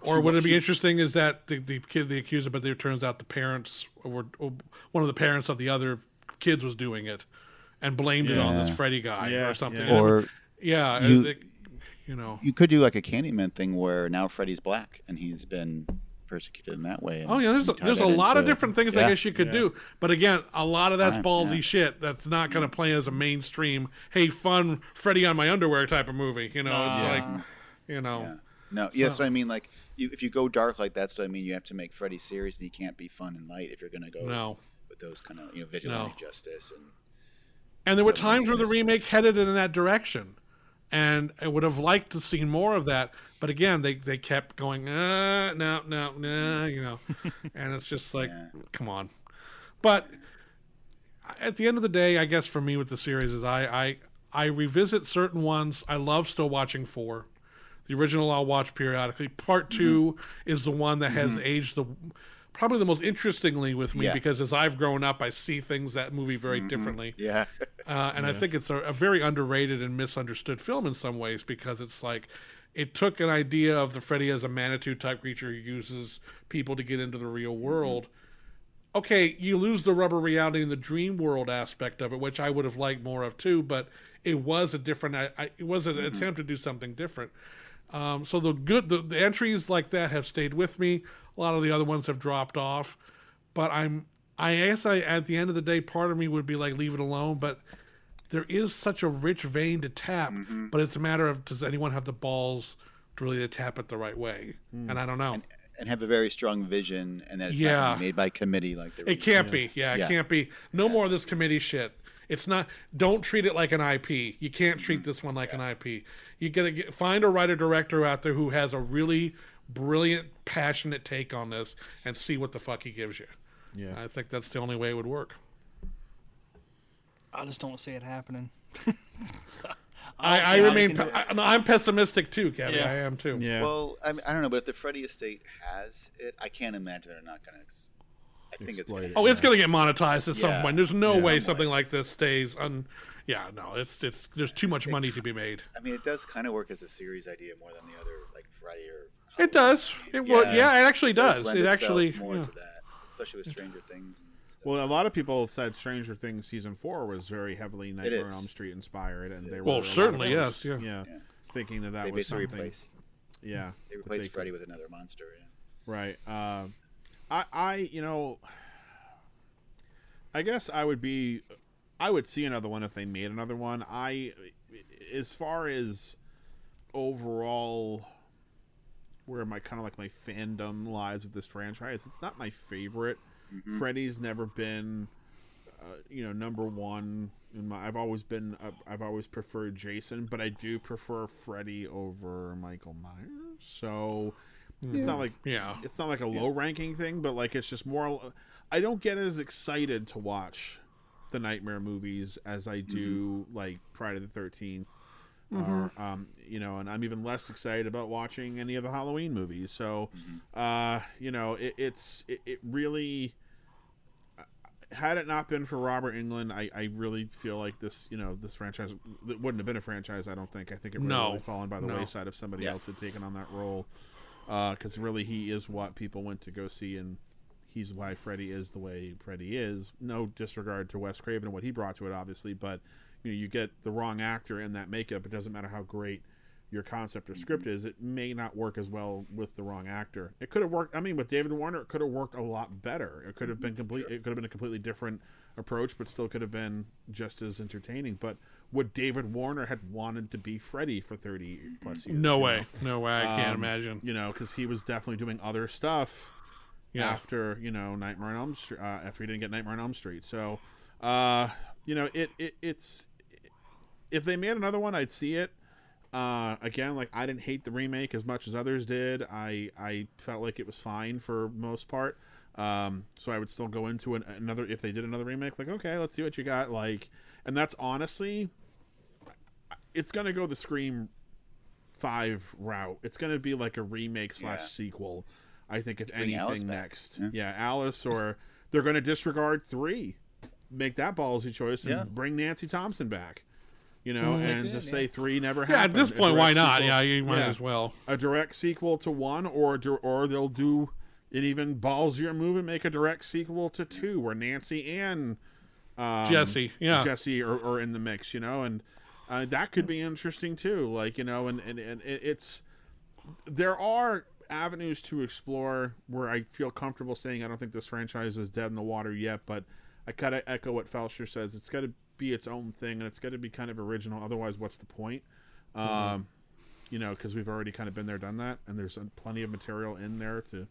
Or would it be interesting is that the, the kid the accuser, but it turns out the parents were one of the parents of the other kids was doing it, and blamed it on this Yeah. Freddy guy Yeah, or something. yeah. or yeah, you- it- you know. you could do like a Candyman thing where now Freddy's black and he's been persecuted in that way. and- Oh yeah, there's a, there's a that lot of different things I guess you could Yeah. do, but again, a lot of that's ballsy yeah. shit. That's not going to play as a mainstream, hey, fun Freddy on my underwear type of movie. You know, it's Nah. like, you know, Yeah. No, yeah, that's what I mean. Like, you, if you go dark like that's what I mean. You have to make Freddy serious, and you can't be fun and light if you're going to go no. with those kind of you know vigilante justice and And there were times where the remake headed in that direction, and I would have liked to see more of that. But again, they they kept going, uh, no, no, no, you know, and it's just like, Yeah. come on. But at the end of the day, I guess for me with the series is I I I revisit certain ones. I love still watching four. The original I'll watch periodically. Part Mm-hmm. 2 is the one that has aged the probably the most interestingly with me Yeah. because as I've grown up, I see things that movie very differently. yeah, Uh, and I think it's a, a very underrated and misunderstood film in some ways because it's like it took an idea of the Freddy as a Manitou type creature who uses people to get into the real world. Okay, you lose the rubber reality and the dream world aspect of it, which I would have liked more of too. But it was a different. I, I, it was an attempt to do something different. Um, so the good the, the entries like that have stayed with me. A lot of the other ones have dropped off, but I'm I guess I at the end of the day, part of me would be like leave it alone. But there is such a rich vein to tap, Mm-hmm. but it's a matter of does anyone have the balls to really to tap it the right way? And I don't know. and have a very strong vision, and that it's Yeah. not made by committee like the It can't be. Yeah, it Yeah. can't be. No more of this committee shit. It's not. Don't treat it like an IP. You can't treat Mm-hmm. this one like an IP. You gotta get, find a writer director out there who has a really brilliant, passionate take on this, and see what the fuck he gives you. Yeah. I think that's the only way it would work. I just don't see it happening. I, I see how remain. pe- I, I'm pessimistic too, Kevin. Yeah. I am too. Yeah. Well, I, mean, I don't know, but if the Freddy estate has it, I can't imagine they're not gonna. Ex- I think it's gonna. it. Oh, it's gonna get monetized at some Yeah. point. There's no Yeah. way Some something way. like this stays un. Yeah, no, it's it's there's too much money to be made. I mean, it does kind of work as a series idea more than the other, like Freddy or. It does. It would. Yeah, it actually does. lend It actually. more yeah. to that, especially with Stranger Things. And stuff. Well, a lot of people said Stranger Things season four was very heavily Nightmare on. Elm Street inspired, and they were Well, a certainly, yes, yeah. yeah, Yeah. thinking that that they was something. replaced. Yeah, They replaced could- Freddy with another monster. Yeah. Right. Uh, I, I, you know, I guess I would be, I would see another one if they made another one. I, as far as overall, where my kind of like my fandom lies with this franchise, it's not my favorite. Freddy's never been, uh, you know, number one. In my, I've always been, uh, I've always preferred Jason, but I do prefer Freddy over Michael Myers. So it's not like Yeah. it's not like a low ranking thing, but like it's just more. I don't get as excited to watch the Nightmare movies as I do like Friday the 13th Or, um, you know, and I'm even less excited about watching any of the Halloween movies. So, uh, you know, it, it's it, it really. had it not been for Robert Englund, I, I really feel like this, you know, this franchise it wouldn't have been a franchise. I don't think. I think it really No. would have fallen by the No. wayside if somebody Yeah. else had taken on that role. Because really, he is what people went to go see, and he's why Freddy is the way Freddy is. No disregard to Wes Craven and what he brought to it, obviously, but you know, you get the wrong actor in that makeup. It doesn't matter how great your concept or script is; it may not work as well with the wrong actor. It could have worked. I mean, with David Warner, it could have worked a lot better. It could have been complete. It could have been a completely different approach, but still could have been just as entertaining. But would David Warner had wanted to be Freddy for thirty plus years? No way. know? No way. I can't Um, imagine. You know, because he was definitely doing other stuff Yeah. after you know Nightmare on Elm Street. Uh, after he didn't get Nightmare on Elm Street, so uh, you know it, it it's if they made another one, I'd see it. Uh, again, like I didn't hate the remake as much as others did. I I felt like it was fine for most part. Um, so I would still go into an, another if they did another remake. Like okay, let's see what you got. Like, and that's honestly, it's gonna go the Scream five route. It's gonna be like a remake slash Yeah. sequel. I think if Bring anything next, Yeah. yeah, Alice, or they're gonna disregard three, make that ballsy choice, and Yeah. bring Nancy Thompson back. You know, They and could, just yeah. say three never Yeah, happened. at this point, why not? sequel- Yeah, you might yeah. as well. A direct sequel to one, or dir- or they'll do an even ballsier move and make a direct sequel to two, where Nancy and um, Jesse, yeah. Jesse are, are in the mix. You know, and uh, that could be interesting too. Like you know, and and, and it's there are avenues to explore where I feel comfortable saying I don't think this franchise is dead in the water yet, but I kind of echo what Felsher says. It's got to be its own thing, and it's got to be kind of original. Otherwise, what's the point? Um, you know, because we've already kind of been there, done that, and there's uh, plenty of material in there to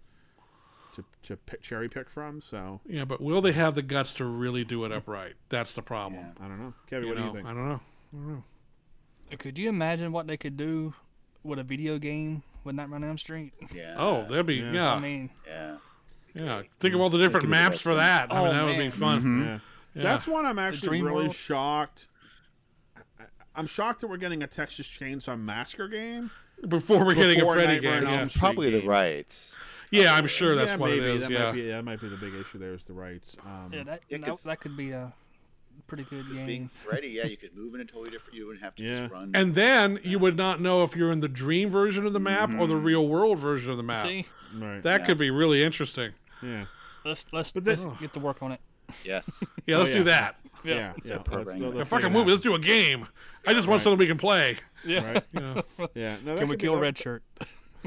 to to pick, cherry pick from. So Yeah, but will they have the guts to really do it upright? That's the problem. I don't know, Kevin. You what know, do you think? I don't know. I don't know. Could you imagine what they could do with a video game with Nightmare on Elm Street? Yeah. Oh, that'd be Yeah. yeah, I mean, Yeah. yeah. Think of all the different could be the maps for one. that. I mean, Oh, that would be man. fun. Yeah. Yeah. That's one I'm actually Dream really World. shocked. I- I'm shocked that we're getting a Texas Chainsaw Massacre game. Before we're getting a Freddy Nightmare game. on Yeah. Elm Street Probably the rights. yeah, I'm sure that's yeah, what maybe it is. that yeah. might be that might be the big issue. There is the rights. Um, yeah, that, Yeah, that, 'cause- that could be a pretty good Just game. being Freddy, yeah, you could move in a totally different. You wouldn't have to Yeah. just run. And then you would not know if you're in the dream version of the map or the real world version of the map. See, right. That Yeah. could be really interesting. yeah. let's let's, But let's get to work on it. Yes. Yeah, oh, let's Oh, do that. Yeah. Yeah. So Let's- programming they'll- it. A fucking movie. Let's do a game. I just want Right. something we can play. Yeah. Right. You know. Yeah. No, Can we kill that- Red Shirt?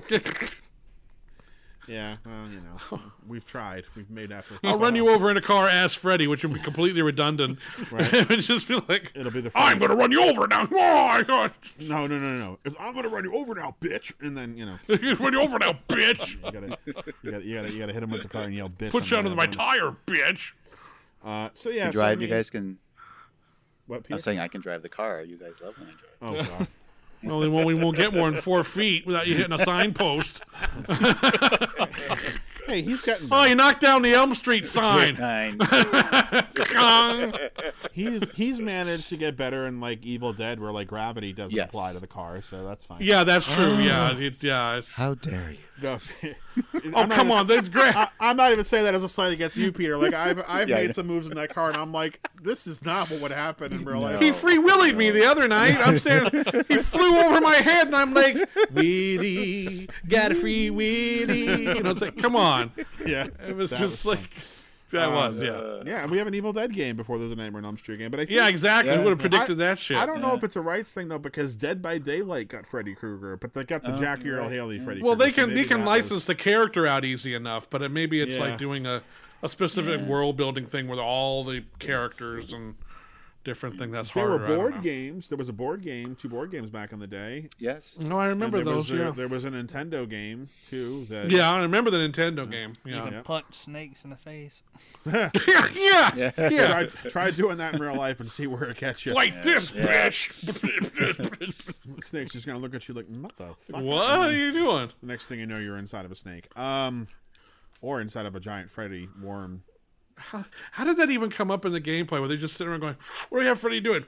Yeah. Well, you know, we've tried. We've made efforts. I'll run you over in a car as Freddy, which would be completely redundant. Right. it would just be like, It'll be the. I'm going to run you over now. Oh, my God. No, no, no, no, no. It's, I'm gonna run you over now, bitch. And then you know, run you over now, bitch. you gotta, you gotta, you gotta, you gotta hit him with the car and yell, bitch. Put you under my other tire, bitch. One. Uh, so yeah, You so, I drive. you guys can. What? I'm saying I can drive the car. You guys love when I drive. Oh god. Well, then we won't get more than four feet without you hitting a signpost. hey, he's gotten. Oh, you knocked down the Elm Street sign. Nine. He's he's managed to get better in like Evil Dead, where like gravity doesn't Yes. apply to the car, so that's fine. yeah, that's true. Yeah, it, yeah. it's- How dare you? No. Oh, come on. That's great. I, I'm not even saying that as a slight against you, Peter. Like I've I've Yeah, made some moves in that car, and I'm like, this is not what would happen in real life. He free willied me the other night. I'm saying he flew over my head, and I'm like, "Willie, got a free Willie." You know, it's like, come on. yeah, It was just was like that uh, was, yeah, yeah. And we have an Evil Dead game before there's a Nightmare on Elm Street game, but I think, yeah, exactly. Yeah. Would have predicted that shit. I don't know if it's a rights thing though, because Dead by Daylight got Freddy Krueger, but they got the Oh, Jackie Earle right. Haley Yeah. Freddy. Well, Krueger, they so can they can license was- the character out easy enough, but it, maybe it's Yeah. like doing a, a specific Yeah. world building thing with all the characters and different thing. That's There harder. were board games. There was a board game, two board games back in the day. Yes. No, I And remember there those. Was a, yeah, There was a Nintendo game too. That yeah, I remember the Nintendo game. You Yeah, can Yeah. punch snakes in the face. yeah, yeah, Yeah. yeah. Try, try doing that in real life and see where it gets you. Like this, Yeah. bitch. Snake's just gonna look at you like, what the fuck? what are you doing? The next thing you know, you're inside of a snake. Um, or inside of a giant Freddy worm. How did that even come up in the gameplay? Where they just sitting around going, "What do we have Freddy doing?"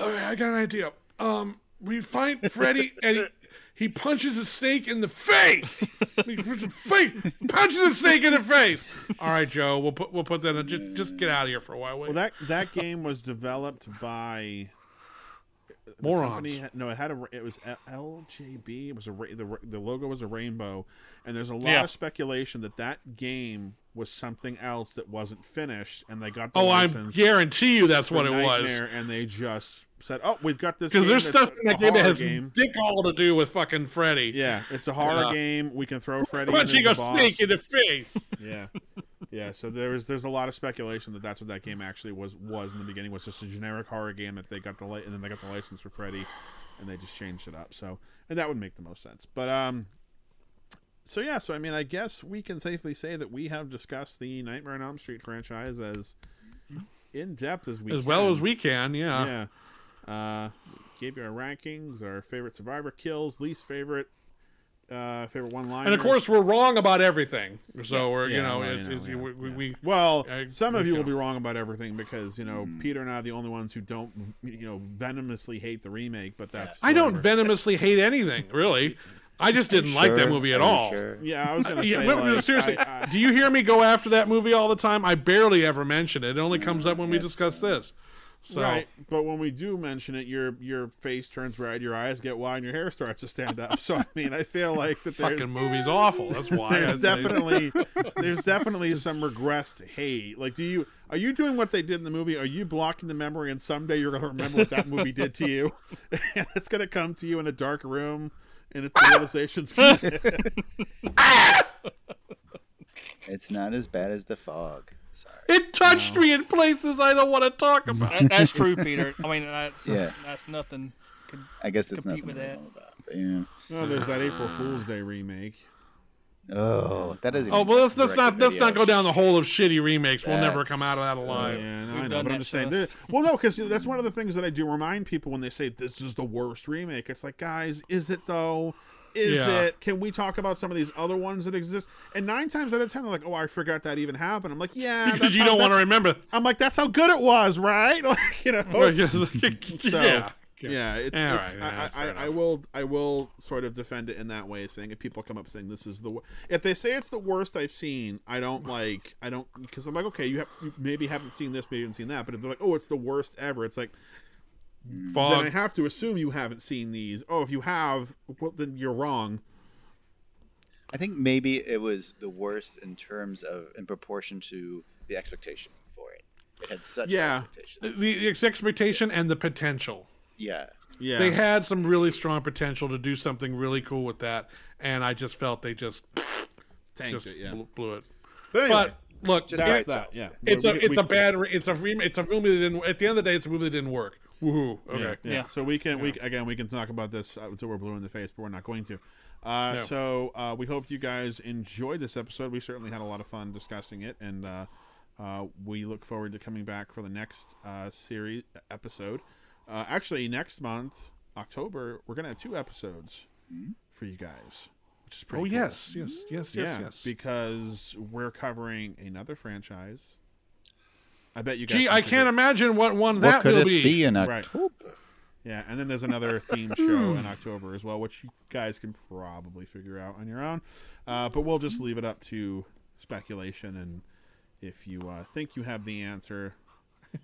Okay, I got an idea. Um, we find Freddy and he, he punches a snake in the face. he punches, face, punches a snake in the face. All right, Joe, we'll put we'll put that. In. Just just get out of here for a while. Wait. Well, that that game was developed by Morons. company no, it had a. It was LJN. It was a the the logo was a rainbow, and there's a lot Yeah. of speculation that that game was something else that wasn't finished, and they got the oh, I guarantee you that's what it was. And they just said, "Oh, we've got this." Because there's stuff in that game that has game. dick all to do with fucking Freddy. Yeah, it's a horror Yeah. game. We can throw Freddy Punching a snake in the face. Yeah, yeah. So there's there's a lot of speculation that that's what that game actually was was in the beginning was just a generic horror game that they got the li- and then they got the license for Freddy, and they just changed it up. So and that would make the most sense. But um, so yeah. So I mean, I guess we can safely say that we have discussed the Nightmare on Elm Street franchise as in depth as we as well as we can, yeah. Yeah. Uh, gave you our rankings, our favorite survivor kills, least favorite, uh, favorite one line. And of course, we're wrong about everything. So Yes. we're, you know, well, it, you know, it's- yeah, we, we, we- Well, I- some of we you will be wrong about everything because you know Peter and I are the only ones who don't you know venomously hate the remake, but that's I don't venomously hate anything, really. I just didn't like that movie at all. sure? Yeah, I was gonna say but- like, seriously, I- I- do you hear me go after that movie all the time? I barely ever mention it. It only comes up when we yes, discuss this. So Right, but when we do mention it, your your face turns red, your eyes get wide, and your hair starts to stand up. So I mean, I feel like that there's fucking movie's awful. That's why. there's definitely there's definitely some regressed hate. Like, do you are you doing what they did in the movie? Are you blocking the memory, and someday you're going to remember what that movie did to you, and it's going to come to you in a dark room, and it's the realization's gonna. It's not as bad as the fog. Sorry. It touched me in places I don't want to talk about. That, that's true, Peter. I mean, that's Yeah. that's nothing. Could, I guess that's compete nothing with that. about. Yeah. Oh, there's that April Fool's Day remake. Oh, that is. Oh well, let's, let's not let's not go down the hole of shitty remakes. We'll never come out of that alive. Yeah, no, We've I know, done but I'm that just saying. stuff. there- Well, no, because that's one of the things that I do remind people when they say this is the worst remake. It's like, guys, is it though? Is Yeah. it? Can we talk about some of these other ones that exist? And nine times out of ten, they're like, "Oh, I forgot that even happened." I'm like, "Yeah," Because you how- don't want to remember. I'm like, "That's how good it was, right?" Like, you know. So, yeah. yeah, it's, it's right, yeah, I, I, I will I will sort of defend it in that way, saying if people come up saying this is the wor-, if they say it's the worst I've seen, I don't like I don't because I'm like okay you, have, you maybe haven't seen this, maybe you haven't seen that, but if they're like oh it's the worst ever, it's like then I have to assume you haven't seen these. Oh, if you have, well then you're wrong. I think maybe it was the worst in terms of in proportion to the expectation for it. It had such Yeah. expectations. The, the expectation and the potential. Yeah. Yeah, They had some really strong potential to do something really cool with that, and I just felt they just tanked just it. Yeah, blew, blew it. but anyway, But look, Just it's- that's that. Yeah, it's We- a we- it's we- a bad it's a re- it's a movie that didn't. At the end of the day, it's a movie that didn't work. Woohoo! Okay. Yeah, yeah. Yeah. So we can we again we can talk about this uh, until we're blue in the face, but we're not going to. Uh, No. So uh, we hope you guys enjoyed this episode. We certainly had a lot of fun discussing it, and uh, uh, we look forward to coming back for the next uh, series episode. Uh, actually, next month, October, we're gonna have two episodes for you guys, which is pretty. Oh cool. yes, yes, yes, yes, yes. because we're covering another franchise. I bet you guys. Gee, can I can't imagine what one What that could will it be, in Right. October? Yeah, and then there's another theme show in October as well, which you guys can probably figure out on your own. Uh, but we'll just leave it up to speculation, and if you uh, think you have the answer,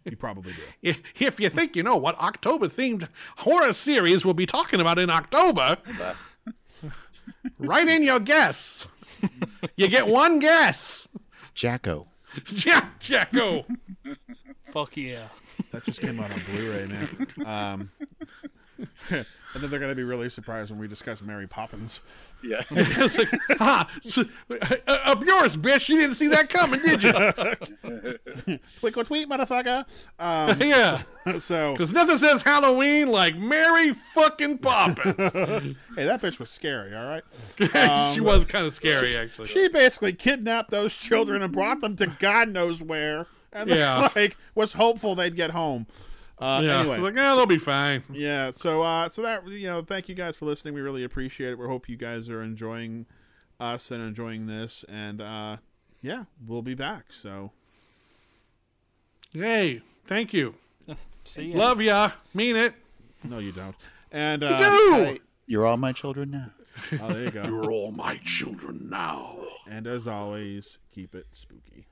you probably do. If, if you think you know what October themed horror series we'll be talking about in October, write in your guess. you get one guess. Jacko. Jack Jacko. Fuck yeah. That just came out on Blu-ray, man. Um, and then they're going to be really surprised when we discuss Mary Poppins. Yeah. It's like, so- uh, up yours, bitch. You didn't see that coming, did you? Twinkle tweet, motherfucker. Um, yeah. so, Because nothing says Halloween like Mary fucking Poppins. hey, that bitch was scary. All right. she was kind of scary, actually. She basically kidnapped those children and brought them to God knows where, and Yeah. like was hopeful they'd get home. Uh, yeah. Anyway, Like, yeah, they'll be fine. yeah. So, uh, so that you know, thank you guys for listening. We really appreciate it. We hope you guys are enjoying us and enjoying this, and uh, yeah, we'll be back. So, Yay. Thank you. See ya. Love ya. Mean it. no, you don't. And uh, Do. Tight. You're all my children now. Oh, there you go. You're all my children now. and as always, keep it spooky.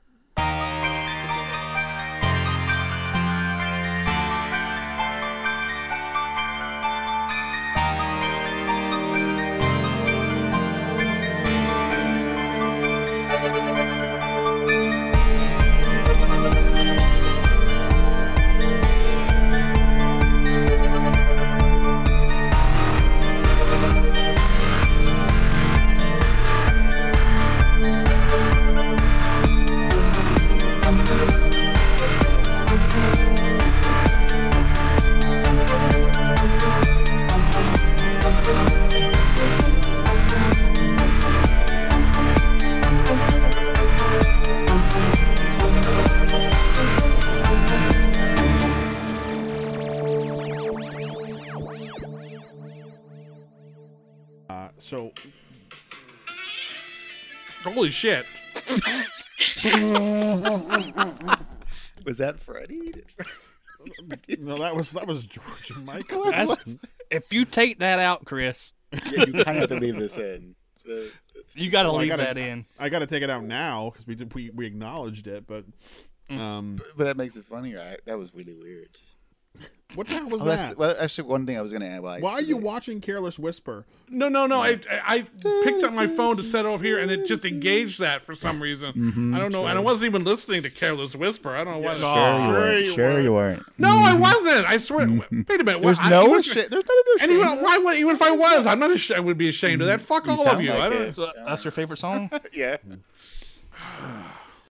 So Holy shit. Was that Freddy? no, that was that was George and Michael. That's, if you take that out, Chris, yeah, you kind of have to leave this in. So you got to Well, leave gotta- that in. I got to take it out now because we did we, we acknowledged it, but um, But that makes it funnier. I, that was really weird. What the hell was Oh, that's, that? well, actually, one thing I was gonna add. Well, I Why are said you watching Careless Whisper? No, no, no. I, I I picked up my phone to set over here, and it just engaged that for some reason. Mhm, I don't know, and I wasn't even listening to Careless Whisper. I don't know why. Sure, you weren't. you Sure, you weren't. No, I wasn't. I swear. Wait a minute. There's what- no even- shame. There's nothing to And shame. even, why would, even if I was, I'm not. Ashamed, I would be ashamed of that. Fuck You all of you. like I don't. it. So that's your favorite song? yeah.